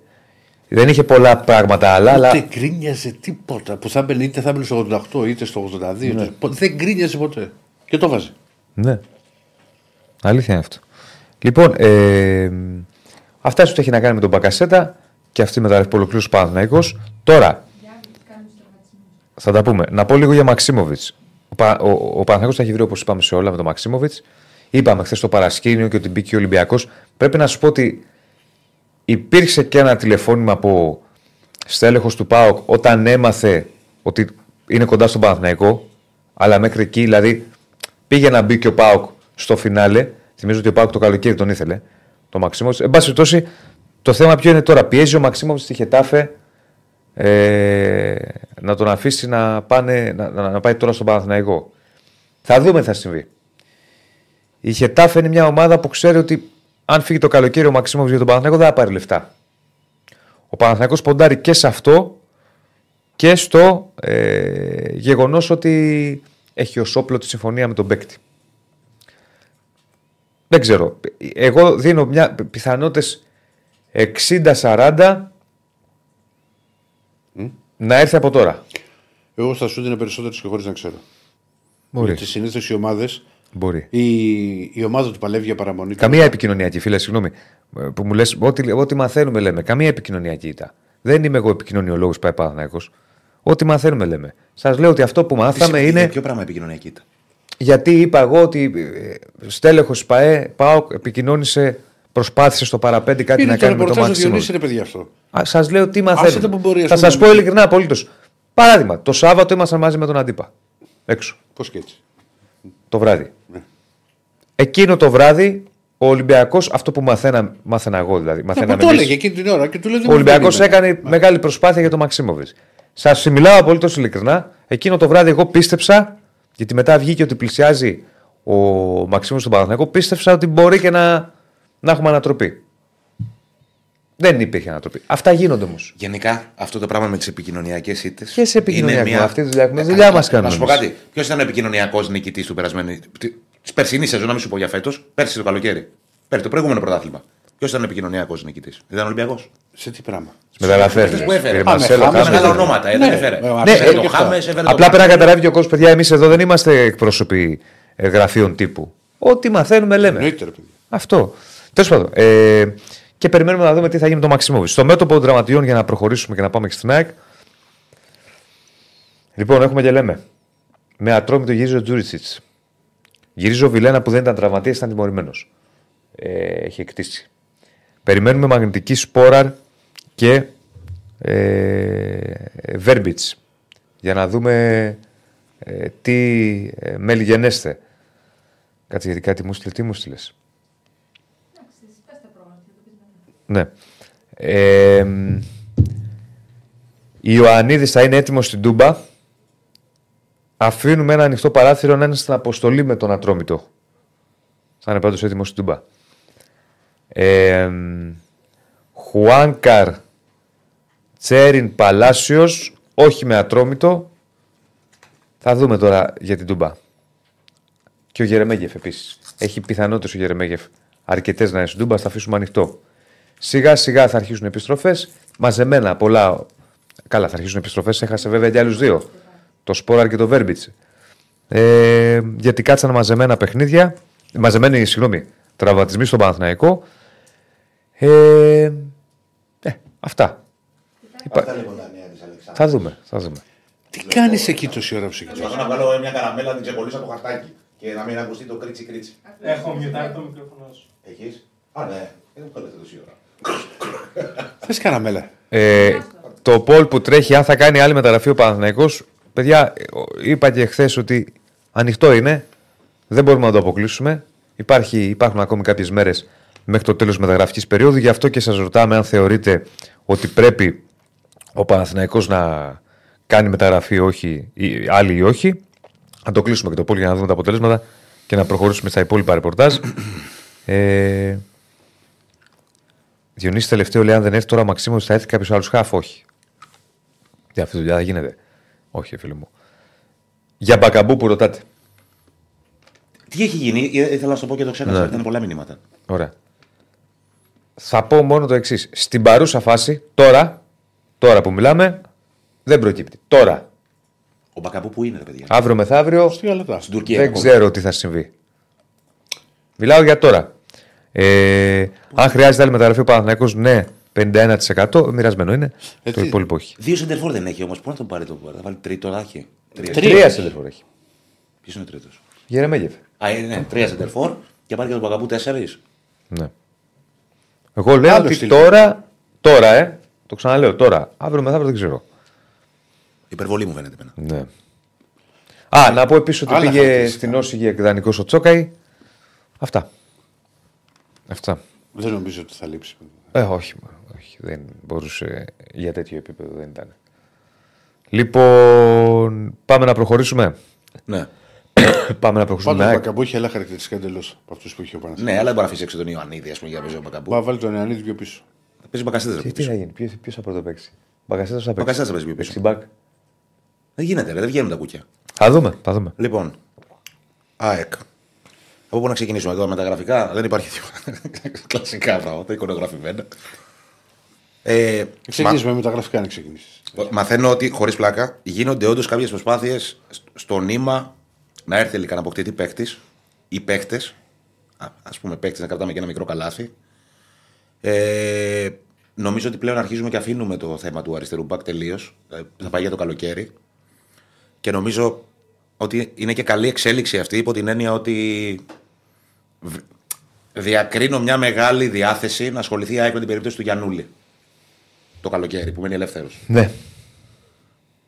Δεν είχε πολλά πράγματα άλλα, αλλά Δεν γκρίνιαζε τίποτα. Που θα έμπαινε είτε θα έμπαινε στο 88 είτε στο 82. Πο- Δεν γκρίνιαζε ποτέ. Και το βάζει. Ναι. Αλήθεια είναι αυτό. Λοιπόν, ε, αυτά σου έχει να κάνει με τον Μπακασέτα και αυτή η μεταγραφή που ολοκλήρωσε ο Παναθηναϊκός. Τώρα, θα τα πούμε. Να πω λίγο για Μαξίμοβιτς. Ο, Πα- ο, ο Παναθηναϊκός τα έχει βρει όπως είπαμε σε όλα με τον Μαξίμοβιτς. Είπαμε χθες στο παρασκήνιο και ότι μπήκε ο Ολυμπιακός. Πρέπει να σου πω ότι υπήρξε και ένα τηλεφώνημα από στέλεχος του ΠΑΟΚ όταν έμαθε ότι είναι κοντά στον Παναθηναϊκό. Αλλά μέχρι εκεί, δηλαδή, πήγε να μπει και ο ΠΑΟΚ στο φινάλε. Θυμίζω ότι ο ΠΑΟΚ το καλοκαίρι τον ήθελε. Το Μαξίμοβιτ. Εν πάση περιπτώσει, το θέμα ποιο είναι τώρα. Πιέζει ο Μαξίμοβιτ στη Χετάφε ε, να τον αφήσει να, πάνε, να, να, να πάει τώρα στον Παναθηναϊκό. Θα δούμε τι θα συμβεί. Η Χετάφε είναι μια ομάδα που ξέρει ότι αν φύγει το καλοκαίρι ο Μαξίμοβιτ για τον Παναθηναϊκό δεν θα πάρει λεφτά. Ο Παναθηναϊκός ποντάρει και σε αυτό και στο ε, γεγονός ότι έχει ως όπλο τη συμφωνία με τον παίκτη. Δεν ξέρω. Εγώ δίνω μια πιθανότητες 60-40 να έρθει από τώρα. Εγώ θα σου δίνω περισσότερες και χωρίς να ξέρω. Μπορείς. Γιατί συνήθως οι ομάδες. Μπορεί. Η, η ομάδα του παλεύει για παραμονή. Καμία επικοινωνιακή, φίλε, συγγνώμη. ε, Που μου λες, ό,τι, ό,τι μαθαίνουμε λέμε. Καμία επικοινωνιακή ήταν. Δεν είμαι εγώ επικοινωνιολόγος πάει Παναθυναϊκό. Ό,τι μαθαίνουμε λέμε. Σας λέω ότι αυτό που μάθαμε Για είναι. Ποιο πράγμα επικοινωνιακή ήταν. Γιατί είπα εγώ ότι ε, στέλεχος ΠΑΕ, ΠΑΟΚ, επικοινώνησε προσπάθησε στο παραπέντε κάτι Είναι να το κάνει με το ρεπορτάζ του Μαξίμοβιτ. Διονύση, ρε παιδιά αυτό. Σας λέω τι Άσε τα μαθαίνουμε. που μπορεί, ας Θα πούμε, σας να πω μην- ειλικρινά απολύτω. Παράδειγμα, το Σάββατο ήμασταν μαζί με τον Αντίπα. Έξω. Πώς και έτσι. Το βράδυ. Ναι. Εκείνο το βράδυ ο Ολυμπιακός, αυτό που μαθαίνα, μάθαινα εγώ δηλαδή. Μα Μαθαίναμε το εμείς, έλεγε εκείνη την ώρα και του λέει ο Ολυμπιακός έκανε μεγάλη προσπάθεια για τον Μαξίμοβιτ. Σας μιλάω απολύτως ειλικρινά. Εκείνο το βράδυ εγώ πίστεψα, γιατί μετά βγήκε ότι πλησιάζει ο Μαξίμοβιτ στον Παναθηναϊκό, πίστεψα ότι μπορεί και να, να έχουμε ανατροπή. Δεν υπήρχε ανατροπή. Αυτά γίνονται όμως. Γενικά αυτό το πράγμα με τις επικοινωνιακές ήττες. Και σε επικοινωνιακό. Αυτή τη δουλειά έχουμε. Δουλειά μας κάνουμε Να σου πω εμείς. κάτι. Ποιος ήταν ο επικοινωνιακός νικητής του περασμένου. Τη περσινή σεζόν, να μην σου πω για φέτος. Πέρσι το καλοκαίρι. Πέρσι το προηγούμενο πρωτάθλημα. Ποιος ήταν ο επικοινωνιακός νικητής; Ήταν Ολυμπιακός; Σε τι πράγμα; Μεταγραφέ. Αυτές που έφερε. Πάμε, Μαρσέλο, Χάμες, Χάμες. Μεγάλα ονόματα, ε, δεν Ναι, έφερε. ε, Ναι, Έφερε ε, το και αυτά. Χάμες, έφερε το Απλά πρέπει να Παπαδόπουλο. καταλάβει και ο κόσμος, παιδιά, εμείς εδώ δεν είμαστε εκπρόσωποι ε, γραφείων τύπου. Ό,τι μαθαίνουμε λέμε. Εννοείται, ρε παιδιά. Αυτό. Τέλος πάντων. Ε, και περιμένουμε να δούμε τι θα γίνει με τον Μαξιμόβιτ. Στο μέτωπο των δραματιών για να προχωρήσουμε και να πάμε και στην ΑΕΚ. Λοιπόν, έχουμε και λέμε. Με ατρόμητο γυρίζει ο Τζούριτσιτ. Γυρίζει ο Βιλένα που δεν ήταν τραυματία, ήταν τιμωρημένος. Ε, έχει εκτίσει. Περιμένουμε μαγνητική σπόραρ και ε, Βέρμπιτς για να δούμε ε, τι ε, μέλη γενέστε. Κάτσε γιατί κάτι μου στείλε. Τι μου στείλες; Ναι. Ε, μ, Ιωαννίδης θα είναι έτοιμος στην Τούμπα. Αφήνουμε ένα ανοιχτό παράθυρο να είναι στην αποστολή με τον Ατρόμητο. Θα είναι πάντως έτοιμος στην Τούμπα. Ε, μ, Χουάνκαρ Τσέριν Παλάσιος, όχι με Ατρόμητο. Θα δούμε τώρα για την Τούμπα. Και ο Γερεμέγεφ επίσης. Έχει πιθανότητες ο Γερεμέγεφ αρκετές να είναι στην Τούμπα, θα αφήσουμε ανοιχτό. Σιγά σιγά θα αρχίσουν επιστροφές. Μαζεμένα πολλά. Καλά, θα αρχίσουν επιστροφές. Έχασε βέβαια και άλλους δύο. Το Σπόραρ και το Βέρμπιτς. Ε, γιατί κάτσαν μαζεμένα παιχνίδια. Μαζεμένοι, συγγνώμη, τραυματισμοί στον Παναθηναϊκό. Ε, ε, αυτά. Υπά- Θα δούμε, θα δούμε. Τι κάνεις εκεί τόση ώρα ψυχή; Προσπαθώ να βγάλω μια καραμέλα να την ξεκολλήσω από το χαρτάκι και να μην ακουστεί το κρίτσι κρίτσι. Έχω μιουτάρει το μικρόφωνο σου. Έχεις; Α, ναι. Δεν μου καλέσαι τόση ώρα. Θε καραμέλα. Ε, το Πολ που τρέχει, αν θα κάνει άλλη μεταγραφή ο Παναθηναϊκός, παιδιά, ε, ο- είπα και χθες ότι ανοιχτό είναι. Δεν μπορούμε να το αποκλείσουμε. Υπάρχει, υπάρχουν ακόμη κάποιες μέρες μέχρι το τέλος μεταγραφικής περίοδου. Γι' αυτό και σας ρωτάμε αν θεωρείτε ότι πρέπει ο Παναθηναϊκός να κάνει μεταγραφή όχι, ή, άλλη ή όχι. Να το κλείσουμε και το Πολ για να δούμε τα αποτελέσματα και να προχωρήσουμε στα υπόλοιπα ρεπορτάζ. Ε, Διονύση τελευταίο λέει: Αν δεν έρθει τώρα ο Μαξίμο, θα έρθει κάποιος άλλος χάφ. Όχι. Για αυτή τη δουλειά δεν γίνεται. Όχι, φίλε μου. Για μπακαμπού που ρωτάτε. Τι έχει γίνει, ε, ήθελα να σου το πω και το ξέχασα. Ναι. Ήταν πολλά μηνύματα. Ωραία. Θα πω μόνο το εξής. Στην παρούσα φάση, τώρα, τώρα που μιλάμε, δεν προκύπτει. Τώρα, Ο Μπακαμπού που είναι, ρε παιδιά. αύριο μεθαύριο, Τι άλλα τα. Στην Τουρκία. δεν ακόμα. ξέρω τι θα συμβεί. Μιλάω για τώρα. Ε, αν χρειάζεται άλλη μεταγραφή ο Παναθηναϊκός, ναι, 51% μοιρασμένο είναι. Ε, το τι- υπόλοιπο όχι. Δύο σεντερφόρ δεν έχει όμως. Πού να τον πάρει το Θα βάλει τρίτο, θα έχει. Τρία. Τρία σεντερφόρ έχει. Ποιος είναι ο τρίτος; Γερεμέγεφ. Α, είναι, ναι, τρία σεντερφόρ και πάρει και τον Μπακαμπού τέσσερι. Ναι. Εγώ λέω Άλλο ότι στυλ. τώρα, τώρα, ε, το ξαναλέω τώρα, αύριο μεθαύριο δεν ξέρω. Υπερβολή μου φαίνεται εμένα. Ναι. Α, να πω επίσης ότι Άλλα πήγε χαρακτηριστικά. στην Όση για εκδανικό ο Τσόκαη. Αυτά. Αυτά. Δεν νομίζω ότι θα λείψει. Ε, όχι, όχι, δεν μπορούσε για τέτοιο επίπεδο, δεν ήταν. Λοιπόν, πάμε να προχωρήσουμε. Ναι. πάμε να προχωρήσουμε. Πάντω με ο ΑΕΚ. Μπακαμπού έχει άλλα χαρακτηριστικά εντελώς από αυτούς που έχει ο Παναθηναϊκός. ναι, αλλά δεν μπορεί να αφήσει έξω τον Ιωαννίδη, ας πούμε, για να παίζει ο Μπακαμπού. Μπορεί να βάλει τον Ιωαννίδη πιο πίσω. Θα παίζει μπακασίδε. Τι, τι θα γίνει, ποιος θα πρώτο παίξει; Μπαγκασέτα θα παίξει. Μπακασέτας θα παίζει πιο πίσω. Δεξιμπάκ. Δεν γίνεται, ρε, δεν βγαίνουν τα κούκια. Θα δούμε, θα δούμε. Λοιπόν, ΑΕΚ. Από πού να ξεκινήσουμε εδώ με τα γραφικά, δεν υπάρχει τίποτα. Κλασικά πράγματα, εικονογραφημένα. Ε, Ξεκινήσουμε με τα γραφικά να ξεκινήσεις. μα- μαθαίνω ότι χωρίς πλάκα γίνονται όντως κάποιες προσπάθειες στο νήμα να έρθει τελικά να αποκτηθεί παίκτης ή παίκτες. Α πούμε παίκτη να κρατάμε και ένα μικρό καλάθι. Ε, νομίζω ότι πλέον αρχίζουμε και αφήνουμε το θέμα του αριστερού μπακ τελείως. θα πάει για το καλοκαίρι. Και νομίζω ότι είναι και καλή εξέλιξη αυτή υπό την έννοια ότι β- διακρίνω μια μεγάλη διάθεση να ασχοληθεί η ΑΕΚ με την περίπτωση του Γιανούλη. Το καλοκαίρι που μένει ελεύθερος. Ναι.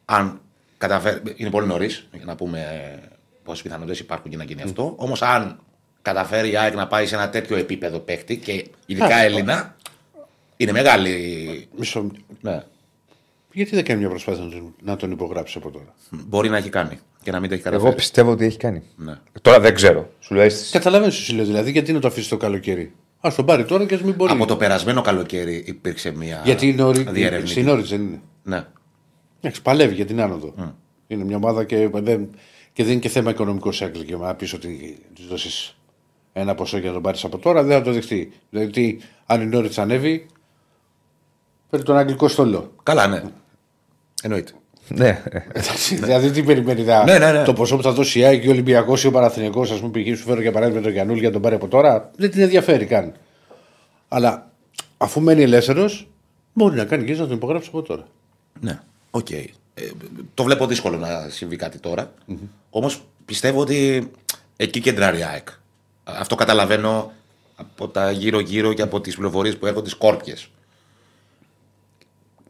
Αν καταφέρει. Είναι πολύ νωρίς για να πούμε πόσε πιθανότητες υπάρχουν για να γίνει αυτό. Όμως, αν καταφέρει η ΑΕΚ να πάει σε ένα τέτοιο επίπεδο παίκτη και ειδικά Α, Έλληνα, είναι μεγάλη. Μισό. Ναι. Γιατί δεν κάνει μια προσπάθεια να τον- να τον υπογράψει από τώρα; Μπορεί να έχει κάνει και να μην το έχει καταφέρει. Εγώ πιστεύω ότι έχει κάνει. Ναι. Τώρα δεν ξέρω. Σου λέω αίσθηση. Καταλαβαίνω σου λέω δηλαδή, γιατί να το αφήσει το καλοκαίρι; Α τον πάρει τώρα και ας μην μπορεί. Από το περασμένο καλοκαίρι υπήρξε μια Γιατί είναι όρι... διερεύνηση. στην όρη δεν είναι. Ναι. Εντάξει, παλεύει για την άνοδο. Είναι μια ομάδα και δεν, και δεν είναι και θέμα οικονομικό σε και να πεις ότι της δώσεις ένα ποσό για να τον πάρεις από τώρα, δεν θα το δεχτεί. Δηλαδή, αν η Νόριτς ανέβει, παίρνει τον αγγλικό στόλο. Καλά, ναι. Εννοείται. Ναι. Εντάξει, δηλαδή, τι περιμένει να- Ναι, ναι, ναι. το ποσό που θα δώσει η ΑΕΚ και ο Ολυμπιακός ή ο Παναθηναϊκός, ας πούμε, πηγαίνει σου φέρω για παράδειγμα τον Γιανούλη για να τον πάρει από τώρα, δεν την ενδιαφέρει καν. Αλλά αφού μένει ελεύθερος, μπορεί να κάνει και να τον υπογράψει από τώρα. Ναι, οκ. Ε, το βλέπω δύσκολο να συμβεί κάτι τώρα. Όμως πιστεύω ότι εκεί κεντράρει η ΑΕΚ. Αυτό καταλαβαίνω από τα γύρω-γύρω και από τις πληροφορίες που έρχονται σκόρπιες.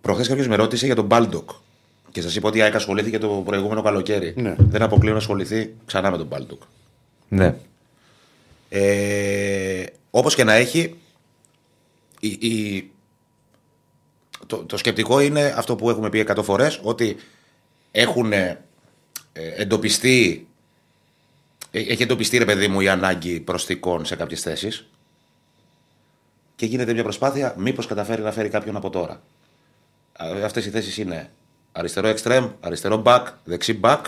Προχθές κάποιος με ρώτησε για τον Μπάλντοκ. Και σας είπα ότι η ΑΕΚ ασχολήθηκε το προηγούμενο καλοκαίρι. Ναι. Δεν αποκλείω να ασχοληθεί ξανά με τον Μπάλντοκ. ναι. Ε, Όπως και να έχει, η, η- το, το σκεπτικό είναι αυτό που έχουμε πει 100 φορές, ότι έχουν ε, εντοπιστεί. ε, Έχει εντοπιστεί, ρε παιδί μου, η ανάγκη προσθήκων σε κάποιες θέσεις. Και γίνεται μια προσπάθεια, μήπως καταφέρει να φέρει κάποιον από τώρα. Αυτές οι θέσεις είναι αριστερό εξτρέμ, αριστερό back, δεξί back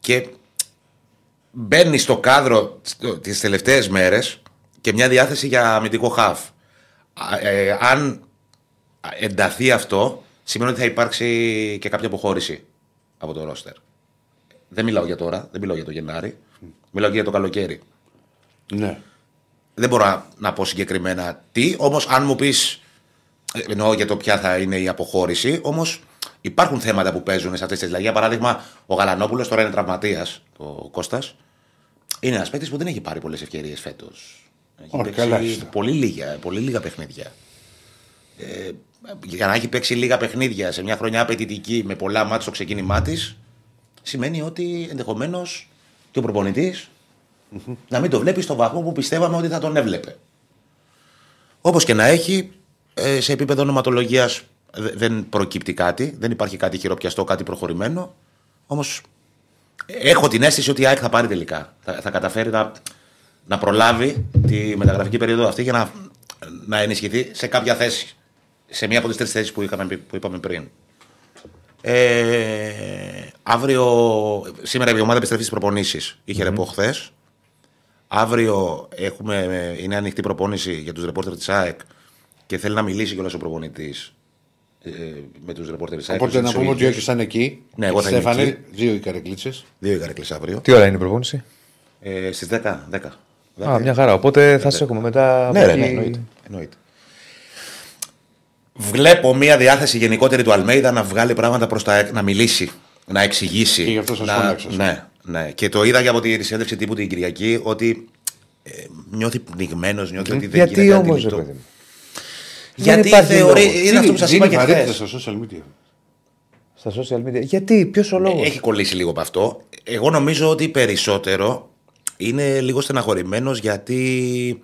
και μπαίνει στο κάδρο τις τελευταίες μέρες και μια διάθεση για αμυντικό χαφ. Α, ε, αν ενταθεί αυτό, σημαίνει ότι θα υπάρξει και κάποια αποχώρηση από το ρόστερ. Δεν μιλάω για τώρα, δεν μιλάω για το Γενάρη. Μιλάω και για το καλοκαίρι. Ναι. Δεν μπορώ να, να πω συγκεκριμένα τι, όμως αν μου πεις. Εννοώ για το ποια θα είναι η αποχώρηση, όμως υπάρχουν θέματα που παίζουν σε αυτές τις. Δηλαδή, για παράδειγμα, ο Γαλανόπουλος τώρα είναι τραυματίας, ο Κώστας. Είναι ένας παίκτης που δεν έχει πάρει πολλές ευκαιρίες φέτος. Έχει Ω, παίξει ελάχιστα. πολύ λίγα, πολύ λίγα παιχνίδια. Ε, για να έχει παίξει λίγα παιχνίδια σε μια χρονιά απαιτητική με πολλά μάτια στο ξεκίνημά της, σημαίνει ότι ενδεχομένως και ο προπονητη να μην το βλέπει στο βαθμό που πιστεύαμε ότι θα τον έβλεπε. Όπως και να έχει, ε, σε επίπεδο ονοματολογίας δεν προκύπτει κάτι, δεν υπάρχει κάτι χειροπιαστό, κάτι προχωρημένο. Όμως έχω την αίσθηση ότι η ΑΕΚ θα πάρει τελικά. Θα, θα καταφέρει να, να προλάβει τη μεταγραφική περίοδο αυτή για να, να ενισχυθεί σε κάποια θέση. Σε μία από τις τρεις θέσεις που, είχαμε πει- που είπαμε πριν. Ε, αύριο, σήμερα η ομάδα επιστρέφει στις προπονήσεις. Είχε ρεπό χθες. Αύριο έχουμε, είναι ανοιχτή προπόνηση για τους ρεπόρτερ της ΑΕΚ και θέλει να μιλήσει κιόλας ο προπονητής ε, με τους ρεπόρτερ της ΑΕΚ. Οπότε τους να πούμε ότι ίδιους. όχι σαν εκεί. Ναι, εγώ θα είμαι Στέφανε, εκεί. δύο οι καρεκλίτσες. Δύο οι καρέκλε αύριο. Τι ώρα είναι η προπόνηση; Ε, Στις 10. 10. Α, μια χαρά. Οπότε θα σα έχουμε μετά. Ναι, από ρε, ναι, εκεί. εννοείται. εννοείται. Βλέπω μια διάθεση γενικότερη του Αλμέιδα να βγάλει πράγματα προς τα έξω, να μιλήσει, να εξηγήσει. Και γι' αυτό σας να, φώναξα. Ναι, ναι. Και το είδα και από τη συνέντευξη τύπου την Κυριακή ότι ε, νιώθει πνιγμένος, νιώθει ότι δεν Γιατί γίνεται όμως, ρε αντιληπτό. παιδί μου. Γιατί υπάρχει θεωρεί. λόγος. Είναι αυτό που σας είπα Δίνει και βαρύτητα χθε. στα social media. Στα social media. Γιατί, ποιος ο λόγος; Έχει κολλήσει λίγο από αυτό. Εγώ νομίζω ότι περισσότερο είναι λίγο στεναχωρημένος γιατί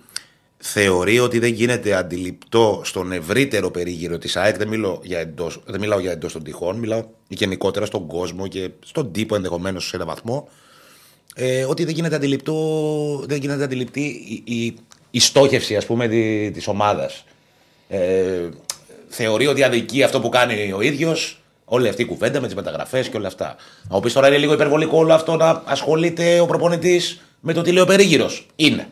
θεωρεί ότι δεν γίνεται αντιληπτό στον ευρύτερο περίγυρο της ΑΕΚ. Δεν, μιλώ για εντός, δεν μιλάω για εντός των τυχών, μιλάω γενικότερα στον κόσμο και στον τύπο ενδεχομένως σε έναν βαθμό. Ε, ότι δεν γίνεται, αντιληπτό, δεν γίνεται αντιληπτή η, η, η στόχευση ας πούμε τη, της ομάδας. Ε, θεωρεί ότι αδικεί αυτό που κάνει ο ίδιος, όλη αυτή η κουβέντα με τις μεταγραφές και όλα αυτά. Να μου πεις τώρα είναι λίγο υπερβολικό όλο αυτό να ασχολείται ο προπονητής με το τι λέει ο περίγυρος. Είναι.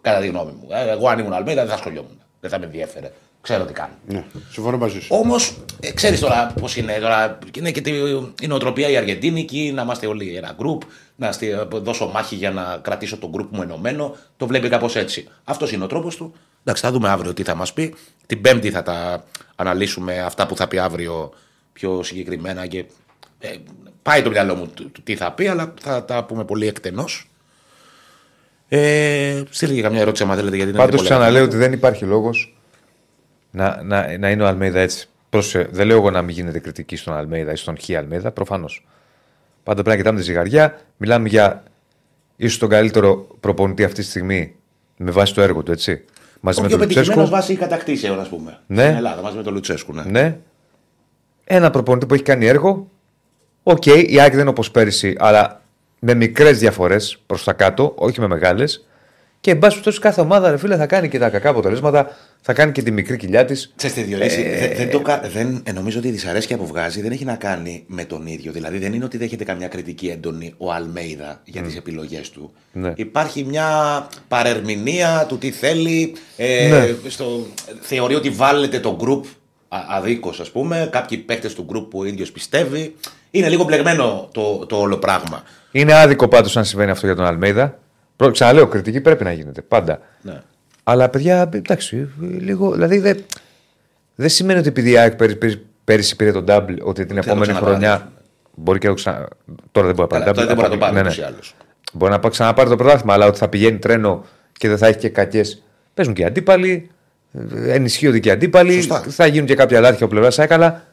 Κατά τη γνώμη μου. Ε, Εγώ αν ήμουν Αλμίδα δεν θα ασχολιόμουν. Δεν θα με ενδιέφερε. Ξέρω τι κάνω. Ναι, συμφωνώ μαζί σου. Όμως, ε, ξέρεις τώρα πώς είναι. Τώρα, είναι και τη, η νοοτροπία η Αργεντίνικη, να είμαστε όλοι ένα γκρουπ, να στη, δώσω μάχη για να κρατήσω το γκρουπ μου ενωμένο. Το βλέπει κάπως έτσι. Αυτός είναι ο τρόπος του. Εντάξει, θα δούμε αύριο τι θα μας πει. Την Πέμπτη θα τα αναλύσουμε αυτά που θα πει αύριο πιο συγκεκριμένα και ε, πάει το μυαλό μου του- του τι θα πει, αλλά θα τα πούμε πολύ εκτενώς. Ε, στείλτε και καμιά ερώτηση, αν θέλετε, γιατί είναι Πάντως πολλά ξαναλέω ερωτήματα. ότι δεν υπάρχει λόγος να, να, να είναι ο Αλμέιδα έτσι. Πρόσε, δεν λέω εγώ να μην γίνεται κριτική στον Αλμέιδα ή στον Χ Αλμέιδα, προφανώς. Πάντα πρέπει να κοιτάμε τη ζυγαριά. Μιλάμε για ίσως τον καλύτερο προπονητή αυτή τη στιγμή με βάση το έργο του, έτσι. Μαζί Ο με πιο τον πετυχημένος Λουτσέσκο. βάση κατακτήσεων, ας πούμε. Ναι. Στην Ελλάδα, μαζί με τον Λουτσέσκου. Ναι. Ναι. Ένα προπονητή που έχει κάνει έργο. Οκ, η ΑΕΚ δεν είναι όπως πέρυσι, αλλά με μικρές διαφορές προς τα κάτω, όχι με μεγάλες. Και εν πάση περιπτώσει κάθε ομάδα, ρε φίλε, θα κάνει και τα κακά αποτελέσματα, θα κάνει και τη μικρή κοιλιά της. Ξέρεις τι, Διονύση, Ε, δεν, δεν το, κα- δεν, ε, νομίζω ότι η δυσαρέσκεια που βγάζει δεν έχει να κάνει με τον ίδιο. Δηλαδή δεν είναι ότι δέχεται καμιά κριτική έντονη ο Αλμέιδα για τις επιλογές του. Ναι. Υπάρχει μια παρερμηνία του τι θέλει. Ε, Ναι. στο, θεωρεί ότι βάλετε το γκρουπ αδίκως ας πούμε, κάποιοι παίκτες του γκρουπ που ο ίδιος πιστεύει. Είναι λίγο μπλεγμένο το, το όλο πράγμα. Είναι άδικο πάντως αν συμβαίνει αυτό για τον Αλμέιδα. Προ- Ξαναλέω, κριτική πρέπει να γίνεται πάντα. Ναι. Αλλά παιδιά, εντάξει, λίγο. Δηλαδή δεν δεν σημαίνει ότι επειδή η ΑΕΚ πέρυσι, πέρυσι- πέρυσι πήρε τον double, ότι την το επόμενη ξαναπάρει. χρονιά. Μπορεί και να το ξανα... Τώρα δεν μπορεί να Καλά, πάρει τώρα δεν μπορεί να το double. πάρει Ναι, ναι. ούτως ή άλλως. Μπορεί να πά- ξαναπάρει το πρωτάθλημα, αλλά ότι θα πηγαίνει τρένο και δεν θα έχει και κακές. Παίζουν και οι αντίπαλοι. ε, Ενισχύονται και οι αντίπαλοι. Σωστά. Θα γίνουν και κάποια λάθη ο πλευράς έκαλα.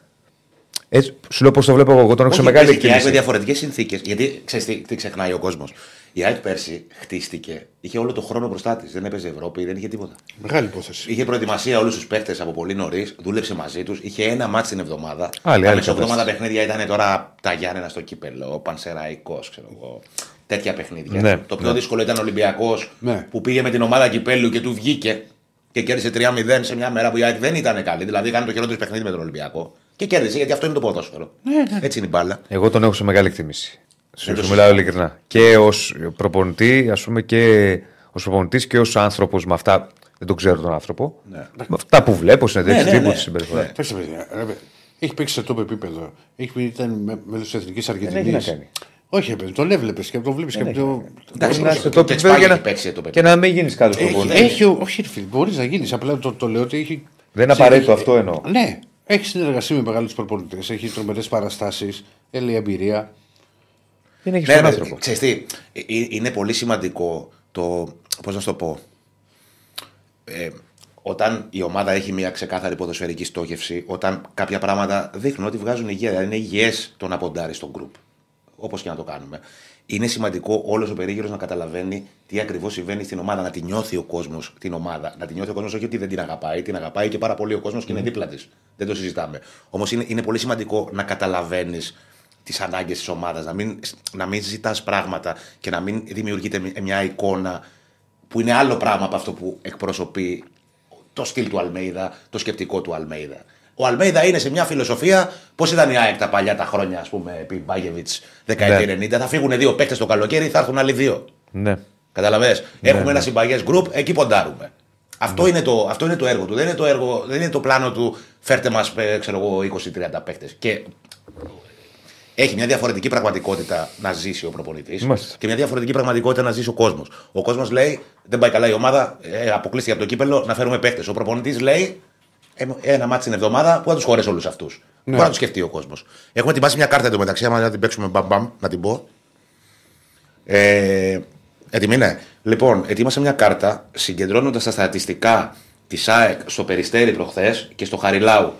Έτσι, σου λέω πώς το βλέπω εγώ. Εγώ τον έχω σε Όχι, μεγάλη παίζει και η ΑΕΚ με εκτίμηση. διαφορετικές συνθήκες. Γιατί ξέρεις τι, τι ξεχνάει ο κόσμος. Η ΑΕΚ πέρσι χτίστηκε. Είχε όλο το χρόνο μπροστά της. Δεν έπαιζε Ευρώπη, δεν είχε τίποτα. Μεγάλη υπόθεση. Είχε προετοιμασία όλους τους παίχτες από πολύ νωρίς. Δούλεψε μαζί τους. Είχε ένα μάτι την εβδομάδα. Άλλη, τα άλλη μεσοβδόμαδα κατάσταση. παιχνίδια ήταν τώρα τα Γιάννενα στο κύπελο, ο Πανσεραϊκός, ξέρω εγώ. Τέτοια παιχνίδια. Ναι, το πιο ναι. δύσκολο ήταν ο Ολυμπιακός Ναι. που πήγε με την ομάδα κυπέλου και του βγήκε και κέρδισε 3-0 σε μια μέρα που η ΑΕΚ δεν ήταν καλή. Δηλαδή έκανε το χειρότερο παιχνίδι με τον Ολυμπιακό. Και κέρδισε γιατί αυτό είναι το ποδόσφαιρο. Έτσι είναι η μπάλα. Εγώ τον έχω σε μεγάλη εκτίμηση. Σου το σου μιλάω ειλικρινά. Και ως προπονητή, ας πούμε, και ως προπονητής και ως άνθρωπος με αυτά. Δεν τον ξέρω τον άνθρωπο. Ναι. Με αυτά που βλέπω, συνεντεύξει Ναι, ναι, τύπου ναι. τη συμπεριφορά. Ναι. Παίξτε, παιδιά. ρε, παιδιά. Έχει παίξει σε τόπο επίπεδο. Έχει πει ήταν μέλο τη Εθνικής έχει Αργεντινής. να κάνει. Όχι, ρε παιδί, τον έβλεπες και τον βλέπεις και από το. Εντάξει, να και είσαι το και επίπεδο Τσπάγια και να- έχει παίξει το Και παιδί. να μην γίνεις κάτι Έχει, προπονητή. έχει, όχι, ρε φίλε, μπορείς να γίνεις. Απλά το, το λέω ότι έχει. Δεν είναι απαραίτητο αυτό εννοώ. Ναι, έχει συνεργαστεί με μεγάλους προπονητές, έχει τρομερές παραστάσεις, έλει εμπειρία. Δεν έχεις Ναι, τον ρε, άνθρωπο. ξέρεις τι, ε, ε, είναι πολύ σημαντικό το. Πώς να σου το πω. Ε, όταν η ομάδα έχει μια ξεκάθαρη ποδοσφαιρική στόχευση, όταν κάποια πράγματα δείχνουν ότι βγάζουν υγεία, δηλαδή είναι υγιές το να ποντάρει στον γκρουπ. Όπως και να το κάνουμε. Είναι σημαντικό όλος ο περίγυρος να καταλαβαίνει τι ακριβώς συμβαίνει στην ομάδα, να τη νιώθει ο κόσμος την ομάδα. Να τη νιώθει ο κόσμος όχι ότι δεν την αγαπάει, την αγαπάει και πάρα πολύ ο κόσμος και είναι δίπλα της. Δεν το συζητάμε. Όμως είναι, είναι πολύ σημαντικό να καταλαβαίνεις τις ανάγκες της ομάδας, να μην, να μην ζητάς πράγματα και να μην δημιουργείται μια εικόνα που είναι άλλο πράγμα από αυτό που εκπροσωπεί το στυλ του Αλμέιδα, το σκεπτικό του Αλμέιδα. Ο Αλμέιδα είναι σε μια φιλοσοφία. Πώς ήταν η ΑΕΚ τα παλιά τα χρόνια, ας πούμε, επί Μπάγεβιτς δεκαετία Ναι. 90. Θα φύγουν δύο παίκτες το καλοκαίρι, θα έρθουν άλλοι δύο. Ναι. Καταλαβες. Ναι, Έχουμε ένα συμπαγές γκρουπ, εκεί ποντάρουμε. Αυτό, είναι το, αυτό είναι το έργο του. Δεν είναι το, έργο, δεν είναι το πλάνο του φέρτε μας, ξέρω εγώ, 20-30 παίκτες. Και έχει μια διαφορετική πραγματικότητα να ζήσει ο προπονητής Μάλιστα. και μια διαφορετική πραγματικότητα να ζήσει ο κόσμος. Ο κόσμος λέει: Δεν πάει καλά η ομάδα, ε, αποκλείστηκε από το κύπελο, να φέρουμε παίκτες. Ο προπονητής λέει: «Ε, Ένα μάτι την εβδομάδα που θα τους χωρέσει όλους αυτούς; Μπορεί να το σκεφτεί ο κόσμος; Έχουμε ετοιμάσει μια κάρτα εντωμεταξύ, άμα να την παίξουμε μπαμ, μπαμ, να την πω. Ε, έτοιμη είναι. Λοιπόν, ετοίμασα μια κάρτα συγκεντρώνοντας τα στατιστικά της ΑΕΚ στο Περιστέρι προχθές και στο Χαριλάου.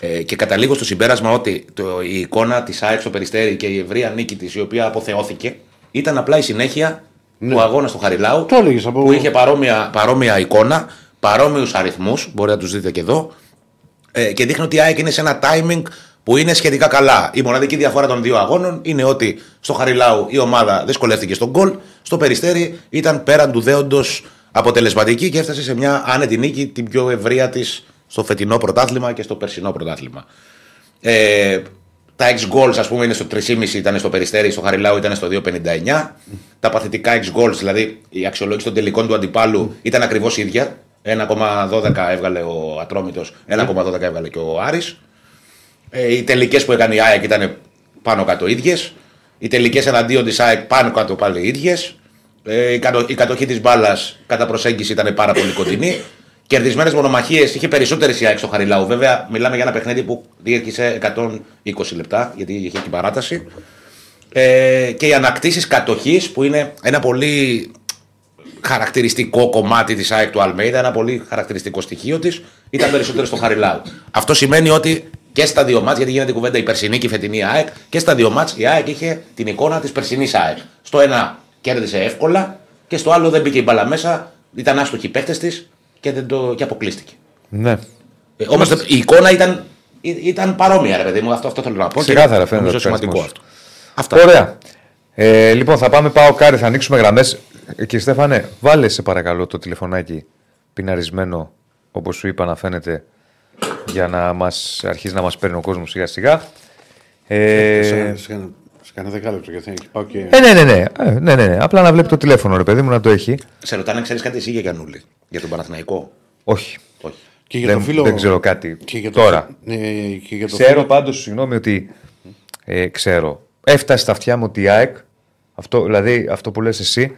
Ε, και καταλήγω στο συμπέρασμα ότι το, η εικόνα της ΑΕΚ στο Περιστέρι και η ευρεία νίκη της, η οποία αποθεώθηκε, ήταν απλά η συνέχεια του αγώνα στο Χαριλάου. Το έλεγες από- Που είχε παρόμοια, παρόμοια εικόνα, παρόμοιους αριθμούς, μπορεί να τους δείτε και εδώ. Ε, και δείχνει ότι η ΑΕΚ είναι σε ένα timing που είναι σχετικά καλά. Η μοναδική διαφορά των δύο αγώνων είναι ότι στο Χαριλάου η ομάδα δυσκολεύτηκε στον γκολ, στο Περιστέρι ήταν πέραν του δέοντος αποτελεσματική και έφτασε σε μια άνετη νίκη, την πιο ευρεία της στο φετινό πρωτάθλημα και στο περσινό πρωτάθλημα. Ε, τα ex goals, ας πούμε, είναι στο 3,5 ήταν στο Περιστέρι, στο Χαριλάου ήταν στο 2,59. Τα παθητικά ex goals, δηλαδή η αξιολόγηση των τελικών του αντιπάλου ήταν ακριβώς ίδια. 1,12 έβγαλε ο Ατρόμητος, 1,12 έβγαλε και ο Άρης. Ε, οι τελικές που έκανε η ΑΕΚ ήταν πάνω κάτω ίδιες. Οι τελικές εναντίον της ΑΕΚ πάνω κάτω πάλι ίδιες. Ε, η, κατο, η κατοχή της μπάλας κατά προσέγγιση ήταν πάρα πολύ κοντινή. Κερδισμένες μονομαχίες είχε περισσότερες η ΑΕΚ στο Χαριλάου. Βέβαια, μιλάμε για ένα παιχνίδι που διήρκησε 120 λεπτά, γιατί είχε και παράταση. Ε, και οι ανακτήσεις κατοχής που είναι ένα πολύ χαρακτηριστικό κομμάτι της ΑΕΚ του Αλμέιδα, ένα πολύ χαρακτηριστικό στοιχείο της, ήταν περισσότερο στο Χαριλάου. Αυτό σημαίνει ότι και στα δύο μάτς, γιατί γίνεται κουβέντα η περσινή και η φετινή ΑΕΚ, και στα δύο μάτς η ΑΕΚ είχε την εικόνα της περσινής ΑΕΚ. Στο ένα κέρδισε εύκολα και στο άλλο δεν μπήκε η μπαλά μέσα, ήταν άστοχοι οι παίχτε της και, δεν το, και αποκλείστηκε. Ναι. Ε, Όμως η εικόνα ήταν, ή- ήταν παρόμοια, ρε παιδί μου. Αυτό, αυτό θέλω να πω. και Ξεκάθαρα φαίνεται Νομίζω ο σημαντικό οργανισμός. αυτό. Αυτά. Ωραία. Ε, λοιπόν, θα πάμε πάω κάρι, θα ανοίξουμε γραμμές. Κύριε Στέφανε, βάλε σε παρακαλώ το τηλεφωνάκι πιναρισμένο, όπως σου είπα να φαίνεται, για να μας, αρχίσει να μας παίρνει ο κόσμος σιγά σιγά. Ε, Σε- σε κάνα- σε κάνα δεκάλεπτο γιατί έχει πάω και. ε, ναι, ναι, ναι, ε, ναι, ναι, ναι. Απλά να βλέπει το τηλέφωνο, ρε παιδί μου, να το έχει. Σε ρωτάνε, ξέρεις κάτι εσύ για Γιανούλη, για τον Παναθηναϊκό; Όχι. Όχι. Και για δεν, το φίλο. δεν ξέρω κάτι και για το- τώρα. Ναι, και για το Ξέρω φίλο- πάντως, συγγνώμη, ότι ε, ξέρω. Έφτασε στα αυτιά μου ότι η ΑΕΚ, αυτό, δηλαδή αυτό που λες εσύ,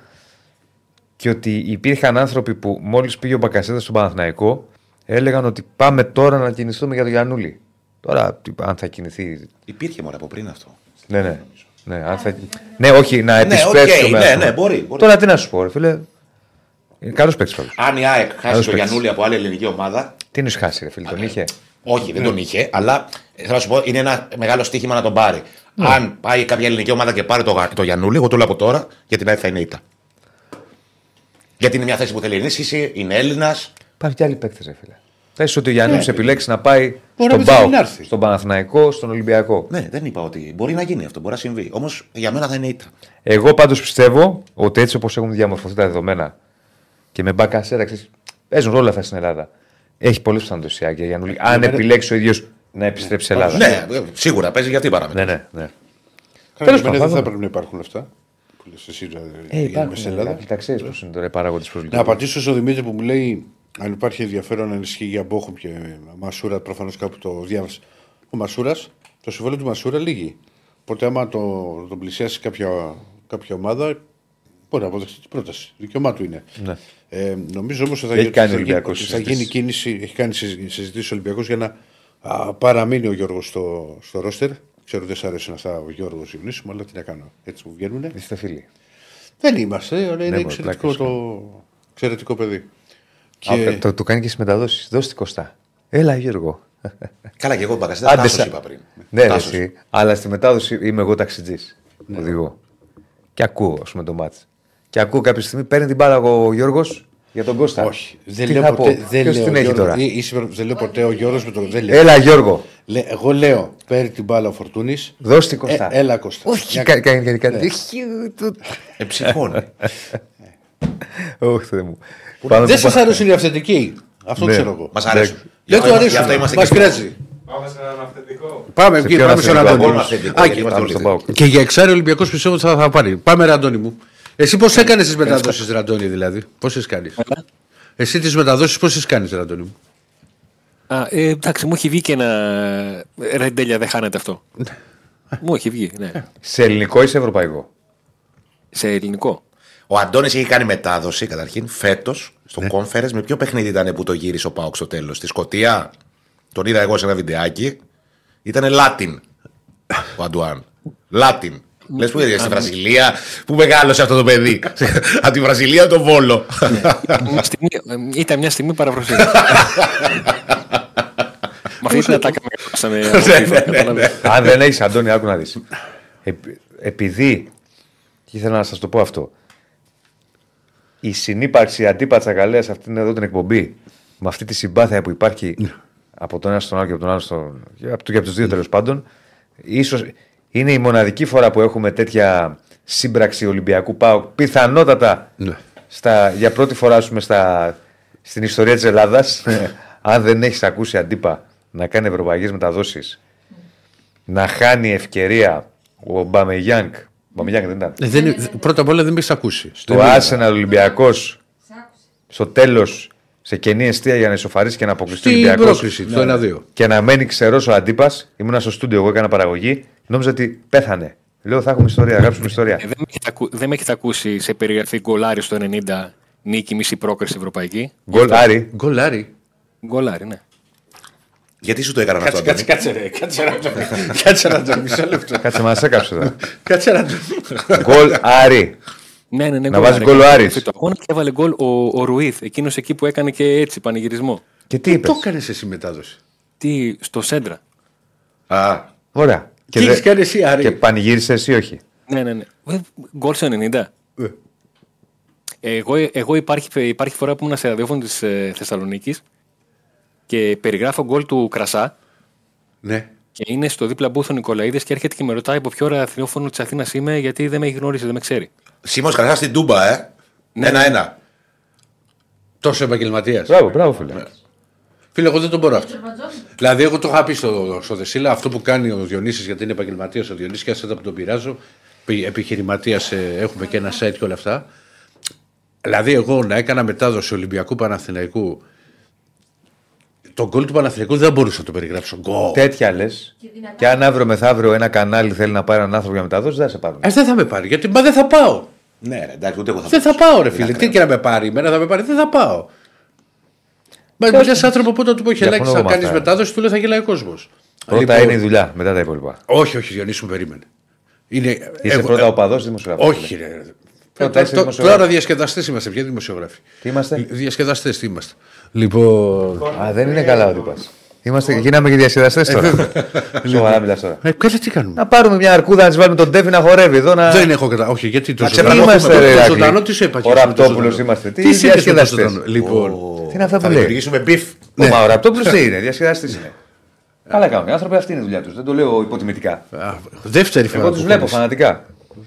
και ότι υπήρχαν άνθρωποι που μόλις πήγε ο Μπακασέτας στον Παναθηναϊκό, έλεγαν ότι πάμε τώρα να κινηθούμε για τον Γιαννούλη. Τώρα, τι- αν θα κινηθεί. Υπήρχε μόνο από πριν αυτό. Ναι, ναι. Ναι, αν θα... ναι όχι, να Ναι, επισπεύσει. οκ, ναι, ναι, μπορεί, μπορεί. Τώρα τι να σου πω, ρε φίλε. Είναι καλός παίκτης πάντως. Αν η ΑΕΚ χάσει Καλός τον παίκτης. Γιαννούλη από άλλη ελληνική ομάδα. Τι είναι χάσει, ρε φίλε, τον είχε; Όχι, δεν τον είχε, αλλά ε, θέλω να σου πω, είναι ένα μεγάλο στοίχημα να τον πάρει. Αν πάει κάποια ελληνική ομάδα και πάρει το, Γα- το Γιαννούλη, εγώ το λέω από τώρα, για την ΑΕΚ θα είναι ήττα. Γιατί είναι μια θέση που θέλει ενίσχυση, είναι Έλληνας. Υπάρχουν και άλλοι παίκτες, ρε φίλε. Θε ότι ο Γιάννης επιλέξει να πάει Μπορεί να στον μην θέλει Πάο, να έρθει. στον Παναθηναϊκό, στον Ολυμπιακό. Ναι, δεν είπα ότι μπορεί να γίνει αυτό, μπορεί να συμβεί. Όμως για μένα θα είναι ήττα. Εγώ πάντως πιστεύω ότι έτσι όπως έχουν διαμορφωθεί τα δεδομένα και με μπακά σέραξη παίζουν ρόλο αυτά στην Ελλάδα. Έχει πολλέ πιθανότητε για Γιάννουλη. Αν επιλέξει ο ίδιος να επιστρέψει σε Ελλάδα. Ναι, ε, σίγουρα παίζει για αυτή η παράμετρο. ναι, ναι. ναι. Καλά, Τέλος για μένα πάντων. δεν θα πρέπει να υπάρχουν αυτά. Που λες εσύ, δηλαδή, Ε, για υπάρχουν. μέσα στην Ελλάδα. Τα ξέρει πώς είναι τώρα οι παράγοντες που Να λειτουργούν. απαντήσω στον Δημήτρη που μου λέει αν υπάρχει ενδιαφέρον να ενισχύει για Μπόχουμ και Μασούρα. Προφανώς κάπου το διάβασα. Ο Μασούρας, το συμβόλαιο του Μασούρα λύγει. Οπότε άμα το, τον πλησιάσει κάποια, κάποια ομάδα, μπορεί να αποδεχτεί την πρόταση. Δικαίωμά του είναι. Ναι. Ε, νομίζω όμως ότι θα, Έχει κάνει θα, ο γίνει, Ολυμπιακός ότι θα γίνει συζητήσεις. κίνηση, έχει κάνει συζητήσεις ο Ολυμπιακός για να α, παραμείνει ο Γιώργος στο, στο ρόστερ. Ξέρω δεν σ' αρέσουν αυτά ο Γιώργος Ιωνίσιμο, αλλά τι να κάνω. Έτσι μου βγαίνουν. Είστε φίλοι. Δεν είμαστε, αλλά είναι μωρέ, εξαιρετικό, πλάκες το... εξαιρετικό παιδί. Α, Και... το, το κάνει και στις μεταδόσεις. Δώστε την Κωστά. Έλα, Γιώργο. Καλά, και εγώ μπακαστέ. Άντε Τάσο σα- είπα πριν. Ναι, ρε, Τάσος. εσύ. Αλλά στη μετάδοση είμαι εγώ ταξιτζής. Οδηγώ. Και ακούω, ας πούμε, το μάτι. Και ακούω κάποια στιγμή παίρνει την μπάλα ο Γιώργος για τον Κώστα. Όχι. Δεν Τι λέω, θα ποτέ, πω, δεν, ποιος λέω, την έχει Γιώργο, τώρα; ή- είσαι- δεν λέω ποτέ ο Γιώργος με τον. Δεν λέω. Έλα, Γιώργο. Λέ- εγώ λέω παίρνει την μπάλα ο Φορτούνης. Δώσ' την Κωστά. Ε, έλα Κώστα. Όχι, Μια- κάνει κάνει κάτι. κάτι. Ναι. Έχει, το- Εψυχώνει. Όχι, Θεέ μου. Πάμε Δεν που σας πά- αρέσουν οι αυθεντικοί. Αυτό Ναι. ξέρω εγώ. Μας αρέσουν. Δεν Γι' του αυτό- γι' αυτό αρέσουν. είμαστε Μας και- πειράζει. Πάμε σε έναν αυθεντικό. Πάμε Σε εκεί, ποιον πάμε στον αυθεντικό, Αντώνη. Μπορούμε μου. αυθεντικό, Α, γιατί και- είμαστε Πάμε όλοι στον τέτοιοι. Πάοκ. Και για εξάρι ο Ολυμπιακός πιστεύω ότι θα, θα πάρει. Πάμε Ραντώνη μου. Εσύ πώς έκανες τις μεταδόσεις, Ραντώνη, δηλαδή; Πόσε κάνεις; Εσύ τις μεταδόσεις πόσε κάνεις, Ραντώνη μου; Α, ε, εντάξει, μου έχει βγει και ένα. Ρε τέλεια, δεν χάνεται αυτό. μου έχει βγει, ναι. Σε ελληνικό ή σε ευρωπαϊκό; Σε ελληνικό. Ο Αντώνης έχει κάνει μετάδοση καταρχήν φέτος στο Ναι. Conference. Με ποιο παιχνίδι ήταν που το γύρισε ο Πάοξ στο τέλος. Στη Σκωτία; Τον είδα εγώ σε ένα βιντεάκι. Ήταν Latin ο Αντουάν. Latin. Λες που είδε στη Βραζιλία, που μεγάλωσε αυτό το παιδί. Από τη Βραζιλία τον Βόλο. Μια στιγμή, ε, ήταν μια στιγμή παραβροσία. Μα αυτή την ατάκα με έκοψανε από Ναι, FIFA, κατάλαβες. Αν δεν έχεις, Αντώνη, άκου να δεις. επειδή. Και ήθελα να σας το πω αυτό. Η συνύπαρξη αντίπατσα καλέα σε αυτήν εδώ την εκπομπή, με αυτή τη συμπάθεια που υπάρχει από τον ένα στον άλλο και από τον άλλο στον. και από, και από τους δύο τέλος πάντων, ίσως είναι η μοναδική φορά που έχουμε τέτοια σύμπραξη Ολυμπιακού Πάου. Πιθανότατα Ναι. στα, για πρώτη φορά ας πούμε, στα, στην ιστορία της Ελλάδας, αν δεν έχεις ακούσει αντίπα να κάνει ευρωπαϊκές μεταδόσεις, να χάνει ευκαιρία ο Μπαμεγιάνγκ. Μπαμεγιάνγκ δεν ήταν. Ε, δεν, πρώτα απ' όλα δεν με έχεις ακούσει. Το Arsenal Ολυμπιακός στο τέλος σε κενή αιστεία για να ισοφαρίσει και να αποκλειστεί ο Στην Ολυμπιακός. πρόκληση, το 1-2. Και να μένει ξερός ο αντίπας. Ήμουνα στο στούντιο, εγώ έκανα παραγωγή. Νόμιζα ότι πέθανε. Λέω θα έχουμε ιστορία, θα γράψουμε ιστορία. Ε, δεν, με έχετε ακού- δεν με έχετε ακούσει σε περιγραφή γκολάρι στο 90 νίκη μισή πρόκριση ευρωπαϊκή; Γκολ Άρη. Γκολάρι. Γκολάρι, ναι. Γιατί σου το έκαναν αυτό, Κάτσε, κάτσε, Αντώνη; κάτσε ρε. Κάτσε Ραντώνη. Κάτσε Ραντώνη, μισό λεπτό. Κάτσε, μας έκαψε τώρα. Κάτσε Ραντώνη. Γκολ Άρη. Ναι, ναι, ναι, Να γκολ, βάζει ρε, γκολ ο έκανε Άρης. το αγώνα Και έβαλε γκολ ο, ο Ρουίθ, εκείνος εκεί που έκανε και έτσι πανηγυρισμό. Και τι Πού είπες; το έκανες εσύ μετάδοση. Τι, στο Σέντρα. Α. Ωραία. Τι δε- έχεις κάνει εσύ, Άρη; Και πανηγύρισε εσύ, όχι. Ναι, ναι, ναι. Ε, Γκολ στο 90. Ε. Εγώ, εγώ υπάρχει, υπάρχει φορά που ήμουν σε ραδιόφωνο της ε, Θεσσαλονίκης και περιγράφω γκολ του Κρασά Ναι. και είναι στο δίπλα μπούθ ο Νικολαίδης και έρχεται και με ρωτάει από ποιο ραδιόφωνο της Αθήνας είμαι γιατί δεν με έχει γνωρίσει, δεν με ξέρει. Σίμως Καρασά στην Τούμπα, ε. Ναι. Ένα-ένα. Τόσο επαγγελματίας. Μπράβο, μπράβο, φίλε. Φίλε, εγώ δεν τον μπορώ αυτό. Δηλαδή, εγώ το είχα πει στο, στο Δεσίλα αυτό που κάνει ο Διονύσης γιατί είναι επαγγελματίας ο Διονύσης και ασέτα που τον πειράζω. Επιχειρηματίας έχουμε και ένα site και όλα αυτά. Δηλαδή, εγώ να έκανα μετάδοση Ολυμπιακού Παναθηναϊκού. Το γκολ του Παναθηναϊκού δεν μπορούσα να το περιγράψω. Γκολ. Τέτοια λες. Και αν αύριο μεθαύριο ένα κανάλι θέλει να πάρει έναν άνθρωπο για μεταδόση, δεν θα σε πάρουν. Ε, δεν θα με πάρει γιατί μα δεν θα πάω. Ναι, ρε, εντάξει, ούτε εγώ θα Δεν θα μπορούσα. πάω, ρε Είναι φίλε. Τι ακραίο. και να με πάρει, εμένα θα με πάρει, δεν θα πάω. Μα μιλά άνθρωπος που όταν του πω χελάκι Διαφωνώ να εγώ με κάνει αυτά. μετάδοση, του λέει θα γελάει ο κόσμος. Πρώτα είναι η δουλειά, μετά τα υπόλοιπα. Όχι, όχι, Διονύση μου περίμενε. Είναι... Είσαι εγώ- πρώτα ε, οπαδό ή δημοσιογράφος. Όχι, ρε. Πρώτα Τώρα- είσαι τώρα- δημοσιογράφος. Τώρα διασκεδαστές είμαστε, πια δημοσιογράφοι; Τι είμαστε; Διασκεδαστές τι είμαστε. Λοιπόν. Α, δεν είναι καλά ότι πα. Είμαστε, γίναμε και διασκεδαστές τώρα. Σοβαρά μιλάς τώρα. Ε, καλά, τι κάνουμε; Να πάρουμε μια αρκούδα να της βάλουμε τον Τέφι να χορεύει εδώ να. Δεν έχω κατά. Όχι, γιατί το Να ζωντανό. ξεπραγωθούμε. Είμαστε, ρε, Το Ηράκλη. ζωντανό τι σου είπα. Ο και εσύ με το Ραπτόπουλος ζωντανό. είμαστε. Τι Τι είπες με το διασκεδαστές; ζωντανό; Λοιπόν. Τι είναι αυτά Θα που λέει. δημιουργήσουμε beef. Ο Μα ο Ραπτόπουλος τι είναι, διασκεδαστής είναι. Καλά κάνουν. Οι άνθρωποι αυτή είναι η δουλειά τους. Δεν το λέω υποτιμητικά. α, Δεύτερη φορά. Εγώ που τους βλέπω κόλλησε. φανατικά.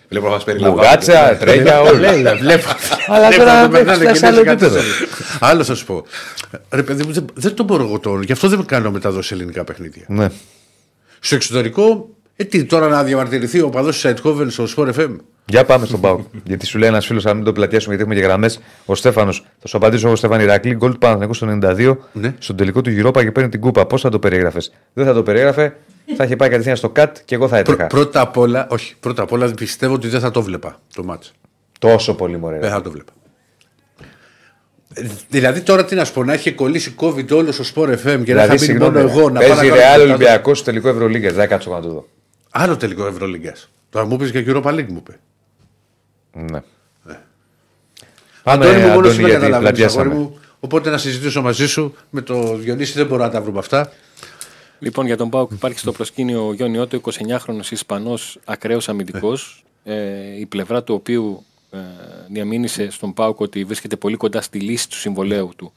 Βλέπω να μας περιλαμβάνει. Μπουγάτσα, τρέλια, όλα. Βλέπω. Βλέπω. Αλλά Βλέπω τώρα το περνάνε φτάσει και σε άλλο λες κάτι επίπεδο. τέτοιο. Άλλο θα σου πω. Ρε παιδί μου, δεν, δεν τον μπορώ εγώ τώρα. Γι' αυτό δεν κάνω μεταδόση σε ελληνικά παιχνίδια. Ναι. Στο εξωτερικό, ε, τι, τώρα να διαμαρτυρηθεί οπαδός της Αϊντχόβεν στο Sport FM. Για πάμε στον Πάο. γιατί σου λέει ένας φίλος, αν μην το πλατιάσουμε, γιατί έχουμε και γραμμές. Ο Στέφανος, θα σου απαντήσω εγώ, Στέφανη Ηρακλή, γκολ του Παναθηναϊκού στο 92, Ναι. στον τελικό του Europa και παίρνει την κούπα. Πώς θα το περιέγραφες; Δεν θα το περιέγραφε, θα είχε πάει κατευθείαν στο ΚΑΤ και εγώ θα Πρω- έτρεχα. πρώτα απ' όλα, όχι, πρώτα απ' όλα πιστεύω ότι δεν θα το βλέπα το μάτς. Τόσο πολύ μωρέ. Δεν θα το βλέπα. Ε, Δηλαδή τώρα τι να σου πω, να έχει κολλήσει COVID όλος στο Sport FM και να Δηλαδή, θα μείνει συγγνώμη, μόνο εγώ να παίζει πάω να κάνω Ρεάλ μετάδοση. Ολυμπιακό στο τελικό Ευρωλίγκα. Δεν κάτσω να το δω. Άλλο τελικό Ευρωλίγκα. Τώρα μου πεις και Europa League μου είπε. Ναι. Αντώνη Πάμε, μου, μόνο Αντώνη, εσύ με γιατί καταλαβαίνεις, αγόρι πλατιάσαμε. μου. Οπότε να συζητήσω μαζί σου με το Διονύση δεν μπορώ να τα βρούμε αυτά. Λοιπόν, για τον Πάουκ υπάρχει στο προσκήνιο ο Γιώργο Ότο, 29χρονο Ισπανός ακραίος αμυντικός, ε, η πλευρά του οποίου ε, διαμήνυσε στον Πάουκ ότι βρίσκεται πολύ κοντά στη λύση του συμβολέου του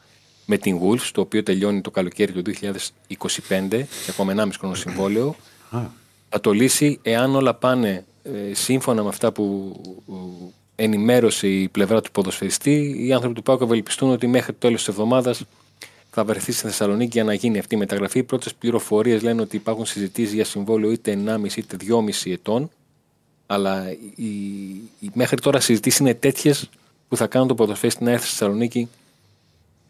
με την Wolves, το οποίο τελειώνει το καλοκαίρι του 2025 και ακόμα 1,5 χρόνο συμβόλαιο. Θα το λύσει εάν όλα πάνε ε, σύμφωνα με αυτά που ε, ενημέρωσε η πλευρά του ποδοσφαιριστή. Οι άνθρωποι του Πάουκ ευελπιστούν ότι μέχρι το τέλος της εβδομάδας θα βρεθεί στη Θεσσαλονίκη για να γίνει αυτή η μεταγραφή. Οι πρώτες πληροφορίες λένε ότι υπάρχουν συζητήσεις για συμβόλαιο είτε 1,5 είτε 2,5 ετών. Αλλά οι, οι μέχρι τώρα συζητήσεις είναι τέτοιες που θα κάνουν το ποδοσφαίριστη να έρθει στη Θεσσαλονίκη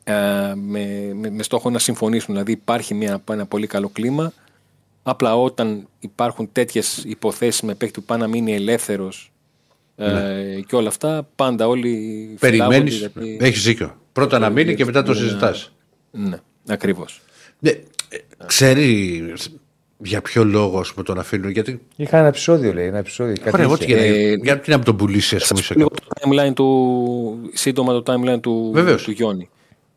ε, με, με, με στόχο να συμφωνήσουν. Δηλαδή υπάρχει μια, ένα πολύ καλό κλίμα. Απλά όταν υπάρχουν τέτοιες υποθέσεις με παίκτη που πάει να μείνει ελεύθερος ε, και όλα αυτά, πάντα όλοι Περιμένεις. φυλάγονται γιατί- Έχεις δίκιο. Πρώτα να μείνει και μετά το είναι ένα- συζητάς. Ναι, ακριβώς. Ναι, ε, ξέρει για ποιο λόγο ας πούμε, τον αφήνουν. Γιατί. Είχα ένα επεισόδιο, λέει. Ένα επεισόδιο. Κάτι Ωραία, είχε. ό,τι και να Ε, είναι. Γιατί να μην τον πουλήσει, ας πούμε, σε Λίγο κάπου. το timeline του, σύντομα το timeline του, Βεβαίως. του Γιόνι.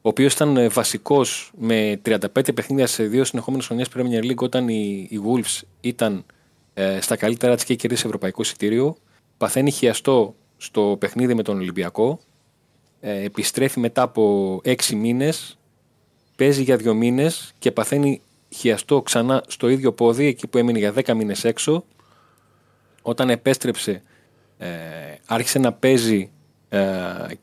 Ο οποίος ήταν βασικός με 35 παιχνίδια σε δύο συνεχόμενες χρονιές Premier League όταν η, η Wolves ήταν ε, στα καλύτερα της και κερδίσει ευρωπαϊκό εισιτήριο. Παθαίνει χιαστό στο παιχνίδι με τον Ολυμπιακό. Ε, επιστρέφει μετά από 6 μήνες. Παίζει για δύο μήνες και παθαίνει χιαστό ξανά στο ίδιο πόδι εκεί που έμεινε για 10 μήνες έξω. Όταν επέστρεψε ε, άρχισε να παίζει ε,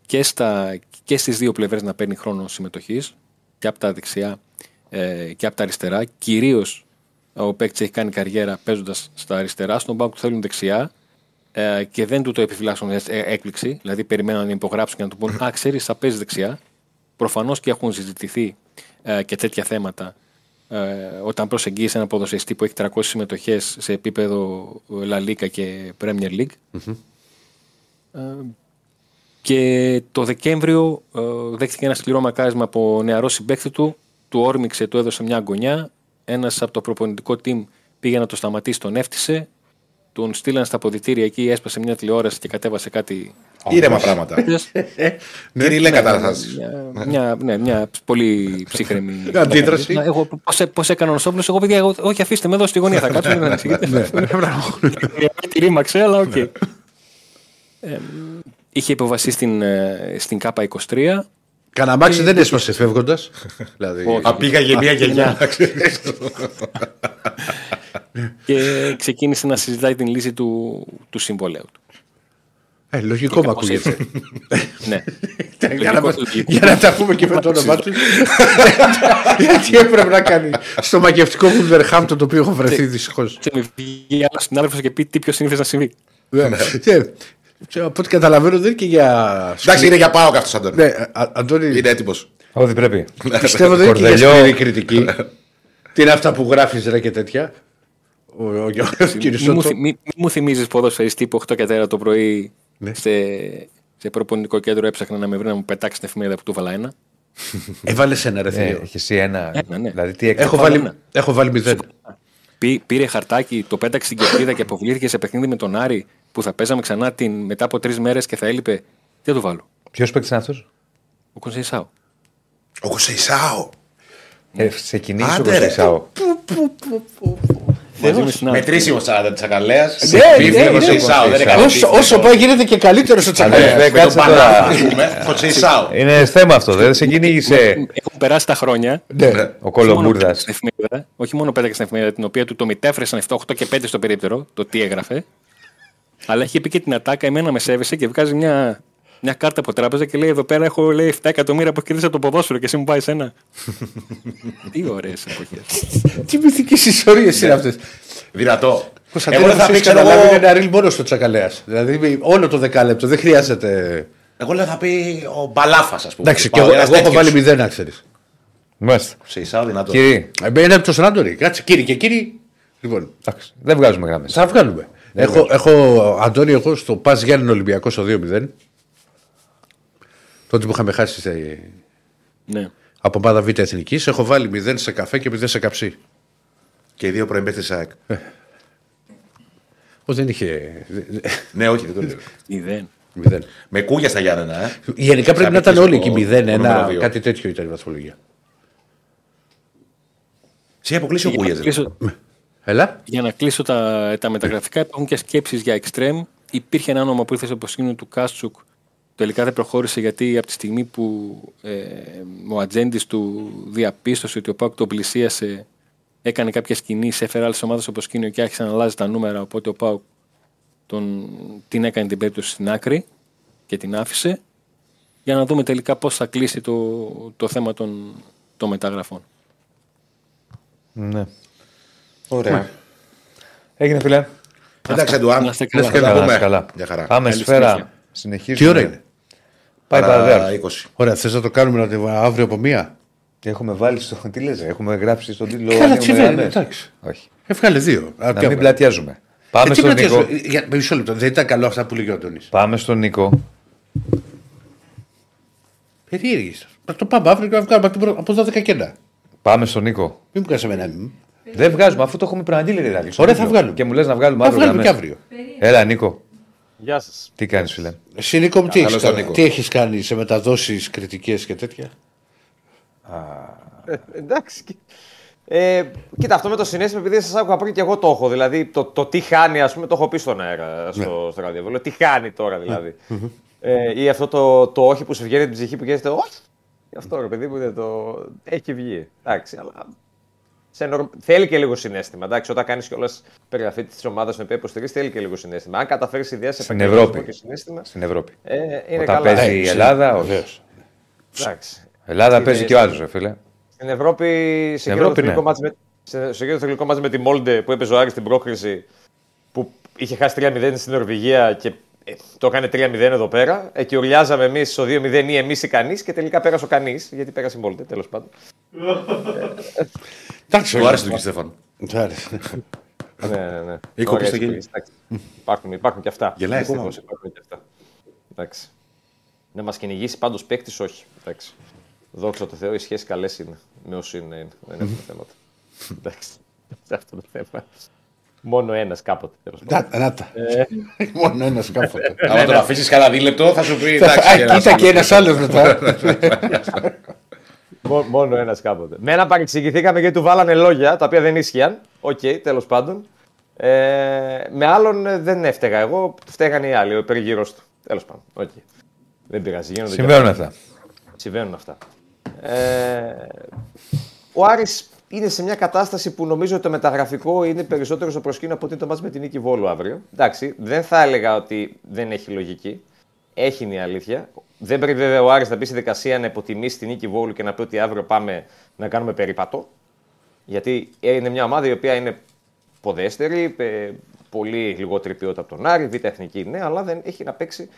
και, στα, και στις δύο πλευρές να παίρνει χρόνο συμμετοχής και από τα δεξιά ε, και από τα αριστερά. Κυρίως ο παίκτης έχει κάνει καριέρα παίζοντας στα αριστερά, στον πάγκο του θέλουν δεξιά ε, και δεν του το επιφυλάσσουν ες, έκπληξη, δηλαδή περιμένουν να υπογράψουν και να του πούν «Α, ξέρεις, θα παίζεις δεξιά». Προφανώς και έχουν συζητηθεί ε, και τέτοια θέματα ε, όταν προσεγγίζει ένα ποδοσφαιριστή που έχει 300 συμμετοχές σε επίπεδο La Liga και Premier League. Ε, και το Δεκέμβριο ε, δέχτηκε ένα σκληρό μαρκάρισμα από νεαρό συμπαίκτη του, του όρμηξε, του έδωσε μια αγκωνιά. Ένας από το προπονητικό team πήγε να το σταματήσει, τον έφτυσε. Τον στείλαν στα αποδυτήρια εκεί, έσπασε μια τηλεόραση και κατέβασε κάτι. Ήρεμα πράγματα. Κυριλέ κατάσταση. Μια, μια, ναι, μια πολύ ψύχραιμη. Αντίδραση. Να, Εγώ, πώς, πώς έκανε ο Νοσόπουλος, εγώ παιδιά, εγώ, όχι αφήστε με εδώ στη γωνία θα κάτσω, δεν ανησυχείτε. Τη ρήμαξε, αλλά οκ. Ε, Είχε υποβασεί στην, ε, στην ΚΑΠΑ 23. Καναμάξι δεν έσπασε φεύγοντας. δηλαδή, Απήγαγε μια γενιά. Και ξεκίνησε να συζητάει την λύση του, του συμβολέου του. ε, λογικό μου ακούγεται. ναι. για, να, Λογικό, μας- λογικό. για να τα πούμε και με το όνομά τους. Γιατί έπρεπε να κάνει στο μακευτικό Βουλβερχάμπτον το οποίο έχω βρεθεί δυστυχώς. Και με βγει άλλος συνάδελφος και πει τι πιο συνήθως να συμβεί. Από ό,τι καταλαβαίνω δεν είναι και για. Εντάξει, είναι για πάω αυτός, Αντώνη. Ναι, Α- Αντώνη, Είναι έτοιμος. Ό,τι πρέπει. πιστεύω δεν είναι και για Κορδελιό. σκληρή κριτική. Τι είναι αυτά που γράφεις ρε και τέτοια. Ο, ο, ο, ο κύριος Μη μου, Σότο. θυ- μη- μη μου θυμίζεις ποδοσφαιριστή που 8 και 4 το πρωί Ναι. σε, σε προπονητικό κέντρο έψαχνα να με βρει να μου πετάξει την εφημερίδα που του βάλα ένα. Έβαλε ένα ρε Ναι, θείο. έχεις εσύ ένα. Ένα, ναι. Δηλαδή τι έκανε. Έχω βάλει βάλει, ένα. έχω βάλει μηδέν. Πή- πήρε χαρτάκι, το πέταξε στην κερκίδα και αποβλήθηκε σε παιχνίδι με τον Άρη που θα παίζαμε ξανά την, μετά από τρεις μέρες και θα έλειπε. Τι θα του βάλω; Ποιος παίξει αυτός; Ο Κονσεϊσάου. Ο Κουσεϊσάου. Ε, σε κινήσει ο Άντε, ρε. Κωσισάο. Μαζί με στην Άρη. Μετρήσιμο 40 τη Ακαλέα. ναι, ναι. Κουσεϊσάου. Δεν έκανε Όσο, όσο πάει γίνεται και καλύτερο ο Τσακαλέας. Αδερφέ, Με τον κάτσε Πανάμα, τώρα. ας πούμε. Κουσεϊσάου. Είναι θέμα αυτό. Δεν σε κυνήγησε Έχουν περάσει τα χρόνια. Ναι. ο όχι μόνο Κολομπούρδα. πέταξε στην εφημερίδα, όχι μόνο πέταξε στην εφημερίδα την οποία του το μετέφρασαν 7, 8 και 5 στο περίπτερο, το τι έγραφε, αλλά έχει πει και την ατάκα, εμένα με σέβεσαι και βγάζει μια, μια κάρτα από τράπεζα και λέει: Εδώ πέρα έχω λέει, 7 εκατομμύρια που κερδίσα το ποδόσφαιρο και εσύ μου πάει ένα. τι ωραίες εποχές. Τι μυθικές ιστορίες είναι αυτές. Δυνατό. Κωνσταντίνο Εγώ δεν θα θα πει, πει ξέρω καταλάβει είναι εγώ. ένα ρίλ μόνο στο Τσακαλέας. Δηλαδή όλο το δεκάλεπτο δεν χρειάζεται. Εγώ λέω θα πει ο Μπαλάφας, ας πούμε. Εντάξει, και εγώ, Ένας εγώ έχω τέτοιος. βάλει μηδέν, να ξέρεις. Μάλιστα. Κουσεϊσάου δυνατό. Κύριε, Εμένα είναι το Σράντορη. Κάτσε, κύριοι και κύριοι. Λοιπόν, εντάξει, δεν βγάζουμε γράμμε. θα βγάλουμε. Έχω, έχω, Αντώνη, εγώ στο Πας Γιάννη Ολυμπιακό στο 2-0. Τότε που είχαμε χάσει σε- ναι. από ομάδα Β' Εθνικής, έχω βάλει 0 σε καφέ και 0 σε καψί. Και οι δύο προεμπέστε ΣΑΕΚ. Πώς δεν είχε. Ναι, όχι, δεν το λέω. Μηδέν. 0. Με κούγια στα Γιάννενα, ε. Γενικά πρέπει να Σαν ήταν όλοι επιθετικό, εκεί 0, το ένα, νούμερο δύο. κάτι τέτοιο ήταν η βαθμολογία. Σε είχε αποκλείσει ο Για να Κούγιας. κλείσω- Έλα. Για να κλείσω τα, τα μεταγραφικά, υπάρχουν και σκέψεις για εξτρέμ. Υπήρχε ένα όνομα που ήρθε στο προσκήνιο του Κάστσουκ. Τελικά δεν προχώρησε γιατί από τη στιγμή που ε, ο ατζέντης του διαπίστωσε ότι ο Πάουκ τον πλησίασε, έκανε κάποιε κινήσει, έφερε άλλες ομάδες στο προσκήνιο και άρχισε να αλλάζει τα νούμερα. Οπότε ο Πάουκ τον, την έκανε την περίπτωση στην άκρη και την άφησε. Για να δούμε τελικά πώς θα κλείσει το, το θέμα των, των μεταγραφών. Ναι. Ωραία. Έγινε φιλέ. Εντάξει, Εντουάν. Να είστε καλά. Θα τα Καλά, πούμε. καλά. Για χαρά. Πάμε Καλή σφαίρα. συνέχεια. Συνεχίζουμε. Τι ώρα είναι; Πάει Παρά παραδέρα. 20. Ωραία, θες να το κάνουμε να το αύριο από μία; Έχουμε βάλει στο. Τι λες, ρε, έχουμε γράψει στον τίτλο. Καλά, ανοίγουμε τι δεν είναι, γραμμές. εντάξει. Όχι. Έβγαλε δύο. Α, Να τι μην έβγαλε. πλατιάζουμε. Πάμε Ε, τι στον πλατιάζω, Νίκο. ε, Για μισό λεπτό. Δεν ήταν καλό αυτά που λέγει ο Αντώνης. Πάμε στον Νίκο. Περίεργη. Το πάμε αύριο και να βγάλουμε από την πρω- από 12 και ένα. Πάμε στον Νίκο. Μην μου κάνεις εμένα. μ. Δεν βγάζουμε, αφού το έχουμε προαναγγείλει δηλαδή. στον Ωραία, θα τίτλο. βγάλουμε. Και μου λες να βγάλουμε Θα αύριο. βγάλουμε και γραμμές. αύριο. Έλα, Νίκο. Γεια σας. Τι κάνεις, φίλε; Εσύ Νίκο μου, τι Καλώς έχεις τον κάνει, Νίκο. τι έχεις κάνει σε μεταδόσεις κριτικές και τέτοια; Ε, εντάξει. Ε, κοίτα, αυτό με το συνέστημα, επειδή σας άκουγα πριν και εγώ το έχω. Δηλαδή, το, το τι χάνει, ας πούμε, το έχω πει στον αέρα στο, στο ραδιόφωνο. Τι χάνει τώρα, δηλαδή. ε, ή αυτό το, το όχι που σου βγαίνει από την ψυχή που γίνεται. Όχι! Αυτό ρε παιδί μου είναι το. Έχει βγει. Εντάξει, αλλά. Σε νορ- Θέλει και λίγο συνέστημα. Εντάξει, όταν κάνεις κιόλας περιγραφή της ομάδας στην οποία υποστηρίζεις, θέλει και λίγο συνέστημα. Αν καταφέρεις ιδέα σε Στην επαγγελματισμό Ευρώπη. και συνέστημα. Στην Ευρώπη. Ε, είναι Όταν καλά. παίζει Ε, η Ελλάδα, όχι. Βεβαίως. Εντάξει. Ελλάδα Στην- παίζει και ο άλλος, φίλε. Στην Ευρώπη, σε Στην εκείνο το Ευρώπη, θελικό ναι. μάτς με, σε, σε εκείνο το θελικό μάτς με τη Μόλντε που έπαιζε ο Άρης στην πρόκριση που είχε χάσει 3-0 στην Νορβηγία και ε, το έκανε 3-0 εδώ πέρα. Ε, και ουρλιάζαμε εμείς στο 2-0 ή εμείς ή κανείς και τελικά πέρασε ο κανείς γιατί πέρασε η Μόλντε τέλος πάντων. Εντάξει, Του άρεσε του κ. Στέφανο. Του άρεσε. ναι, ναι, ναι. Ή κόπη Ωραία, στο γέλιο. εντάξει. υπάρχουν, υπάρχουν και αυτά. Γελάει ακόμα. Δυστυχώς υπάρχουν και αυτά. Εντάξει. Να μας κυνηγήσει πάντως παίκτης, όχι. Εντάξει. Δόξα τω Θεώ, οι σχέσεις καλές είναι. Με όσοι είναι, είναι. δεν έχουμε θέματα. Εντάξει. Σε αυτό το θέμα. Μόνο ένας κάποτε. τέλος πάντων. Να, να τα. Ε, Μόνο ένας κάποτε. Άμα τον αφήσεις κανένα δίλεπτο, θα σου πει. Α, Εντάξει, Κοίτα και ένας άλλος μετά. Μο- μόνο ένας κάποτε. Με ένα παρεξηγηθήκαμε γιατί του βάλανε λόγια τα οποία δεν ίσχυαν. Οκ, τέλος πάντων. Ε, με άλλον ε, δεν έφταιγα εγώ, φταίγανε οι άλλοι, ο περιγύρω του. Τέλος πάντων. Οκ. Δεν πειράζει. Γίνονται και Συμβαίνουν αυτά. Συμβαίνουν αυτά. Ε, ο Άρης είναι σε μια κατάσταση που νομίζω ότι το μεταγραφικό είναι περισσότερο στο προσκήνιο από ότι το ματς με την Νίκη Βόλου αύριο. Εντάξει, δεν θα έλεγα ότι δεν έχει λογική. Έχει είναι η αλήθεια. Δεν πρέπει βέβαια ο Άρης να μπει στη διαδικασία να υποτιμήσει την Νίκη Βόλου και να πει ότι αύριο πάμε να κάνουμε περίπατο. Γιατί είναι μια ομάδα η οποία είναι ποδέστερη, ε, πολύ λιγότερη ποιότητα από τον Άρη, β' εθνική ναι, αλλά δεν έχει να παίξει.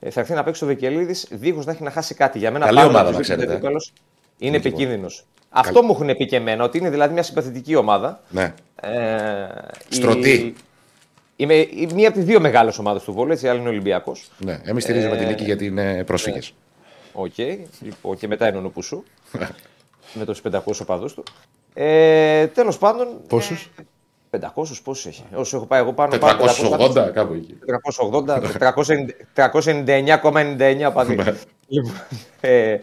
ε, Θα έρθει να παίξει ο Βεκελίδη δίχως να έχει να χάσει κάτι. Για μένα Καλή πάνω ομάδα, από να τους ξέρετε. αντίπαλους είναι Νίκη επικίνδυνος. Αυτό μου έχουν πει και εμένα, ότι είναι δηλαδή μια συμπαθητική ομάδα. Ναι. Ε, Στρωτή. η- Είμαι η- μία από τις δύο μεγάλες ομάδες του Βόλου, έτσι, η άλλη είναι ο Ολυμπιακός. Ναι, εμείς στηρίζουμε Ε, την νίκη γιατί είναι πρόσφυγες. Οκ, λοιπόν, και μετά είναι ο Νουπουσού. με τους 500 οπαδούς του. Ε, Τέλος πάντων. Πόσους; 500 πόσους έχει. Όσο έχω πάει εγώ πάνω. πάνω 480 κάπου εκεί. 480, 399,99 οπαδοί. Λοιπόν, ε,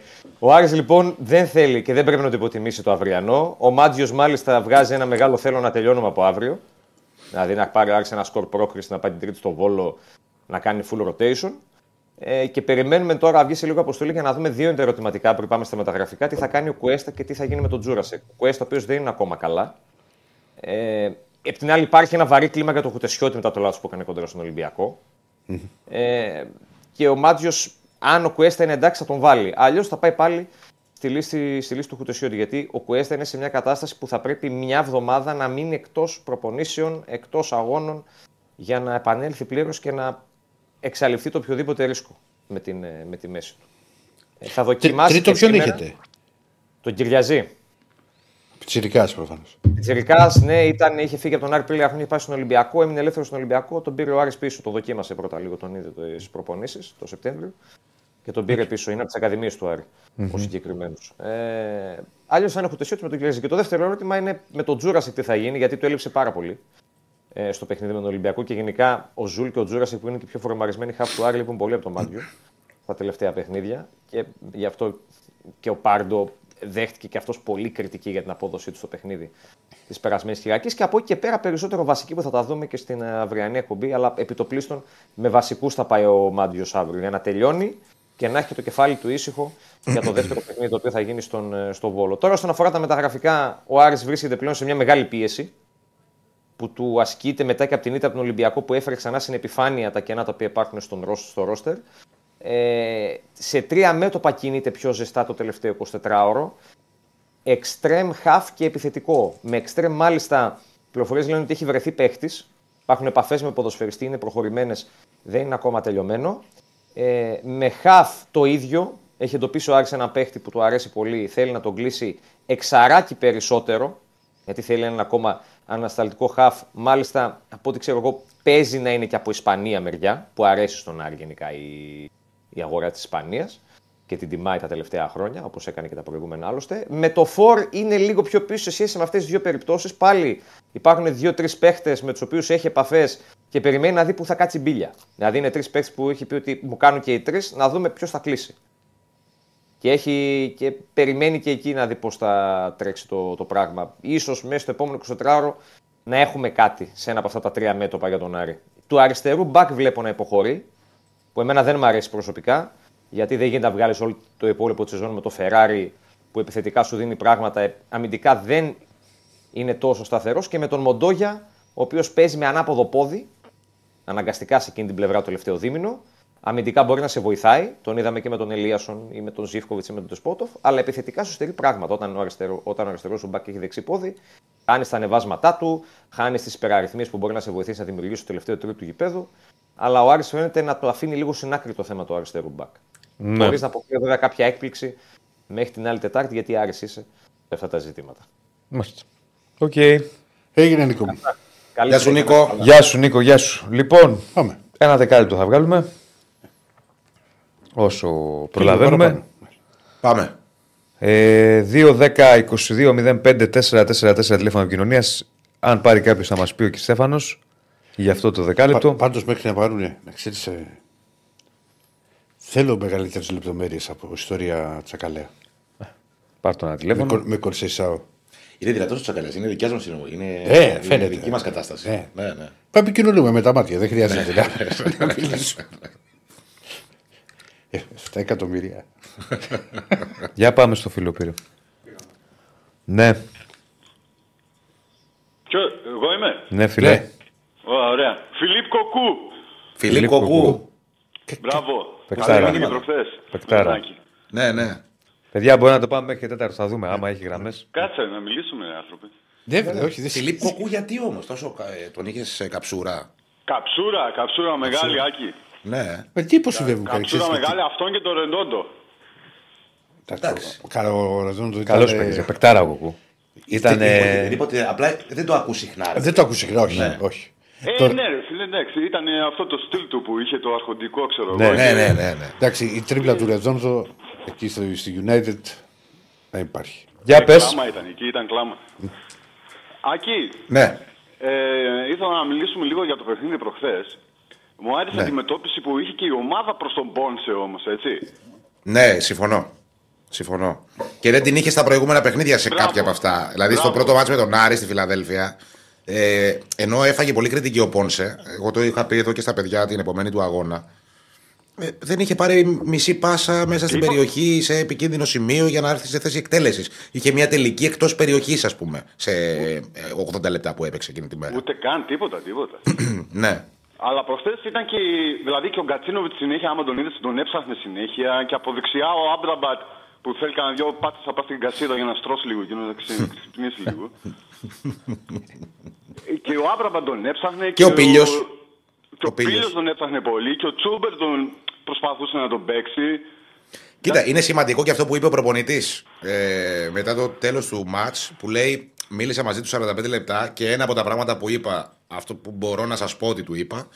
ο Άρης λοιπόν δεν θέλει και δεν πρέπει να το υποτιμήσει το αυριανό. Ο Μάντζιος μάλιστα βγάζει ένα μεγάλο θέλω να τελειώνουμε από αύριο. Δηλαδή να πάρει ο Άρης ένα σκορ πρόκριση, να πάει την τρίτη στο Βόλο, να κάνει full rotation. Ε, και περιμένουμε τώρα να βγει σε λίγο αποστολή για να δούμε δύο ερωτηματικά πριν πάμε στα μεταγραφικά. Τι θα κάνει ο Κουέστα και τι θα γίνει με τον Τζούρασεκ. Ο Κουέστα, ο οποίος δεν είναι ακόμα καλά. Ε, Επ' την άλλη, υπάρχει ένα βαρύ κλίμα για το Χουτεσιώτη μετά το λάθος που έκανε κοντά στον Ολυμπιακό. Ε, και ο Μάτζιος, αν ο Κουέστα είναι εντάξει, θα τον βάλει. Αλλιώς θα πάει πάλι στη λίστη, στη λίστη του Χουτεσιώτη. Γιατί ο Κουέστα είναι σε μια κατάσταση που θα πρέπει μια εβδομάδα να μείνει εκτός προπονήσεων, εκτός αγώνων, για να επανέλθει πλήρως και να εξαλειφθεί το οποιοδήποτε ρίσκο με, την, ε, με τη μέση του. Ε, θα δοκιμάσει. Τρίτο και ποιον σήμερα έχετε; Τον Κυριαζή. Πιτσιρικά προφανώς. Πιτσιρικά, ναι, ήταν, είχε φύγει από τον Άρη πριν λίγα χρόνια, είχε πάει στον Ολυμπιακό, έμεινε ελεύθερος στον Ολυμπιακό. Τον πήρε ο Άρης πίσω, το δοκίμασε πρώτα λίγο, τον είδε τι προπονήσεις το Σεπτέμβριο. Και τον πήρε πίσω, είναι από τις ακαδημίες του Άρη, ο συγκεκριμένος. Ε, Αλλιώς θα είναι Χουτεσιώτη με τον Κυριαζή. Και το δεύτερο ερώτημα είναι με τον Τζούρασικ τι θα γίνει, γιατί του έλειψε πάρα πολύ ε, στο παιχνίδι με τον Ολυμπιακό και γενικά ο Ζουλ και ο Τζούρασικ που είναι και πιο φορμαρισμένοι χαφ του Άρη λείπουν πολύ από τον Μάντζιο τα τελευταία παιχνίδια. Και γι' αυτό και ο Πάρντο δέχτηκε και αυτός πολύ κριτική για την απόδοσή του στο παιχνίδι της περασμένης Κυριακής. Και από εκεί και πέρα περισσότερο βασική που θα τα δούμε και στην ε, αυριανή εκπομπή. Αλλά επί το πλείστον με βασικούς θα πάει ο Μάντζιος αύριο για να τελειώνει και να έχει το κεφάλι του ήσυχο για το δεύτερο παιχνίδι το οποίο θα γίνει στον, ε, στο Βόλο. Τώρα, όσον αφορά τα μεταγραφικά, ο Άρης βρίσκεται πλέον σε μια μεγάλη πίεση που του ασκείται μετά και από την ήττα από τον Ολυμπιακό που έφερε ξανά στην επιφάνεια τα κενά τα οποία υπάρχουν στον, ρόσ- στο ρόστερ. Ε, σε τρία μέτωπα κινείται πιο ζεστά το τελευταίο 24ωρο. Extreme half και επιθετικό. Με extreme μάλιστα πληροφορίες λένε ότι έχει βρεθεί παίχτης. Υπάρχουν επαφές με ποδοσφαιριστή, είναι προχωρημένες, δεν είναι ακόμα τελειωμένο. Ε, με half το ίδιο. Έχει εντοπίσει ο Άρης ένα παίχτη που του αρέσει πολύ, θέλει να τον κλείσει εξαράκι περισσότερο, γιατί θέλει έναν ακόμα ανασταλτικό χαφ. Μάλιστα, από ό,τι ξέρω εγώ, παίζει να είναι και από Ισπανία μεριά, που αρέσει στον Άρη γενικά η, η αγορά της Ισπανίας και την τιμάει τα τελευταία χρόνια, όπως έκανε και τα προηγούμενα άλλωστε. Με το Φορ είναι λίγο πιο πίσω σε σχέση με αυτές τις δύο περιπτώσεις. Πάλι υπάρχουν δύο-τρεις παίχτες με τους οποίους έχει επαφές και περιμένει να δει πού θα κάτσει μπίλια. Δηλαδή είναι τρεις παίχτες που έχει πει ότι μου κάνουν και οι τρεις, να δούμε ποιος θα κλείσει. Και, έχει, και περιμένει και εκεί να δει πώς θα τρέξει το, το πράγμα. Ίσως μέσα στο επόμενο 24ωρο να έχουμε κάτι σε ένα από αυτά τα τρία μέτωπα για τον Άρη. Του αριστερού μπακ βλέπω να υποχωρεί, που εμένα δεν μου αρέσει προσωπικά, γιατί δεν γίνεται να βγάλεις όλο το υπόλοιπο της σεζόν με το Ferrari που επιθετικά σου δίνει πράγματα, ε, αμυντικά δεν είναι τόσο σταθερός και με τον Μοντόγια, ο οποίος παίζει με ανάποδο πόδι, αναγκαστικά σε εκείνη την πλευρά το τελευταίο δίμηνο. Αμυντικά μπορεί να σε βοηθάει, τον είδαμε και με τον Ελίασον ή με τον Ζίβκοβιτς ή με τον Ντεσπόντοφ, αλλά επιθετικά σου στερεί πράγματα. Όταν ο αριστερό, όταν ο αριστερός σου μπακ έχει δεξί πόδι, χάνεις τα ανεβάσματά του, χάνεις τις υπεραριθμίες που μπορεί να σε βοηθήσει να δημιουργήσει το τελευταίο τρίτο του γηπέδου. Αλλά ο Άρης φαίνεται να το αφήνει λίγο στην άκρη το θέμα του αριστερού μπακ. Ναι. Χωρίς να αποκλείω βέβαια κάποια έκπληξη μέχρι την άλλη Τετάρτη, γιατί Άρης είσαι σε αυτά τα ζητήματα. Μάλιστα. Οκ. Έγινε Νίκο μου. Καλή Γεια σου, συνέχεια. Νίκο. Γεια σου, Νίκο, γεια σου. Λοιπόν, Πάμε. ένα δεκάλεπτο θα βγάλουμε. Όσο προλαβαίνουμε. παραπάνω. Πάμε. Ε, 2-10-22-05-444 τηλέφωνο επικοινωνία. αν πάρει κάποιος να μας πει ο κ. Στέφανο για αυτό το δεκάλεπτο. Πάντως μέχρι να πάρουν, να ξέρεις. Θέλω μεγαλύτερες λεπτομέρειες από ιστορία Τσακαλέα. Πάρ το ένα Με, τηλέφωνο. κο- με κορσεσάω. Είναι δυνατός ο Τσακαλέας, είναι δικιά μας συνομιλία. Είναι, Ε, είναι φαίνεται. δική μας κατάσταση. Ε. Ναι, ναι. Πάμε επικοινωνούμε με τα μάτια, δεν χρειάζεται να- να μιλήσουμε. Ε, 7 εκατομμύρια. Για πάμε στο φιλοπύριο. Ναι, Ποιο, εγώ είμαι; ναι, φιλέ. Ω, ωραία. Φιλίπ Κοκού. Φιλίπ Κοκού. Μπράβο. Παικτάρα. Καλά πήγε προχθές. Παικτάρα. Μερνάκη. Ναι, ναι. Παιδιά, μπορεί να το πάμε μέχρι και τέταρτο. Θα δούμε άμα έχει γραμμές. Κάτσε να μιλήσουμε, άνθρωποι. Ναι, βέβαια, όχι, δεν Φιλίπ Κοκού, γιατί όμως τόσο ε, τον είχες σε καψούρα; Καψούρα, καψούρα μεγάλη, Άκη. Ναι. Με τι υποσυμβεύουν Καψούρα μεγάλη, αυτόν και το ρεντόντο. Εντάξει. Καλό Ραζόν το Καλό ήταν, ε, παίκτης, παικτάρα ο Κουκού. Ήταν. Δεν είπα ότι απλά δεν το ακούς συχνά. ρε. Δεν το ακούω συχνά, όχι. Ναι. όχι. Ε, Τώρα- ναι, ρε φίλε, εντάξει. Ήταν ε, αυτό το στυλ του που είχε το αρχοντικό, ξέρω Ναι, εγώ. ναι, και- ναι, ναι, ναι. Εντάξει, η τρίπλα του Ρετζόντο εκεί στο, στη United δεν υπάρχει. Για πες. Κλάμα ήταν, εκεί ήταν κλάμα. Άκη, Ναι. ε, ήθελα να μιλήσουμε λίγο για το παιχνίδι προχθές. Μου άρεσε η Ναι. αντιμετώπιση που είχε και η ομάδα προς τον Πόνσε όμως, έτσι. Ναι, συμφωνώ. Συμφωνώ. Και δεν την είχε στα προηγούμενα παιχνίδια σε Μπράβο. κάποια από αυτά. Δηλαδή στο Μπράβο. πρώτο μάτσο με τον Άρη στη Φιλαδέλφια. Ε, ενώ έφαγε πολύ κριτική ο Πόνσε, εγώ το είχα πει εδώ και στα παιδιά την επομένη του αγώνα. Ε, δεν είχε πάρει μισή πάσα μέσα στην περιοχή σε επικίνδυνο σημείο για να έρθει σε θέση εκτέλεσης. Είχε μια τελική εκτός περιοχής, ας πούμε, σε ε, 80 λεπτά που έπαιξε εκείνη τη μέρα. Ούτε καν, τίποτα, τίποτα. ναι. Αλλά προχθές ήταν και. Δηλαδή και ο Γκατσίνοβιτς συνέχεια, άμα τον είδες, τον έψαχνε συνέχεια. Και από δεξιά ο Άμπραμπατ που θέλει κανένα δυο πάτσε από στην κασίδα για να στρώσει λίγο εκείνο να ξε- ξυπνήσει λίγο. Ε, και ο Άμπραμπατ τον έψαχνε. Και ο Πίλιος. Και ο Ο Πίλιος. Πίλιος τον έψαχνε πολύ. Και ο Τσούμπερ τον προσπαθούσε να τον παίξει. Κοίτα, είναι σημαντικό και αυτό που είπε ο προπονητής ε, μετά το τέλος του ματ που λέει μίλησα μαζί του 45 λεπτά και ένα από τα πράγματα που είπα, αυτό που μπορώ να σας πω ότι του είπα,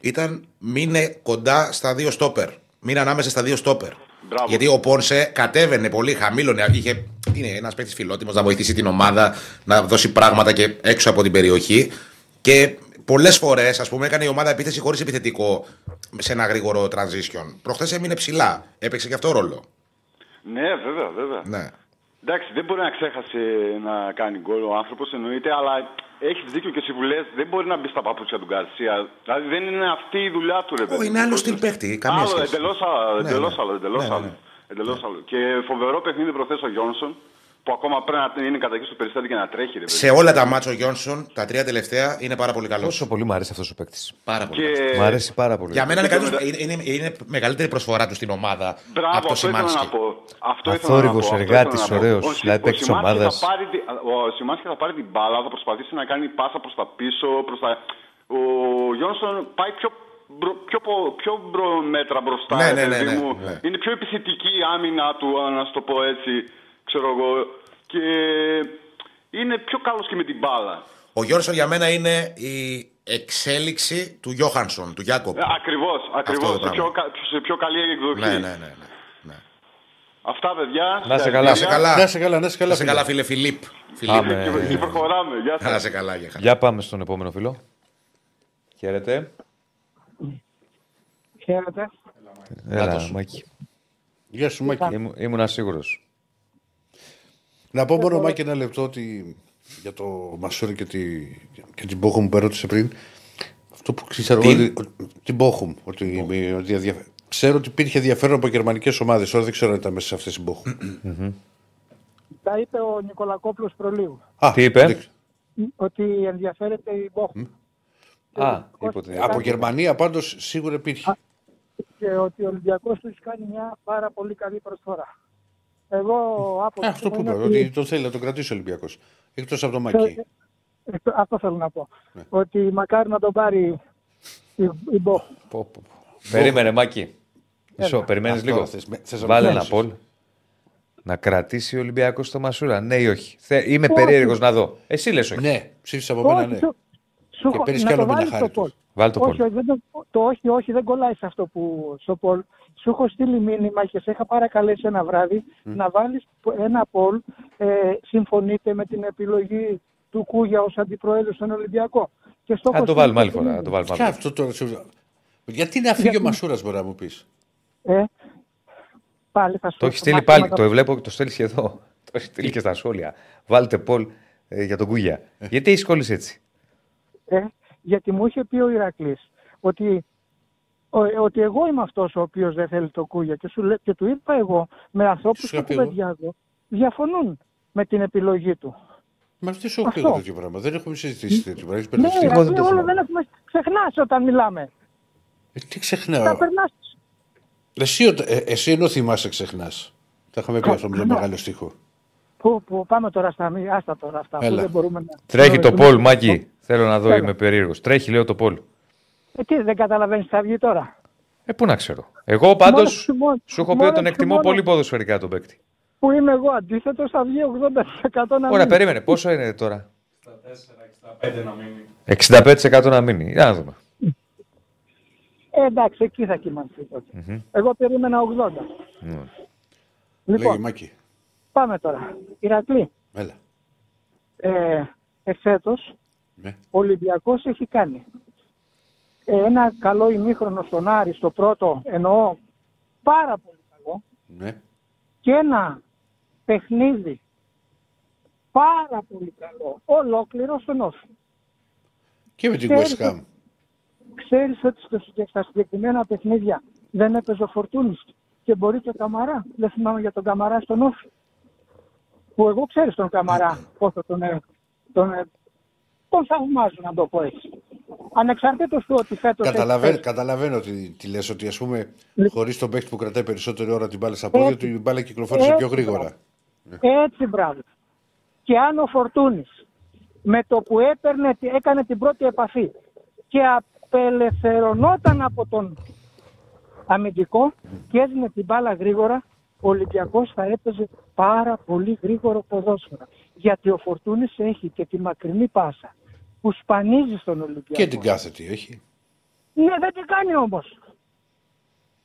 ήταν μείνε κοντά στα δύο στόπερ. Μείνε ανάμεσα στα δύο στόπερ. Μπράβο. Γιατί ο Πόνσε κατέβαινε πολύ, χαμήλωνε. Είχε, είναι ένας παίκτης φιλότιμος να βοηθήσει την ομάδα να δώσει πράγματα και έξω από την περιοχή. Και πολλές φορές, ας πούμε, έκανε η ομάδα επίθεση χωρίς επιθετικό σε ένα γρήγορο transition. Προχθές έμεινε ψηλά. Έπαιξε και αυτό ρόλο. Ναι, βέβαια, βέβαια. Ναι. Εντάξει, δεν μπορεί να ξέχασε να κάνει γκολ ο άνθρωπος, εννοείται, αλλά έχεις δίκιο και εσύ που λες, δεν μπορεί να μπει στα παπούτσια του Γκαρσία. Δηλαδή δεν είναι αυτή η δουλειά του, ρε παιδί. είναι άλλος στυλ παίχτη, καμία άλλο, σχέση. Εντελώς άλλο. Ναι, Εντελώς ναι. άλλο, εντελώς Ναι, ναι, άλλο. ναι. Εντελώς άλλο. Και φοβερό παιχνίδι προχθές ο Γιόνσον, που ακόμα πρέπει να είναι καταρχήν στο περιστάτη και να τρέχει, ρε παιδί. Σε όλα τα μάτια ο Γιόνσον, τα τρία τελευταία, είναι πάρα πολύ καλός. Πόσο πολύ μου αρέσει αυτός ο παίκτης. Πάρα πολύ. Και- καλός. Μου αρέσει πάρα πολύ. Για μένα είναι, Και καλύτερος- μετά- είναι, είναι, είναι μεγαλύτερη προσφορά του στην ομάδα Μπράβο, από το αυτό ήθελα Σιμάνσκι. να πω. Αυτό ήθελα να Αθόρυβος πω, αυτό εργάτης, ήθελα να πω. ωραίος, Ο Σι- δηλαδή ο παίκτης Σιμάνσκι ομάδας. θα πάρει τη- Ο Σιμάνσκι θα πάρει την μπάλα, θα προσπαθήσει να κάνει πάσα προς τα πίσω, προς τα... Ο Γιόνσον πάει πιο, μπρο- πιο, πο- πιο μπρο- μέτρα μπροστά, Ναι, ρε ναι, ναι, παιδί ναι, μου. ναι. Είναι πιο επιθετική η άμυνα του, να σου το πω έτσι, ξέρω εγώ. Και είναι πιο καλός και με την μπάλα. Ο Γιόνσον για μένα είναι η εξέλιξη του Γιώχανσον, του Γιάκοπ. Ε, Ακριβώς, το ακριβώς. Σε πράγμα. πιο, κα- σε πιο καλή εκδοχή. Ναι, ναι, ναι. ναι. Αυτά, παιδιά. Να σε Συγχαρητήρια. καλά. Να σε καλά. Να σε καλά, να σε καλά. Να σε φίλε. καλά, φίλε Φιλίπ. Φιλίπ. Πάμε. Και- Και προχωράμε. Γεια σας. Να σε καλά, για χαρά. Για πάμε στον επόμενο φίλο. Χαίρετε. Χαίρετε. Έλα, Νάτος. Μάκη. Γεια σου, Μάκη. Ήμου- Ήμουν ασίγουρος. Να πω μόνο, Μάκη, ένα λεπτό ότι για το Μασούρη και, τη, και την Μπόχουμ που ρώτησε πριν. Αυτό που ξέρω Τι; εγώ. ότι- Την Μπόχουμ. Ότι, ότι αδιαφε- Ξέρω ότι υπήρχε ενδιαφέρον από γερμανικές ομάδες. Τώρα δεν ξέρω αν ήταν μέσα σε αυτές οι Μπόχουμ. Τα είπε ο Νικολακόπουλος προλίγου. Α, Τι είπε; δεν- Ότι ενδιαφέρεται η Μπόχουμ. Α, είπε ότι- Από Γερμανία πάντως σίγουρα υπήρχε. Και ότι ο Ολυμπιακός του έχει κάνει μια πάρα πολύ καλή προσφορά. Εγώ Ε, άποψη αυτό μου που είναι είπα, ότι τον θέλει να τον κρατήσει ο Ολυμπιακός. Εκτός από τον Μάκη. Ε, Αυτό θέλω να πω. Ναι. Ότι μακάρι να τον πάρει η, η Μπόχουμ. Πω, πω, πω. Περίμενε, Μάκη. Μισό, περιμένεις Αυτό λίγο. θες, με- θες να Βάλε μου ένα δώσεις. πόλ. Να κρατήσει ο Ολυμπιακός το Μασούρα, ναι ή όχι; Θε- Είμαι περίεργος να δω. Εσύ λες όχι. Ναι, ψήφισα από μένα, Όχι, ναι. σου- σου Και έχω- παίρνεις να κι άλλο το με βάλεις ένα χάρι στο τους. poll. Βάλ το όχι, πόλ. όχι, δεν το, το όχι, όχι, δεν κολλάει σε αυτό που στο Πολ. Σου έχω στείλει μήνυμα και σε είχα παρακαλέσει ένα βράδυ να βάλεις ένα Πολ. Ε, συμφωνείτε με την επιλογή του Κούγια ως αντιπρόεδρο στον Ολυμπιακό. Και στόχος Θα το είναι βάλουμε άλλη το φορά. ίδιο. Θα το βάλουμε Και άλλη αυτό τώρα. σου- Γιατί να φύγει ο Γιατί- Μασούρας, μπορεί να μου πεις; Ε, πάλι θα σου Το έχει στο στείλει μάθημα πάλι. τα- Το βλέπω και το στέλνεις και εδώ. Το έχει στείλει και στα σχόλια. Βάλτε Πολ ε, για τον Κούγια. Γιατί έχει κόλλει έτσι; Ε, γιατί μου είχε πει ο Ηρακλής ότι, ο- ότι εγώ είμαι αυτός ο οποίος δεν θέλει το Κούγια και, σου, λέ- και του είπα εγώ με ανθρώπους Σου που είχα πει εγώ. κουβεντιάζω διαφωνούν με την επιλογή του. Μα τι σου έχω πει Αυτό. εγώ τέτοιο πράγμα. Δεν έχουμε συζητήσει τέτοιο πράγμα. Έχεις Ναι, μπερδευτεί. Ηρακλή, όλο δεν έχουμε ξεχνάσει όταν μιλάμε. Ε, Τι Τα ξεχνάω. περνάς. Εσύ, ο- ε, εσύ ενώ θυμάσαι ξεχνάς. Τα είχαμε πει αυτό με τον ναι. μεγάλο στίχο. Που, που πάμε τώρα στα μη, άστα τώρα αυτά, που Έλα. δεν μπορούμε να... Τρέχει το να- Πολ, Μάκη. Θέλω να δω, Έλα. είμαι περίεργος. Τρέχει, λέω το Πολ. Ε, τι, δεν καταλαβαίνεις τι θα βγει τώρα. Ε, πού να ξέρω. Εγώ πάντως Μόνο και μόνο- σου έχω πει μόνο ότι τον και εκτιμώ μόνο πολύ ποδοσφαιρικά τον παίκτη. Που είμαι εγώ αντίθετος θα βγει 80% να Ωραία, μην. περίμενε. Πόσο είναι τώρα; 65 να μείνει. 65% να μείνει. Για να δούμε. Ε, εντάξει, εκεί θα κοιμανθεί τότε. Μμμ. Εγώ περίμενα 80. Ναι. Λέγε Λοιπόν, Μάκη. πάμε τώρα. Ηρακλή, Έλα. ε, εφέτος Ναι. ο Ολυμπιακός έχει κάνει ε, ένα καλό ημίχρονο στον Άρη, στο πρώτο εννοώ πάρα πολύ καλό Ναι. και ένα παιχνίδι πάρα πολύ καλό, ολόκληρο στον Όφη. Και με την Ξέρεις West Ham. Ξέρεις ότι στο, συγκε- στα συγκεκριμένα παιχνίδια δεν έπαιζε ο Φορτούνης και μπορεί και ο Καμαρά. Δεν θυμάμαι για τον Καμαρά στον Όφη. Που εγώ ξέρεις τον Καμαρά πόσο τον, ε, τον, ε, τον θαυμάζω να το πω έτσι. Ανεξαρτήτως του ότι φέτος... έχει Καταλαβαίνω, παίξει. καταλαβαίνω τι, τι λες, ότι ας πούμε Ναι. χωρίς τον παίκτη που κρατάει περισσότερη ώρα την μπάλα στα πόδια Έτσι. του, η μπάλα κυκλοφόρησε πιο Έτσι, γρήγορα. Έτσι, μπράβο. Και αν ο Φορτούνης με το που έπαιρνε, έκανε την πρώτη επαφή και απελευθερωνόταν από τον αμυντικό και έδινε την μπάλα γρήγορα, ο Ολυμπιακός θα έπαιζε πάρα πολύ γρήγορο ποδόσφαιρο. Γιατί ο Φορτούνης έχει και τη μακρινή πάσα που σπανίζει στον Ολυμπιακό. Και την κάθετη έχει. Ναι, δεν την κάνει όμως.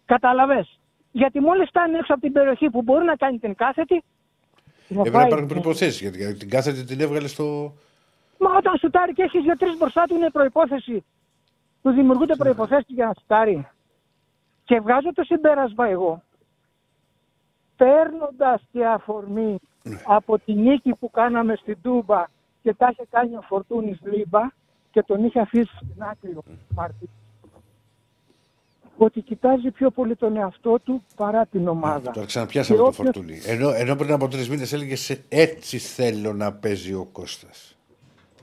Καταλαβες. Γιατί μόλις φτάνει έξω από την περιοχή που μπορεί να κάνει την κάθετη, θα Έπρεπε να πάει- υπάρχουν προποθέσει γιατί γιατί την κάθετη την έβγαλε στο. Μα όταν σουτάρει και έχεις δύο-τρεις μπροστά του είναι προπόθεση. Του δημιουργούνται προποθέσει για να σουτάρει. Και βγάζω το συμπέρασμα εγώ. Παίρνοντας και αφορμή από τη νίκη που κάναμε στην Τούμπα και τα είχε κάνει ο Φορτούνης λίμπα και τον είχε αφήσει στην άκρη ο Μάρτιν. Ότι κοιτάζει πιο πολύ τον εαυτό του παρά την ομάδα. Τώρα ξαναπιάσαμε Και το όποιος- Φορτούνη. Ενώ, ενώ πριν από τρεις μήνες έλεγε έτσι θέλω να παίζει ο Κώστας.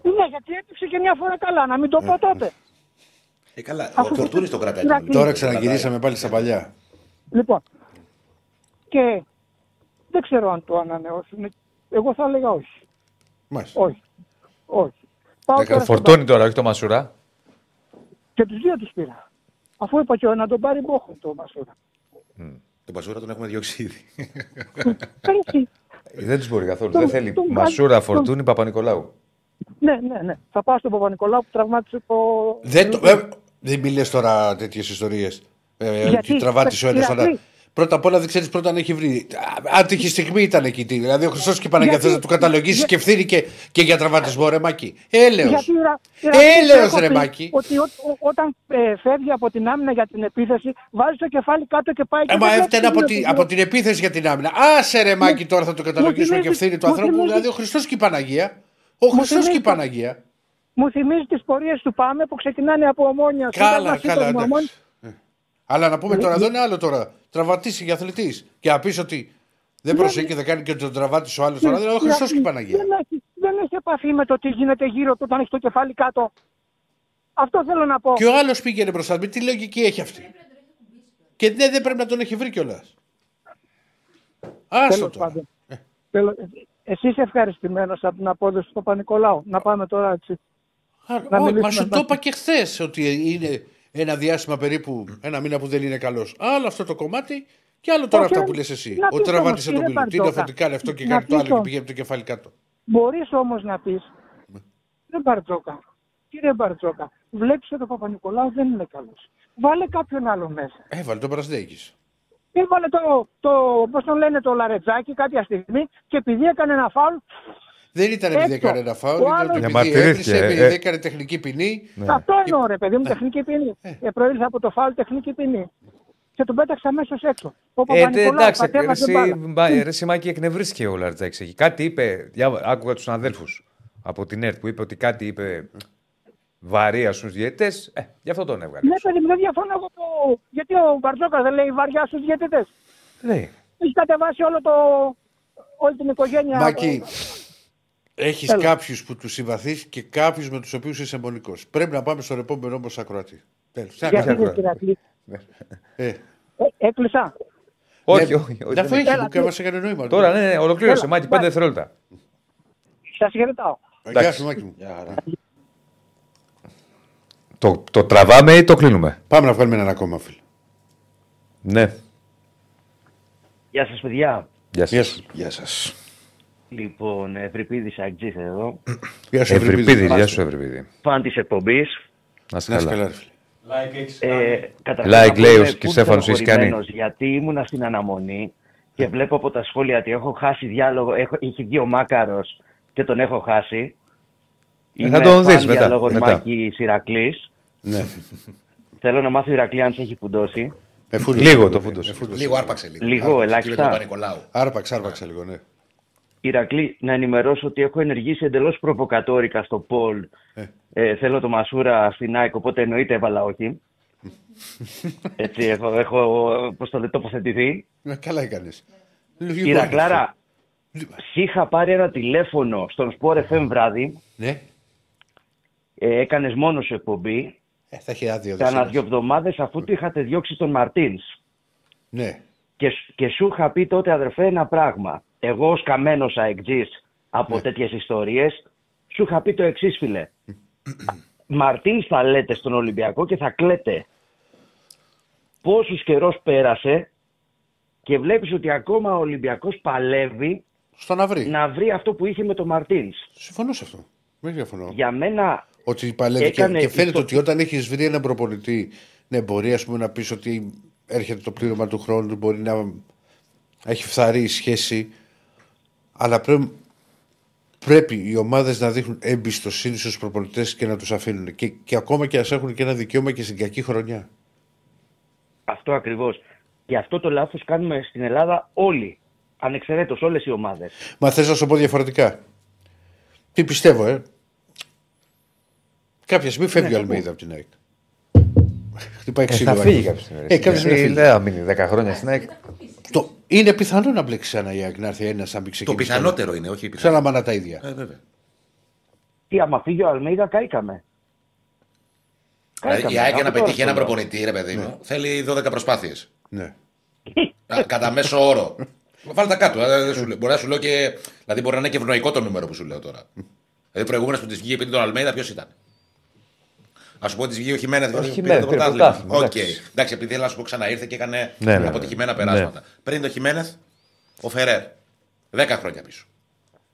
Ναι, γιατί έπαιξε και μια φορά καλά, να μην το πω τότε. Ε, καλά, Αφού- ο Φορτούνης το κρατάει. Ηρακλή. Τώρα ξαναγυρίσαμε πάλι στα παλιά. Λοιπόν, και δεν ξέρω αν το ανανεώσουν. Εγώ θα έλεγα όχι. Μάλιστα. Όχι. Όχι. Πάω Έκανε τώρα στον φορτώνει τώρα, όχι το Μασουρά. Και τους δύο τους πήρα. Αφού είπα και ο να τον πάρει μπόχο το Μασούρα. Τον Πασούρα τον έχουμε διώξει ήδη. Έτσι. Ε, Δεν τους μπορεί καθόλου. Τον- Δεν θέλει τον- Μασούρα, τον- Φορτούνη, Παπα-Νικολάου. Ναι, ναι, ναι. Θα πάω στον Παπα-Νικολάου που τραυμάτισε το... Δεν, το, ε, δεν μιλές τώρα τέτοιες ιστορίες. Ε, Γιατί, ότι τραβάτισε ο ένας Ηρακλή. αλλά. Πρώτα απ' όλα δεν ξέρεις πρώτα αν έχει βρει. Α, Άτυχη στιγμή ήταν εκεί. τι, Δηλαδή ο Χριστός και η Παναγία Γιατί- θες να του καταλογίσει για- και ευθύνη και, και για τραυματισμό ρε Μάκη. Έλεος. Γιατί, Ηρα- Έλεος, έχω ρε, πει Μάκη. Ότι ό- ό- όταν ε, φεύγει από την άμυνα για την επίθεση, βάζει το κεφάλι κάτω και πάει. Ε, και μα δεν έφτανε βλέπει από, τι τη, γίνεται. από την επίθεση για την άμυνα. Άσε ρε Μάκη τώρα θα το καταλογίσουμε και θυμίζει- ευθύνη του μου ανθρώπου. θυμίζει- Δηλαδή ο Χριστός και η Παναγία. Ο Μου Χριστός και η θυμίζει- Παναγία. Μου θυμίζεις τις πορείες του Πάμε που ξεκινάνε από ομόνια. Καλά, Σύνταγμα, καλά, Σύνταγμα, εντάξει. Ομόνια. Αλλά να πούμε Ε, τώρα, ε, εδώ είναι άλλο τώρα. Τραυματίσει για αθλητής. Και να πεις ότι δεν προσέχει και δεν κάνει και τον τραβάτισε ο άλλος τώρα. Δηλαδή ο Χριστό και η Παναγία. Δεν έχεις, δεν έχεις επαφή με το τι γίνεται γύρω του όταν έχει το κεφάλι κάτω. Αυτό θέλω να πω. Και ο άλλος πήγαινε μπροστά. Με τι λογική έχει αυτή. Και ναι, δεν πρέπει να τον έχει βρει κιόλας. Άσο Τέλος τώρα. πάντων. Τέλος- Εσύ είσαι ευχαριστημένος από την απόδοση του Παπα-Νικολάου. Να πάμε τώρα έτσι. Α, Να ω, μιλήσουμε Μα σου μετά. το είπα και χθες ότι είναι ένα διάστημα περίπου ένα μήνα που δεν είναι καλός. Άλλο αυτό το κομμάτι και άλλο τώρα Όχι, αυτά ρε, που λες εσύ. να Ότι πεις τραβάτισε όμως, τον κύριε πιλωτή, είναι Μπαρτζόκα, αφεντικά λεφτό και να κάνει το πεις άλλο και όμως. πηγαίνει το κεφάλι κάτω. Μπορείς όμως να πεις. Δεν Μπαρτζόκα. Κύριε Μπαρτζόκα, βλέπεις ότι ο Παπα-Νικολάου δεν είναι καλός. Βάλε κάποιον άλλο μέσα. Έβαλε τον Πρασδέκη. Έβαλε το, το πώς τον λένε, το λαρετζάκι κάποια στιγμή και επειδή έκανε ένα φάουλ, Δεν ήταν επειδή Έξω. έκανε ένα φάουλ, Ο ήταν άλλος- επειδή Διαμαρτυρήθηκε, έβρισε, ε, επειδή ε. έκανε τεχνική ποινή. Αυτό εννοώ, ρε παιδί μου, τεχνική ποινή. Ε, προήλθε από το φάουλ τεχνική ποινή. Και τον πέταξε αμέσως έξω. Ο Ε, τε- Παπα-Νικολάου εντάξει, ρε, κατέβασε εσύ, μπάλα. μπα- ρε, εσύ, Μάκη, εκνευρίστηκε ο Λαρτζάκης εκεί. Κάτι είπε, διάβα- άκουγα τους αδέλφου από την ΕΡΤ που είπε ότι κάτι είπε βαρύ στους διαιτητές. Ε, γι' αυτό τον έβγαλε. Ναι, παιδί μου, δεν διαφωνώ εγώ. Το... Γιατί ο Μπαρτζόκα δεν λέει βαριά στους διαιτητές. Λέει. Έχει κατεβάσει όλο το... όλη την οικογένεια. Μάκη, έχεις Έλα. κάποιους που τους συμπαθείς και κάποιους με τους οποίους είσαι μονικό. Πρέπει να πάμε στον επόμενο όμως ακροατή. Τέλος. Τι να Γιατί κάνουμε. δεν κυρακλεί. Ε, Ε, έκλεισα. Όχι, ναι, όχι. όχι, Αφού δεν έχει, Έλα, μου τι- και μας έκανε νόημα. Τώρα, ναι, ναι, ολοκλήρωσε. Έλα, Μάκη, πέντε εντάξει. δευτερόλεπτα. Σας χαιρετάω. Γεια σου, Μάκη μου. Το, το τραβάμε ή το κλείνουμε; Πάμε να βγάλουμε έναν ακόμα φίλο. Ναι. Γεια σας παιδιά. Γεια Γεια σας. σας. Γεια σας. Λοιπόν, Ευρυπίδης Αγγής εδώ. Γεια σου, Ευρυπίδη, Ευρυπίδη. γεια σου, Ευρυπίδη. Φαν της εκπομπής. Να είσαι Να είσαι καλά. καλά, ρε φίλε. Like έχεις Ε, κάνει. καταρχήν Like, να πω, λέει ο είμαι και full Στέφανος, έχεις κάνει. στενοχωρημένος, Γιατί ήμουνα στην αναμονή και βλέπω από τα σχόλια ότι έχω χάσει διάλογο. Έχω, είχε βγει ο Μάκαρος και τον έχω χάσει. Ε, θα τον δεις φαν μετά, διαλόγων μετά. Μάκης Ηρακλής. Ναι. Θέλω να μάθω ο Ηρακλή αν σε έχει φουντώσει. Με φούντωσε, Λίγο με το φούντωσε. φούντωσε. Με φούντωσε. Λίγο άρπαξε λίγο. Λίγο, Άρπαξε, ελάχιστα. κύριε Παπα-Νικολάου. Άρπαξε, άρπαξε λίγο, ναι. Ηρακλή, να ενημερώσω ότι έχω ενεργήσει εντελώς προβοκατόρικα στο Πολ. Ε. Ε, θέλω το Μασούρα στην ΑΕΚ, οπότε εννοείται έβαλα όχι. Έτσι, έχω, έχω πώς το λέει, τοποθετηθεί. Ναι, καλά έκανες. Ηρακλάρα, σ' είχα πάρει ένα τηλέφωνο στον Sport FM βράδυ. Ναι. Ε, έκανες μόνο σου εκπομπή. Ε, θα έχει άδεια. Κάνα δεσμεύσει. δύο εβδομάδες αφού του είχατε διώξει τον Μαρτίνς. Ναι. Και, σ- και σου είχα πει τότε, αδερφέ, ένα πράγμα. Εγώ, ως καμένος αεκτζής Ναι. από τέτοιες ιστορίες, σου είχα πει το εξής, φίλε. Μαρτίν θα λέτε στον Ολυμπιακό και θα κλαίτε. Πόσους καιρός πέρασε και βλέπεις ότι ακόμα ο Ολυμπιακός παλεύει Στο να βρει. να βρει αυτό που είχε με τον Μαρτίν. Συμφωνώ σε αυτό. Δεν διαφωνώ. Για μένα Ότι παλεύει και, έκανε και φαίνεται ιστο- ότι όταν έχεις βρει έναν προπονητή, ναι, μπορεί ας πούμε, να πεις ότι έρχεται το πλήρωμα του χρόνου, μπορεί να έχει φθαρεί η σχέση. Αλλά πρέπει, πρέπει οι ομάδες να δείχνουν εμπιστοσύνη στους προπονητές και να τους αφήνουν. Και, και ακόμα και ας έχουν και ένα δικαίωμα και στην κακή χρονιά. αυτό ακριβώς. Και αυτό το λάθος κάνουμε στην Ελλάδα όλοι. Ανεξαιρέτως όλες οι ομάδες. Μα θες να σου πω διαφορετικά. Τι πιστεύω, ε; Κάποια στιγμή φεύγει Ναι, ο Αλμέιδα από την ΑΕΚ. Χτυπάει Ε, ξύλο. θα ο φύγει Άγγελος. κάποια στιγμή. Ε, κάποια στιγμή θα Ε, φύγει. Δεν θα μείνει 10 χρόνια στην ΑΕΚ. Το... Είναι πιθανό να μπλέξει ξανά η ΑΕΚ να έρθει ένας σαν Το ξεκινήσει. πιθανότερο είναι, όχι Σαν πιθανό. να μάνα τα ίδια. Ε, βέβαια. Τι, άμα φύγει ο Αλμέιδα, καήκαμε. Δηλαδή, η Καήκαμε. ΑΕΚ για να Αυτό τώρα πετύχει ένα στο λέω. προπονητή, ρε παιδί μου, θέλει 12 προσπάθειες. Ναι. Κατά μέσο όρο. Βάλτε τα κάτω. ε, δεν σου λέω. Μπορεί να σου λέω και. Δηλαδή, μπορεί να είναι και ευνοϊκό το νούμερο που σου λέω τώρα. Δηλαδή, προηγούμενος που της βγήκε πριν τον Αλμέιδα, ποιος ήταν; Α σου πω ότι τη βγήκε ο Χιμένεθ. Ο πήρε Χιμένεθ, το πήρε πρωτάθλημα. πρωτάθλημα, Οκ. εντάξει. Εντάξει, επειδή θέλω να σου πω ξανά ήρθε και έκανε Ναι, ναι, αποτυχημένα ναι. περάσματα. Πριν το Χιμένεθ, ο Φερέρ. 10 χρόνια πίσω.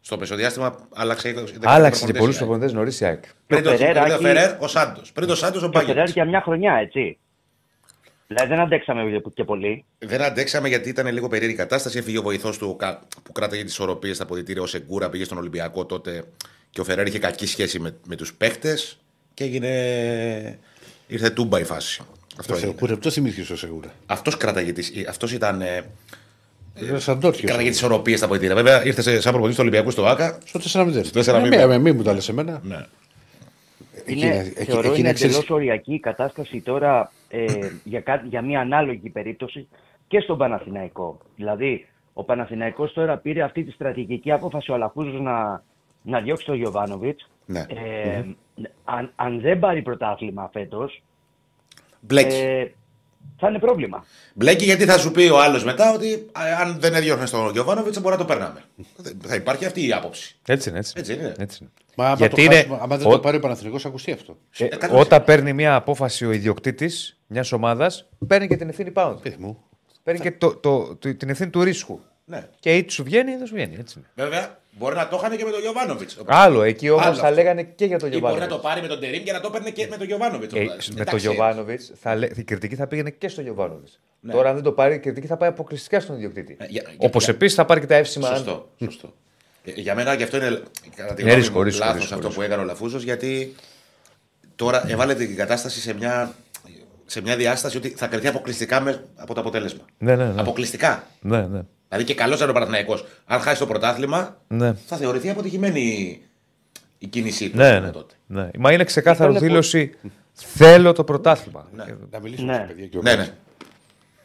Στο μεσοδιάστημα άλλαξε. 20 Άλλαξε και προπονητές πολλούς η ΑΕΚ. προπονητές νωρίς η ΑΕΚ. Πριν το Ο Φερέρ, πριν το Άκη- Φερέρ, ο Σάντος. Πριν το Σάντος, ο Και ο Μπάγκερ. Φερέρ για μια χρονιά, έτσι. Δηλαδή δεν αντέξαμε και πολύ. Δεν αντέξαμε γιατί ήταν λίγο περίεργη η κατάσταση. Έφυγε ο βοηθός του κα- που κράταγε τις ισορροπίε στα αποδητήρια. Ο Σεγκούρα πήγε στον Ολυμπιακό τότε και ο Φεραίρ είχε κακή σχέση με, με τους παίχτε και έγινε. ήρθε τούμπα η φάση. Αυτό Το έγινε. Σεγούρα, ποιος θυμήθηκε ο Σεγούρα. Αυτός κράταγε τι. Αυτός ήταν. Ε, Σαν τόρκιο. κράταγε τις ισορροπίε στα αποδητήρια. Βέβαια ήρθε σε, σαν προπονητής του Ολυμπιακού στο ΑΚΑ. Στο 4-0. Στο 4-0. Ε, με- Μην μου τα λες εμένα. Ναι. Είναι, εκεί- θεωρώ εκεί είναι να ξέρεις- εντελώς οριακή η κατάσταση τώρα ε, για, κάτι, για μια ανάλογη περίπτωση και στον Παναθηναϊκό. Δηλαδή, ο Παναθηναϊκός τώρα πήρε αυτή τη στρατηγική απόφαση ο Αλαφούζος να, να διώξει τον Γιωβάνοβιτς. Ναι. Ε, αν, αν δεν πάρει πρωτάθλημα φέτος, Μπλέκει. ε, θα είναι πρόβλημα. Μπλέκει γιατί θα σου πει ο άλλος μετά ότι α, αν δεν έδιωχνες τον Γιωβάνοβιτς μπορεί να το περνάμε. θα υπάρχει αυτή η άποψη. Έτσι είναι. Έτσι. Έτσι είναι. Έτσι είναι. Μα άμα, Γιατί το είναι- χάσουμε, άμα δεν ο- το πάρει ο Παναθηνικός ακουστεί αυτό. Ε, Εκατό όταν παίρνει μια απόφαση ο ιδιοκτήτης μιας ομάδας, παίρνει και την ευθύνη πάνω. του. Παιδί μου. Παίρνει και το, το, το- την ευθύνη του ρίσκου. Ναι. Και είτε σου βγαίνει, δεν σου βγαίνει. Έτσι είναι. Βέβαια, μπορεί να το είχαν και με τον Γιωβάνοβιτς. Άλλο, εκεί όμως Άλλο θα αυτό. λέγανε και για τον Ή μπορεί να Γιωβάνοβιτς. το πάρει με τον Τερήμ και να το παίρνει και με τον Γιωβάνοβιτς. Ε, με τον Γιωβάνοβιτς η κριτική θα πήγαινε και στον Γιωβάνοβιτς. Ναι. Τώρα, αν δεν το πάρει, η κριτική θα πάει αποκλειστικά στον ιδιοκτήτη. Ε, για- για- Όπως για- επίσης θα πάρει και τα εύσημα. αν- Σωστό. σωστό. Ε, Για μένα και αυτό είναι κατά τη Είναι γνώμη ρίσκο, μου, ρίσκο, λάθος ρίσκο, αυτό ρίσκο. που έκανε ο Λαφούζο γιατί τώρα έβαλε την κατάσταση σε μια, σε μια διάσταση ότι θα κριθεί αποκλειστικά με, από το αποτέλεσμα. Ναι, ναι, ναι. Αποκλειστικά. Ναι, ναι. Δηλαδή και καλός ήταν ο Παναθυναϊκό. Αν χάσει το πρωτάθλημα, Ναι. θα θεωρηθεί αποτυχημένη η- η κίνησή του. Ναι, ας πούμε, ναι, τότε. ναι. Μα είναι ξεκάθαρος Ήτανε δήλωση. Θέλω το πρωτάθλημα. Να μιλήσουμε Ναι. στα παιδιά και ο Ναι, Κάτς. ναι.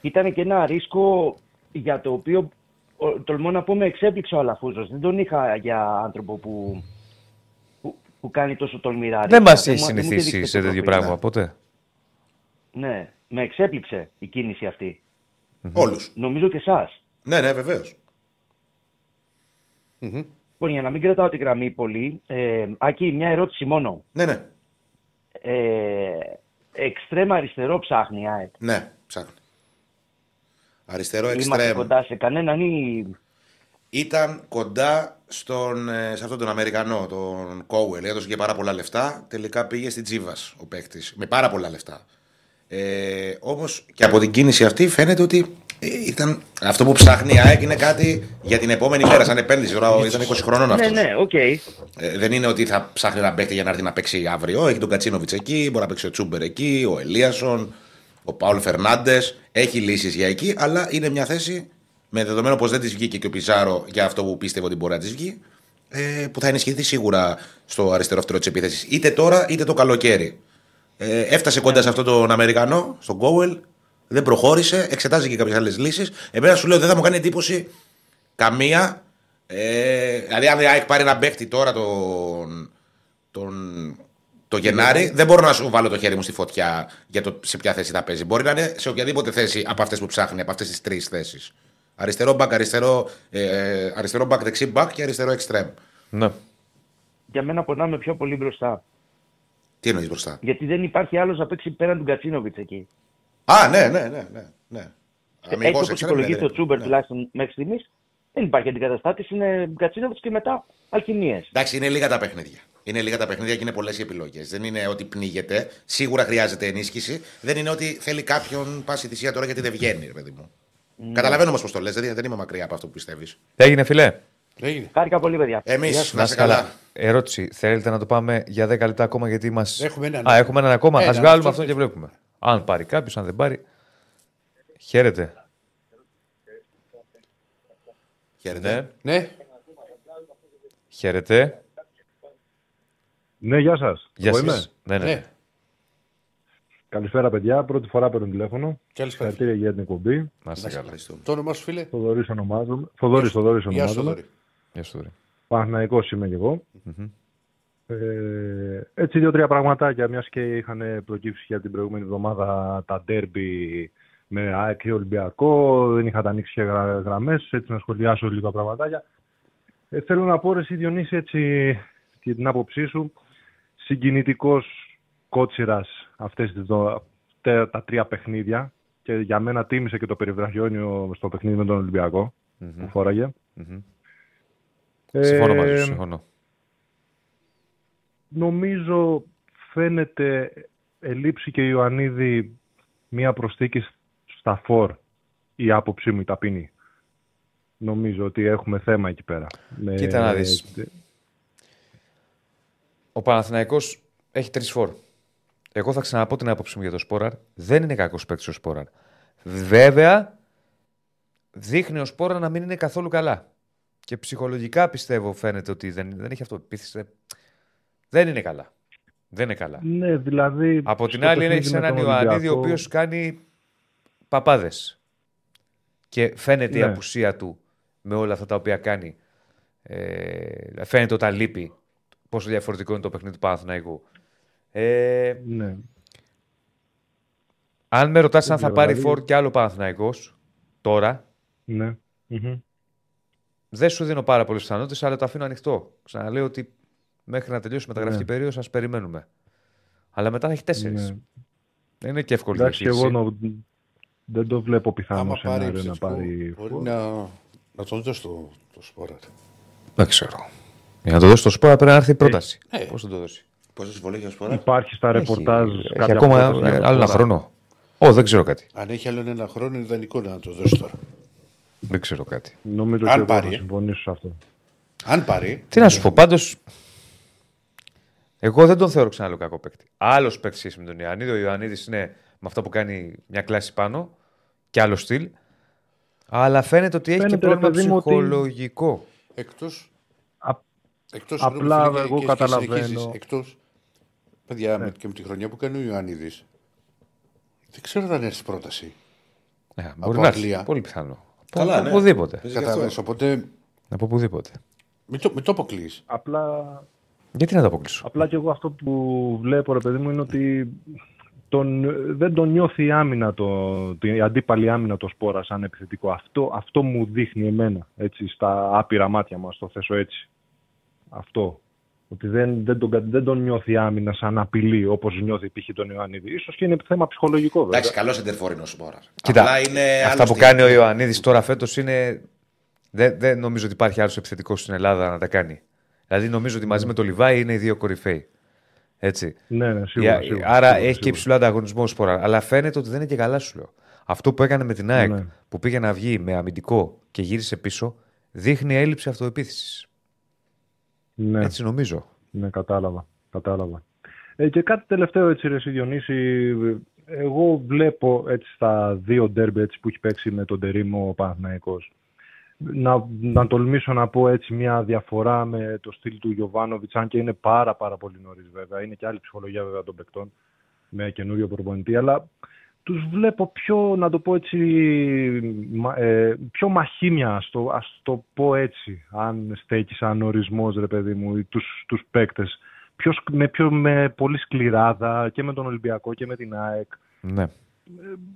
Ήταν και ένα ρίσκο για το οποίο ο- τολμώ να πω με εξέπληξε ο Αλαφούζος. Δεν τον είχα για άνθρωπο που, που, που κάνει τόσο τολμηρά Δεν ρίσκα. μα έχει μου- μου είχε συνηθίσει δείξει σε το τέτοιο προφίλ. πράγμα ποτέ. Ναι, με εξέπληξε η κίνηση αυτή. Όλους. Νομίζω και εσάς. Ναι, ναι, βεβαίως. Λοιπόν, για να μην κρατάω τη γραμμή πολύ, ε, Άκη, μια ερώτηση μόνο. Ναι, ναι. Ε, εξτρέμα αριστερό ψάχνει η ΑΕΚ. Ναι, ψάχνει. Αριστερό Είμαστε εξτρέμ. κοντά σε κανέναν ή... Ήταν κοντά στον, ε, σε αυτόν τον Αμερικανό, τον Κόουελ. Έδωσε και πάρα πολλά λεφτά. Τελικά πήγε στην Τζίβας ο παίκτης. Με πάρα πολλά λεφτά. Ε, Όμως και από την κίνηση αυτή φαίνεται ότι ε, ήταν, αυτό που ψάχνει η ΑΕΚ είναι κάτι για την επόμενη μέρα, σαν επένδυση. Τώρα ήταν 20 χρονών αυτός. Ναι, ναι, οκ. Ε, δεν είναι ότι θα ψάχνει ένα παίκτη για να έρθει να παίξει αύριο. Έχει τον Γκατσίνοβιτς εκεί, μπορεί να παίξει ο Τσούμπερ εκεί, ο Ελίασον, ο Πάουλ Φερνάντες. Έχει λύσεις για εκεί, αλλά είναι μια θέση με δεδομένο πως δεν της βγήκε και ο Πιζάρο για αυτό που πίστευε ότι μπορεί να της βγει, ε, που θα ενισχυθεί σίγουρα στο αριστερό φτερό της επίθεσης. Είτε τώρα είτε το καλοκαίρι. Ε, έφτασε κοντά σε αυτόν τον Αμερικανό, στον Κόουελ, δεν προχώρησε, εξετάζει και κάποιες άλλες λύσεις. Εμένα σου λέω δεν θα μου κάνει εντύπωση καμία. Ε, δηλαδή, αν η ΑΕΚ πάρει ένα παίκτη τώρα τον, τον, το Γενάρη, δεν μπορώ να σου βάλω το χέρι μου στη φωτιά για το σε ποια θέση θα παίζει. Μπορεί να είναι σε οποιαδήποτε θέση από αυτές που ψάχνει, από αυτές τις τρεις θέσεις. Αριστερό μπακ, αριστερό, ε, αριστερό μπακ, δεξί μπακ και αριστερό εξτρέμ. Ναι. Για μένα πονάμε πιο πολύ μπροστά. Τι εννοείς μπροστά; Γιατί δεν υπάρχει άλλος να παίξει πέραν του Κατσίνοβιτ εκεί. Α, ναι, ναι, ναι. ναι, ναι. Έτσι Αμυγός όπως εξτρέμ, ναι, υπολογίζεται ναι. ο Τσούμπερ τουλάχιστον μέχρι στιγμής, δεν υπάρχει αντικαταστάτης. Είναι Κατσίνοβιτς και μετά αλχημίε. Εντάξει, είναι λίγα τα παιχνίδια. Είναι λίγα τα παιχνίδια και είναι πολλές οι επιλογές. Δεν είναι ότι πνίγεται. Σίγουρα χρειάζεται ενίσχυση. Δεν είναι ότι θέλει κάποιον πάση θυσία τώρα γιατί δεν βγαίνει, ρε παιδί μου. Ναι. Καταλαβαίνω όμως πώς το λες. Δεν, δεν είμαι μακριά από αυτό που πιστεύεις. Έγινε, φιλέ. Έγινε. Χάρηκα πολύ, παιδιά. Εμείς, Γεια να σου, είσαι καλά. Ερώτηση. Θέλετε να το πάμε για 10 λεπτά ακόμα γιατί μα. Έχουμε έναν. Α, έχουμε έναν ακόμα. Ένα, Α βγάλουμε αυτό αυτό και βλέπουμε. Αν πάρει κάποιος, αν δεν πάρει. Χαίρετε. Χαίρετε. Ναι. Ναι. Χαίρετε. Ναι, γεια σας. Γεια είμαι. σας. Ναι, ναι. Ναι. Καλησπέρα, παιδιά. Πρώτη φορά παίρνω τηλέφωνο. Καλησπέρα. Συγχαρητήρια για την εκπομπή. Να είστε καλά. Το όνομά σου, φίλε; Θοδωρής ονομάζομαι. Θοδωρής, Θοδωρής Γεια σου, ονομάζομαι. Θοδωρή. Γεια σου, Θοδωρή. Παναθηναϊκός είμαι κι εγώ. Μμμ. Ε, έτσι, δύο-τρία πραγματάκια, μιας και είχαν προκύψει για την προηγούμενη εβδομάδα τα ντέρμπι με ΑΕΚ και Ολυμπιακό. Δεν είχατε ανοίξει και γρα, γραμμές. Έτσι, να σχολιάσω λίγα πραγματάκια. Ε, θέλω να πω, ρε, εσύ Διονύση, έτσι, και την άποψή σου, συγκινητικός κότσιρας αυτές τις δο- τε- τα τρία παιχνίδια και για μένα τίμησε και το περιβραχιόνιο στο παιχνίδι με τον Ολυμπιακό που φοράγε. Μμμ. Ε, Συμφωνώ μαζί σου. Συμφωνώ. Νομίζω φαίνεται ελείψει και η Ιωαννίδη μία προσθήκη στα φορ η άποψή μου η ταπεινή. Νομίζω ότι έχουμε θέμα εκεί πέρα. Με- Κοίτα να δεις. Ο Παναθηναϊκός έχει τρεις φόρ. Εγώ θα ξαναπώ την άποψή μου για το Σπόραρ. Δεν είναι κακός παίκτης ο Σπόραρ. Βέβαια, δείχνει ο Σπόραρ να μην είναι καθόλου καλά. Και ψυχολογικά πιστεύω φαίνεται ότι δεν, δεν έχει αυτοπεποίθηση. Δεν είναι καλά. Δεν είναι καλά. Ναι, δηλαδή. Από την στο άλλη παιχνίδι έχει με έναν τον Ιωαννίδη ο Ολυμπιακό- οποίος κάνει παπάδες. Και φαίνεται η Ναι. απουσία του με όλα αυτά τα οποία κάνει. Ε, φαίνεται όταν λείπει πόσο διαφορετικό είναι το παιχνίδι του Παναθηναϊκού. Ε, Ναι. αν με ρωτάς Δεν αν θα ξέρω, πάρει δηλαδή- φόρ κι άλλο Παναθηναϊκός τώρα, Ναι. Μμμ. δεν σου δίνω πάρα πολλές πιθανότητες, αλλά το αφήνω ανοιχτό. Ξαναλέω ότι μέχρι να τελειώσει η μεταγραφική Ναι. περίοδος, σα περιμένουμε. Αλλά μετά θα έχει τέσσερις. Ναι. Δεν είναι και εύκολη Εντάξει, και διαχείριση. εγώ νο- δεν το βλέπω πιθανό Άμα πάρει σενάριο να επιθετικό, πάρει. μπορεί φόρ. να, να τον δώσει το, το σπόρα. Δεν ξέρω. Για να το δώσει το σπόρα πρέπει να έρθει η πρόταση. Ε. Πώς θα το δώσει. Πόσες συμβολέ έχει ο Σπόρα. Υπάρχει στα ρεπορτάζ. Έχει, έχει κάποια ακόμα πρόταση για ε, το άλλο ένα Σπόρα. χρόνο. Ω, δεν ξέρω κάτι. Αν έχει άλλο ένα χρόνο, είναι ιδανικό να το δώσει τώρα. Δεν ξέρω κάτι. Νομίζω Αν και εγώ πάρει, θα ε. συμφωνήσω σε αυτό. Αν πάρει. Τι να σου πω, πάντως. Εγώ δεν τον θεωρώ ξανά άλλο κακό παίκτη. Άλλος παίκτης σχέση με τον Ιωαννίδη. Ο Ιωαννίδης είναι με αυτό που κάνει μια κλάση πάνω και άλλο στυλ. Αλλά φαίνεται ότι έχει Φαίνεται, και ρε πρόβλημα παιδί μου, ότι- ψυχολογικό. Εκτός, Α- εκτός απλά συγγνώμη, φίλε, εγώ και- και καταλαβαίνω. συνεχίζεις. Εκτός, παιδιά, με- και με τη χρονιά που κάνει ο Ιωαννίδης, δεν ξέρω αν έρθει πρόταση. Ναι, Από μπορεί να έρθει. Αγγλία. Πολύ πιθανό. Καλά, από ναι. οπουδήποτε. Παίζει και Καταλαβαίνεις, αυτό. οπότε- Από οπουδήποτε. Μην το, μην το αποκλείεις. Απλά, Γιατί να το αποκλείσω; απλά και εγώ αυτό που βλέπω, ρε παιδί μου, είναι ότι τον, δεν τον νιώθει η άμυνα, το, η αντίπαλη άμυνα το σπόρα σαν επιθετικό. Αυτό, αυτό μου δείχνει εμένα, έτσι, στα άπειρα μάτια μας, το θέσω έτσι. Αυτό. Ότι δεν, δεν, τον, κα- δεν τον νιώθει η άμυνα σαν απειλή, όπως νιώθει π.χ. τον Ιωαννίδη. Ίσως και είναι θέμα ψυχολογικό, βέβαια. Εντάξει, καλός εντερφόρ είναι ο Σπόρας. Κοίτα, Απλά είναι αυτά άλλο που στυλ. κάνει ο Ιωαννίδης τώρα φέτος είναι. Δεν, δεν νομίζω ότι υπάρχει άλλος επιθετικός στην Ελλάδα να τα κάνει. Δηλαδή νομίζω ότι μαζί με τον Λιβάη είναι οι δύο κορυφαίοι. Έτσι. Ναι, ναι, σίγουρα, Για- σίγουρα, άρα σίγουρα, έχει και σίγουρα. υψηλό ανταγωνισμό ο Σπόρα. Αλλά φαίνεται ότι δεν είναι και καλά, σου λέω. Αυτό που έκανε με την ΑΕΚ Ναι. που πήγε να βγει με αμυντικό και γύρισε πίσω δείχνει έλλειψη αυτοεπίθεσης. Ναι. Έτσι νομίζω. Ναι, κατάλαβα. κατάλαβα. Ε, και κάτι τελευταίο έτσι ρε εσύ, Διονύση, εγώ βλέπω έτσι στα δύο ντέρμπι έτσι, που έχει παίξει με τον Τερίμο ο Παναθηναϊκός να, να τολμήσω να πω έτσι μια διαφορά με το στυλ του Γιωβάνοβιτς αν και είναι πάρα πάρα πολύ νωρίς βέβαια είναι και άλλη ψυχολογία βέβαια των παικτών με καινούριο προπονητή αλλά τους βλέπω πιο, να το πω έτσι, μα- ε, πιο μαχήμια, ας το, ας το πω έτσι, αν στέκει σαν ορισμός, ρε παιδί μου, ή τους, τους παίκτες. Πιο, σκ- με, πιο, με πολύ σκληράδα και με τον Ολυμπιακό και με την ΑΕΚ. Ναι.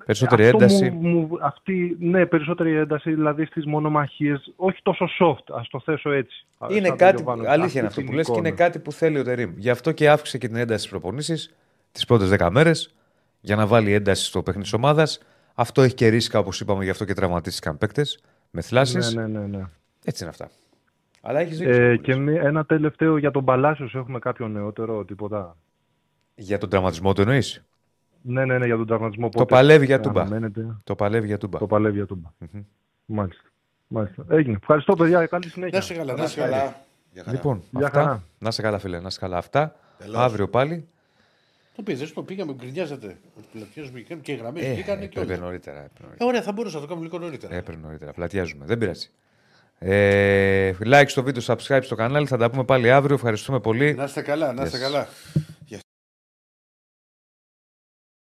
Περισσότερη Αυτό ένταση. Μου, μου, αυτή, ναι, περισσότερη ένταση, δηλαδή στις μονομαχίες, όχι τόσο soft, ας το θέσω έτσι. Είναι σαν τον κάτι. Γιωβάνοβιτς. Αλήθεια Αυτή είναι αυτό την που λες και εικόνα. είναι κάτι που θέλει ο Τερήμ. Γι' αυτό και αύξησε και την ένταση στις προπονήσεις τις πρώτες 10 μέρες για να βάλει ένταση στο παιχνίδι της ομάδας. Αυτό έχει και ρίσκα, όπως είπαμε, γι' αυτό και τραυματίστηκαν παίκτες με θλάσεις. Ναι, ναι, ναι, ναι. Έτσι είναι αυτά. Αλλά έχει δίκιο. Ε, και μη- ένα τελευταίο για τον Παλάσιος έχουμε κάποιο νεότερο, τίποτα; Για τον τραυματισμό του εννοείς; Ναι, ναι, ναι, για τον τραυματισμό. Το πότε παλεύει για θα τούμπα. αναμένεται. Το παλεύει για τούμπα. Το παλεύει για τούμπα. Μάλιστα. Μάλιστα. Έγινε. Ευχαριστώ, παιδιά. Καλή συνέχεια. Να σε καλά, να σε καλά. καλά. Λοιπόν, Γεια αυτά. χαρά. Να σε καλά, φίλε. Να σε καλά. Αυτά. Τελώς. Αύριο πάλι. Το πεις, δεν το πήγαμε, γκρινιάζατε. Ότι πλατιάζουμε και- και οι γραμμές Ε, βγήκανε και έπρεπε όλα. νωρίτερα. έπρεπε νωρίτερα. Ε, ωραία, θα μπορούσα να το κάνουμε λίγο νωρίτερα. Έπρεπε νωρίτερα. Πλατιάζουμε. Δεν πειράζει. Ε, like στο βίντεο, subscribe στο κανάλι. Θα τα πούμε πάλι αύριο. Ευχαριστούμε πολύ. Να είστε καλά, να είστε Yes. καλά.